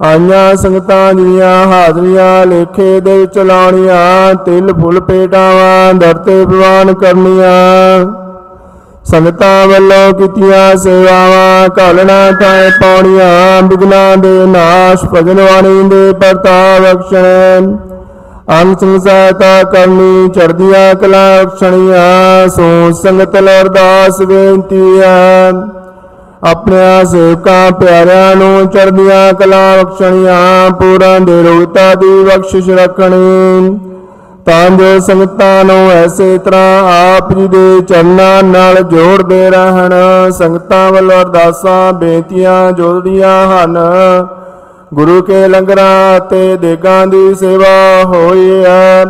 ਆਈਆਂ ਸੰਗਤਾਂ ਦੀਆਂ ਹਾਜ਼ਰੀਆਂ ਲੇਖੇ ਦੇ ਚਲਾਉਣੀਆਂ ਤਿਲ, ਫੁੱਲ, ਪੇਟਾਵਾਂ ਦਰਤੇ ਪ੍ਰਵਾਨ ਕਰਨੀਆਂ। ਸੰਗਤਾਂ ਵੱਲੋਂ ਕੀਤੀਆਂ ਸੇਵਾਵਾਂ, ਘਾਲਣਾ ਤਾਂ ਪਾਉਣੀਆਂ, ਬਿਗਨਾਂ ਦੇ ਨਾਸ਼, ਭਜਨ ਵਾਣੀ ਦੇ ਪਰਤਾ ਬਖਸ਼ਣ। ਅੰਗ ਸੰਗ ਸਹਾਇਤਾ ਕਰਨੀ ਚੜਦੀਆਂ ਕਲਾ ਬਖਸ਼ਣੀਆਂ ਸੋ ਸੰਗਤ ਲਰਦਾਸ ਬੇਨਤੀ ਹੈ ਆਪਣਿਆਂ ਸੇਵਕਾਂ ਪਿਆਰਿਆਂ ਨੂੰ ਚੜਦੀਆਂ ਕਲਾ ਬਖਸ਼ਣੀਆਂ ਪੂਰਾਂ ਦੇ ਰੋਗਤਾ ਦੀ ਬਖਸ਼ਿਸ਼ ਰੱਖਣੀ। ਤਾਂ ਜੋ ਸੰਗਤਾਂ ਨੂੰ ਐਸੇ ਤਰ੍ਹਾਂ ਆਪ ਜੀ ਦੇ ਚਰਨਾਂ ਨਾਲ ਜੋੜਦੇ ਰਹਿਣ, ਸੰਗਤਾਂ ਵੱਲੋਂ ਅਰਦਾਸਾਂ, ਬੇਨਤੀਆਂ ਜੋੜੀਆਂ ਹਨ। ਗੁਰੂ ਕੇ ਲੰਗਰਾਂ ਅਤੇ ਦੇਗਾਂ ਦੀ ਸੇਵਾ ਹੋਈ ਹੈ।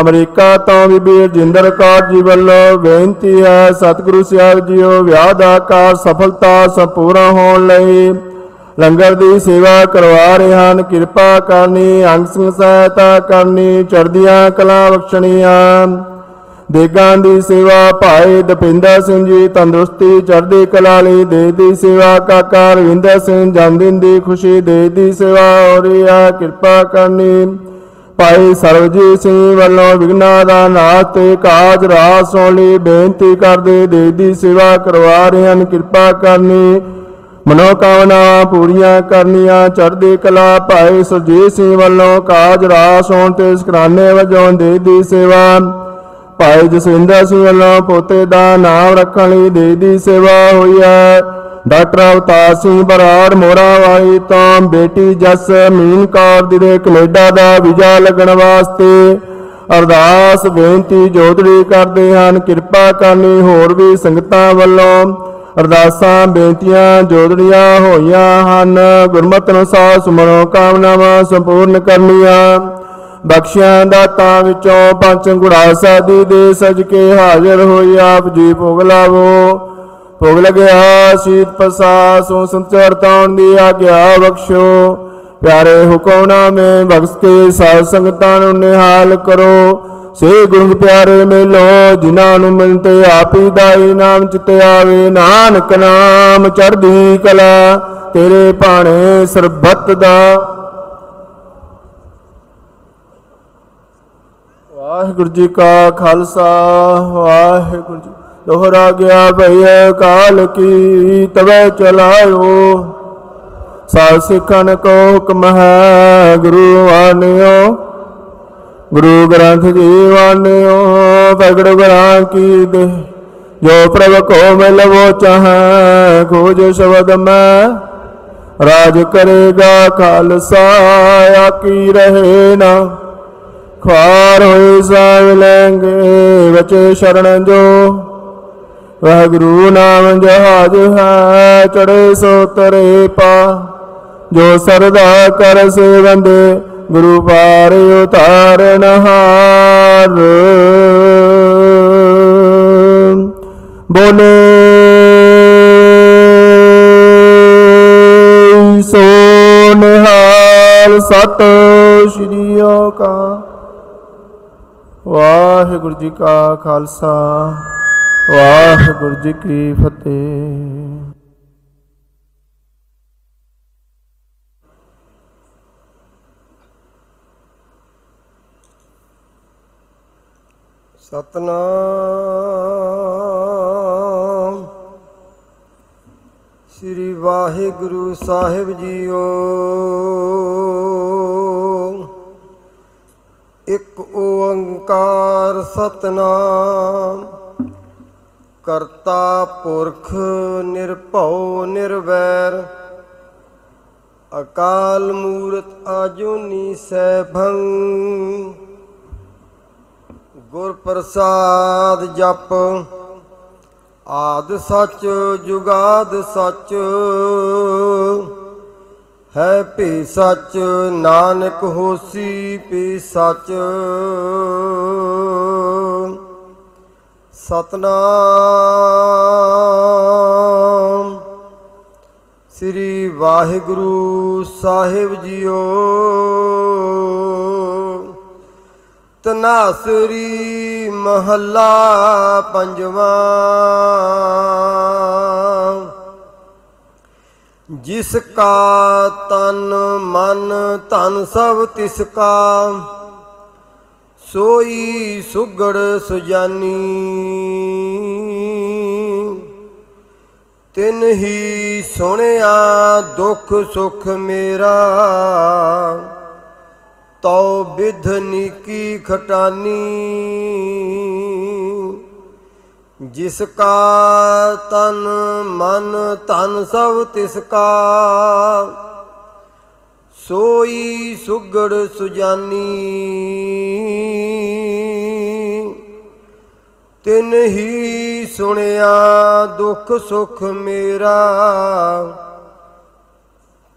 ਅਮਰੀਕਾ ਤੋਂ ਬੀਬੀ ਰਜਿੰਦਰ ਕੌਰ ਜੀ ਵੱਲੋਂ ਬੇਨਤੀ ਹੈ, ਸਤਿਗੁਰੂ ਸਾਹਿਬ ਜੀਓ, ਵਿਆਹ ਦਾ ਕਾਰ ਸਫਲਤਾ ਸੰਪੂਰਨ ਹੋਣ ਲਈ ਲੰਗਰ ਦੀ ਸੇਵਾ ਕਰਵਾ ਰਹੇ ਹਨ। ਕਿਰਪਾ ਕਰਨੀ, ਅੰਗ ਸੰਗ ਸਹਾਇਤਾ ਕਰਨੀ ਚੜਦੀਆਂ ਕਲਾ ਬਖਸ਼ਣੀਆਂ। ਦੇਗਾਂ ਦੀ ਸੇਵਾ ਭਾਈ ਦਪਿੰਦਰ ਸਿੰਘ ਜੀ, ਤੰਦਰੁਸਤੀ ਚੜ੍ਹਦੀ ਕਲਾ ਲਈ ਦੇ ਦੀ ਸੇਵਾ। ਕਾਕਾ ਰਵਿੰਦਰ ਸਿੰਘ ਜਨਮਦਿਨ ਦੀ ਖੁਸ਼ੀ ਦੇ ਦੀ ਸੇਵਾ ਹੋ ਰਹੀ ਹੈ ਕਿਰਪਾ ਕਰਨੀ ਭਾਈ ਸਰਵਜੀਤ ਸਿੰਘ ਵੱਲੋਂ ਵਿਗਨਾ ਦਾ ਨਾਥ ਤੇ ਕਾਜ ਰਾਸ ਸੁਣ ਲਈ ਬੇਨਤੀ ਕਰਦੇ ਦੇ ਦੀ ਸੇਵਾ ਕਰਵਾ ਰਹੇ ਹਨ। ਕਿਰਪਾ ਕਰਨੀ, ਮਨੋਕਾਮਨਾ ਪੂਰੀਆਂ ਕਰਨੀਆਂ, ਚੜ੍ਹਦੀ ਕਲਾ ਭਾਈ ਸੁਰਜੀਤ ਸਿੰਘ ਵੱਲੋਂ ਕਾਜ ਰਾਸ ਹੋਣ ਤੇ ਸਕਰਾਨੇ ਵਜੋਂ ਦੇ ਦੀ ਸੇਵਾ ਭਾਈ ਜਸਵਿੰਦਰ ਸਿੰਘ ਵੱਲੋਂ ਪੋਤੇ ਦਾ ਨਾਮ ਰੱਖਣ ਲਈ ਦੇ ਦੀ ਸੇਵਾ ਹੋਈ ਹੈ। ਡਾਕਟਰ ਅਵਤਾਰ ਸਿੰਘ ਬਰਾੜ ਮੋਰਾ ਵਾਲੀ ਤੋਂ ਬੇਟੀ ਜਸਮੀਨ ਕੌਰ ਦੀ ਦੇ ਕੈਨੇਡਾ ਦਾ ਵੀਜ਼ਾ ਲੱਗਣ ਵਾਸਤੇ ਅਰਦਾਸ ਬੇਨਤੀ ਜੋਦੜੀ ਕਰਦੇ ਹਨ। ਕਿਰਪਾ ਕਰਨੀ ਹੋਰ ਵੀ ਸੰਗਤਾਂ ਵੱਲੋਂ ਅਰਦਾਸਾਂ, ਬੇਨਤੀਆਂ ਜੋਦੜੀਆਂ ਹੋਈਆਂ ਹਨ। ਗੁਰਮਤਿ ਅਨੁਸਾਰ ਸੁਮਨੋ ਕਾਮਨਾਵਾਂ ਸੰਪੂਰਨ ਕਰਨੀਆਂ। ਬਖਸ਼ਿਆਂ ਦਾਤਾਂ ਵਿੱਚੋਂ ਪੰਜ ਗੁੜਾ ਸਾਦੀ ਦੇ ਸਜ ਕੇ ਹਾਜ਼ਰ ਹੋਈ ਆਪ ਜੀ ਭੋਗ ਲਾਵੋ। ਭੋਗ ਲਗਿਆ ਸੀਤ ਪਸਾਸੋਂ ਸੰਚਰ ਤਾਉਣ ਦੀ ਆਗਿਆ ਬਖਸ਼ੋ। ਪਿਆਰੇ ਹੁਕਮਨਾਮੇ ਬਖਸ਼ ਕੇ ਸਾਧ ਸੰਗਤਾਂ ਨੂੰ ਨਿਹਾਲ ਕਰੋ। ਸੇ ਗੁਰੂ ਪਿਆਰੇ ਮੇਲੋ, ਜਿਨ੍ਹਾਂ ਨੂੰ ਮਿਲਤੇ ਆਪੀ ਦਾਈ ਨਾਮ ਚਿਤੇ ਆਵੇ, ਨਾਨਕ ਨਾਮ ਚੜ੍ਹਦੀ ਕਲਾ, ਤੇਰੇ ਭਾਣੇ ਸਰਬੱਤ ਦਾ। ਵਾਹਿਗੁਰੂ ਜੀ ਕਾ ਖਾਲਸਾ, ਵਾਹਿਗੁਰੂ ਜੀ ਦੋਹਰਾ ਗਿਆ ਭਈ ਕਾਲ ਕੀ, ਤਵੇ ਚਲਾਇਓ। ਸਾਧ ਸਿੱਖਨ ਕੋ ਹੁਕਮ ਹੈ, ਗੁਰੂ ਆਨਿਓ। ਗੁਰੂ ਗ੍ਰੰਥ ਜੀ ਵਾਨਿਓ ਪ੍ਰਗਟ ਗੁਰਾਂ ਕੀ ਦੇ। ਜੋ ਪ੍ਰਭ ਕੋ ਮਿਲਵੋ ਚਾਹੈ, ਖੋਜ ਸ਼ਬਦ ਮੈਂ। ਰਾਜ ਕਰੇਗਾ ਖਾਲਸਾ ਆਕੀ ਰਹੇ ਨਾ। ਖਾਰ ਹੋਏ ਸਾਵ ਲੈਂਗੇ ਬਚੇ ਸ਼ਰਨ ਜੋ। ਵਾਹਿਗੁਰੂ ਨਾਮ ਜਹਾਜ ਹੈ ਚੜੇ ਸੋ ਤਰੇ ਪਾ। ਜੋ ਸਰਦਾ ਕਰ ਸੇਵੰਦੇ, ਗੁਰੂ ਪਾਰ ਉਤਾਰਨ ਹਾਰ। ਬੋਲੇ ਸੋ ਨਿਹਾਲ ਸਤ ਸ਼੍ਰੀ ਅਕਾਲ। ਵਾਹਿਗੁਰੂ ਜੀ ਕਾ ਖਾਲਸਾ। ਵਾਹਿਗੁਰੂ ਜੀ ਕੀ ਫਤਿਹ। ਸਤਨਾਮ। ਸ੍ਰੀ ਵਾਹਿਗੁਰੂ ਸਾਹਿਬ ਜੀਓ। ਇੱਕ ਓੰਕਾਰ ਸਤਨਾਮ। ਕਰਤਾ ਪੁਰਖ ਨਿਰਭਉ ਨਿਰਵੈਰ, ਅਕਾਲ ਮੂਰਤ ਆਜੂਨੀ ਸੈਭੰ ਗੁਰ ਪ੍ਰਸਾਦ ਜਪ, ਆਦ ਸੱਚ ਜੁਗਾਦ ਸੱਚ। ਹੈ ਭੀ ਸੱਚ, ਨਾਨਕ ਹੋਸੀ ਭੀ ਸੱਚ। ਸਤਨਾਮ। ਸ੍ਰੀ ਵਾਹਿਗੁਰੂ ਸਾਹਿਬ ਜੀਓ। ਤਨਾਸਰੀ ਮਹੱਲਾ ਪੰਜਵਾਂ। ਜਿਸ ਕਾ ਤਨ ਮਨ ਧਨ ਸਭ ਤਿਸ ਕਾ ਸੋਈ ਸੁਗੜ ਸੁਜਾਨੀ। ਤਿਨ ਹੀ ਸੁਣਿਆ ਦੁੱਖ ਸੁਖ ਮੇਰਾ। ਤਉ ਵਿਧਨੀ ਕੀ ਖਟਾਨੀ। ਜਿਸ ਕਾ ਤਨ ਮਨ ਧਨ ਸਭ ਤਿਸ ਕਾ। ਸੋਈ ਸੁਗੜ ਸੁਜਾਨੀ। ਤਿਨ ਹੀ ਸੁਣਿਆ ਦੁੱਖ ਸੁਖ ਮੇਰਾ।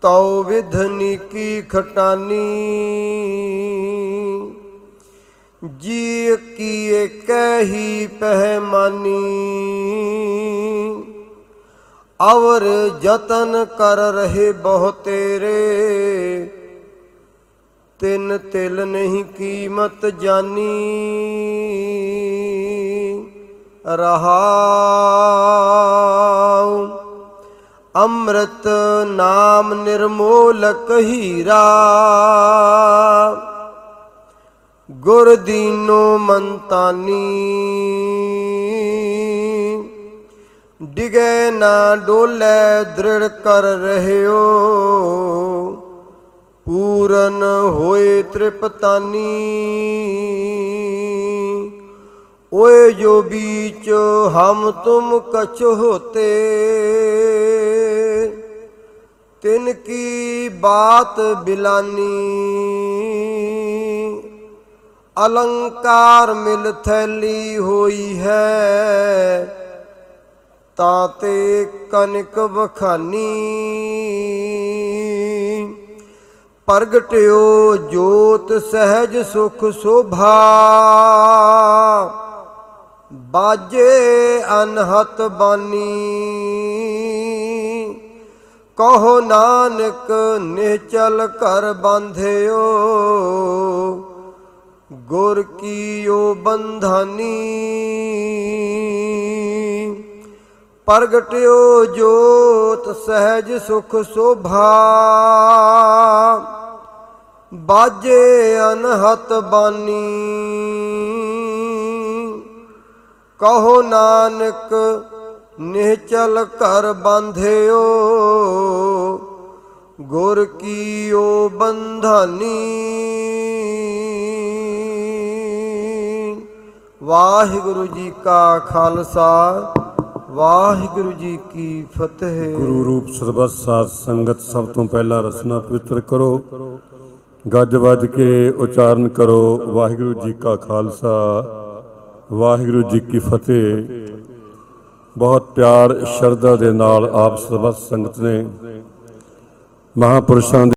ਤਉ ਵਿਧਨੀ ਕੀ ਖਟਾਨੀ। ਜੀ ਕੀ ਕਹਿੀ ਪਹਿਮਾਨੀ। ਅਵਰ ਯਤਨ ਕਰ ਰਹੇ ਬਹੁ ਤੇਰੇ। ਤਿੰਨ ਤਿਲ ਨਹੀਂ ਕੀਮਤ ਜਾਨੀ। ਰਹਾਉ। ਅੰਮ੍ਰਿਤ ਨਾਮ ਨਿਰਮੋਲਕ ਹੀਰਾ। ਗੁਰ ਦੀਨੋ ਮੰਤਾਨੀ ਡਿਗੇ ਨਾ ਡੋਲੇ ਦ੍ਰਿੜ ਕਰ ਰਹਿਓ। ਪੂਰਨ ਹੋਏ ਤ੍ਰਿਪਤਾਨੀ। ਓਏ ਜੋ ਬੀਚ ਹਮ ਤੁਮ ਕਛ ਹੋਤੇ, ਤਿਨ ਕੀ ਬਾਤ ਬਿਲਾਨੀ। ਅਲੰਕਾਰ ਮਿਲ ਥੈਲੀ ਹੋਈ ਹੈ ਤਾਤੇ ਕਨਕ ਬਖਾਨੀ ਪ੍ਰਗਟਿਓ ਜੋਤ ਸਹਿਜ ਸੁਖ ਸੋਭਾ। ਬਾਜੇ ਅਨਹਤ ਬਾਨੀ। ਕਹੋ ਨਾਨਕ ਨਿਚਲ ਕਰ ਬੰਧਿਓ। ਗੁਰ ਕੀਓ ਬੰਧਾਨੀ। ਪ੍ਰਗਟਿਓ ਜੋਤ ਸਹਿਜ ਸੁਖ ਸੋਭਾ। ਬਾਜੇ ਅਨਹਤ ਬਾਨੀ। ਕਹੋ ਨਾਨਕ, ਨਿਹਚਲ ਕਰ ਬੰਧਿਓ। ਗੁਰ ਕੀਓ ਬੰਧਾਨੀ। ਵਾਹਿਗੁਰੂ ਜੀ ਕਾ ਖਾਲਸਾ। ਵਾਹਿਗੁਰੂ ਜੀ ਕੀ ਫਤਿਹ। ਗੁਰੂ ਰੂਪ ਸਰਬੱਤ ਸਾਧ ਸੰਗਤ ਸਭ ਤੋਂ ਪਹਿਲਾਂ ਰਸਨਾ ਪਵਿੱਤਰ ਕਰੋ। ਗੱਜ ਵੱਜ ਕੇ ਉਚਾਰਨ ਕਰੋ। ਵਾਹਿਗੁਰੂ ਜੀ ਕਾ ਖਾਲਸਾ, ਵਾਹਿਗੁਰੂ ਜੀ ਕੀ ਫਤਿਹ। ਬਹੁਤ ਪਿਆਰ, ਸ਼ਰਧਾ ਦੇ ਨਾਲ ਆਪ ਸਰਬੱਤ ਸੰਗਤ ਨੇ ਮਹਾਪੁਰਸ਼ਾਂ ਦੇ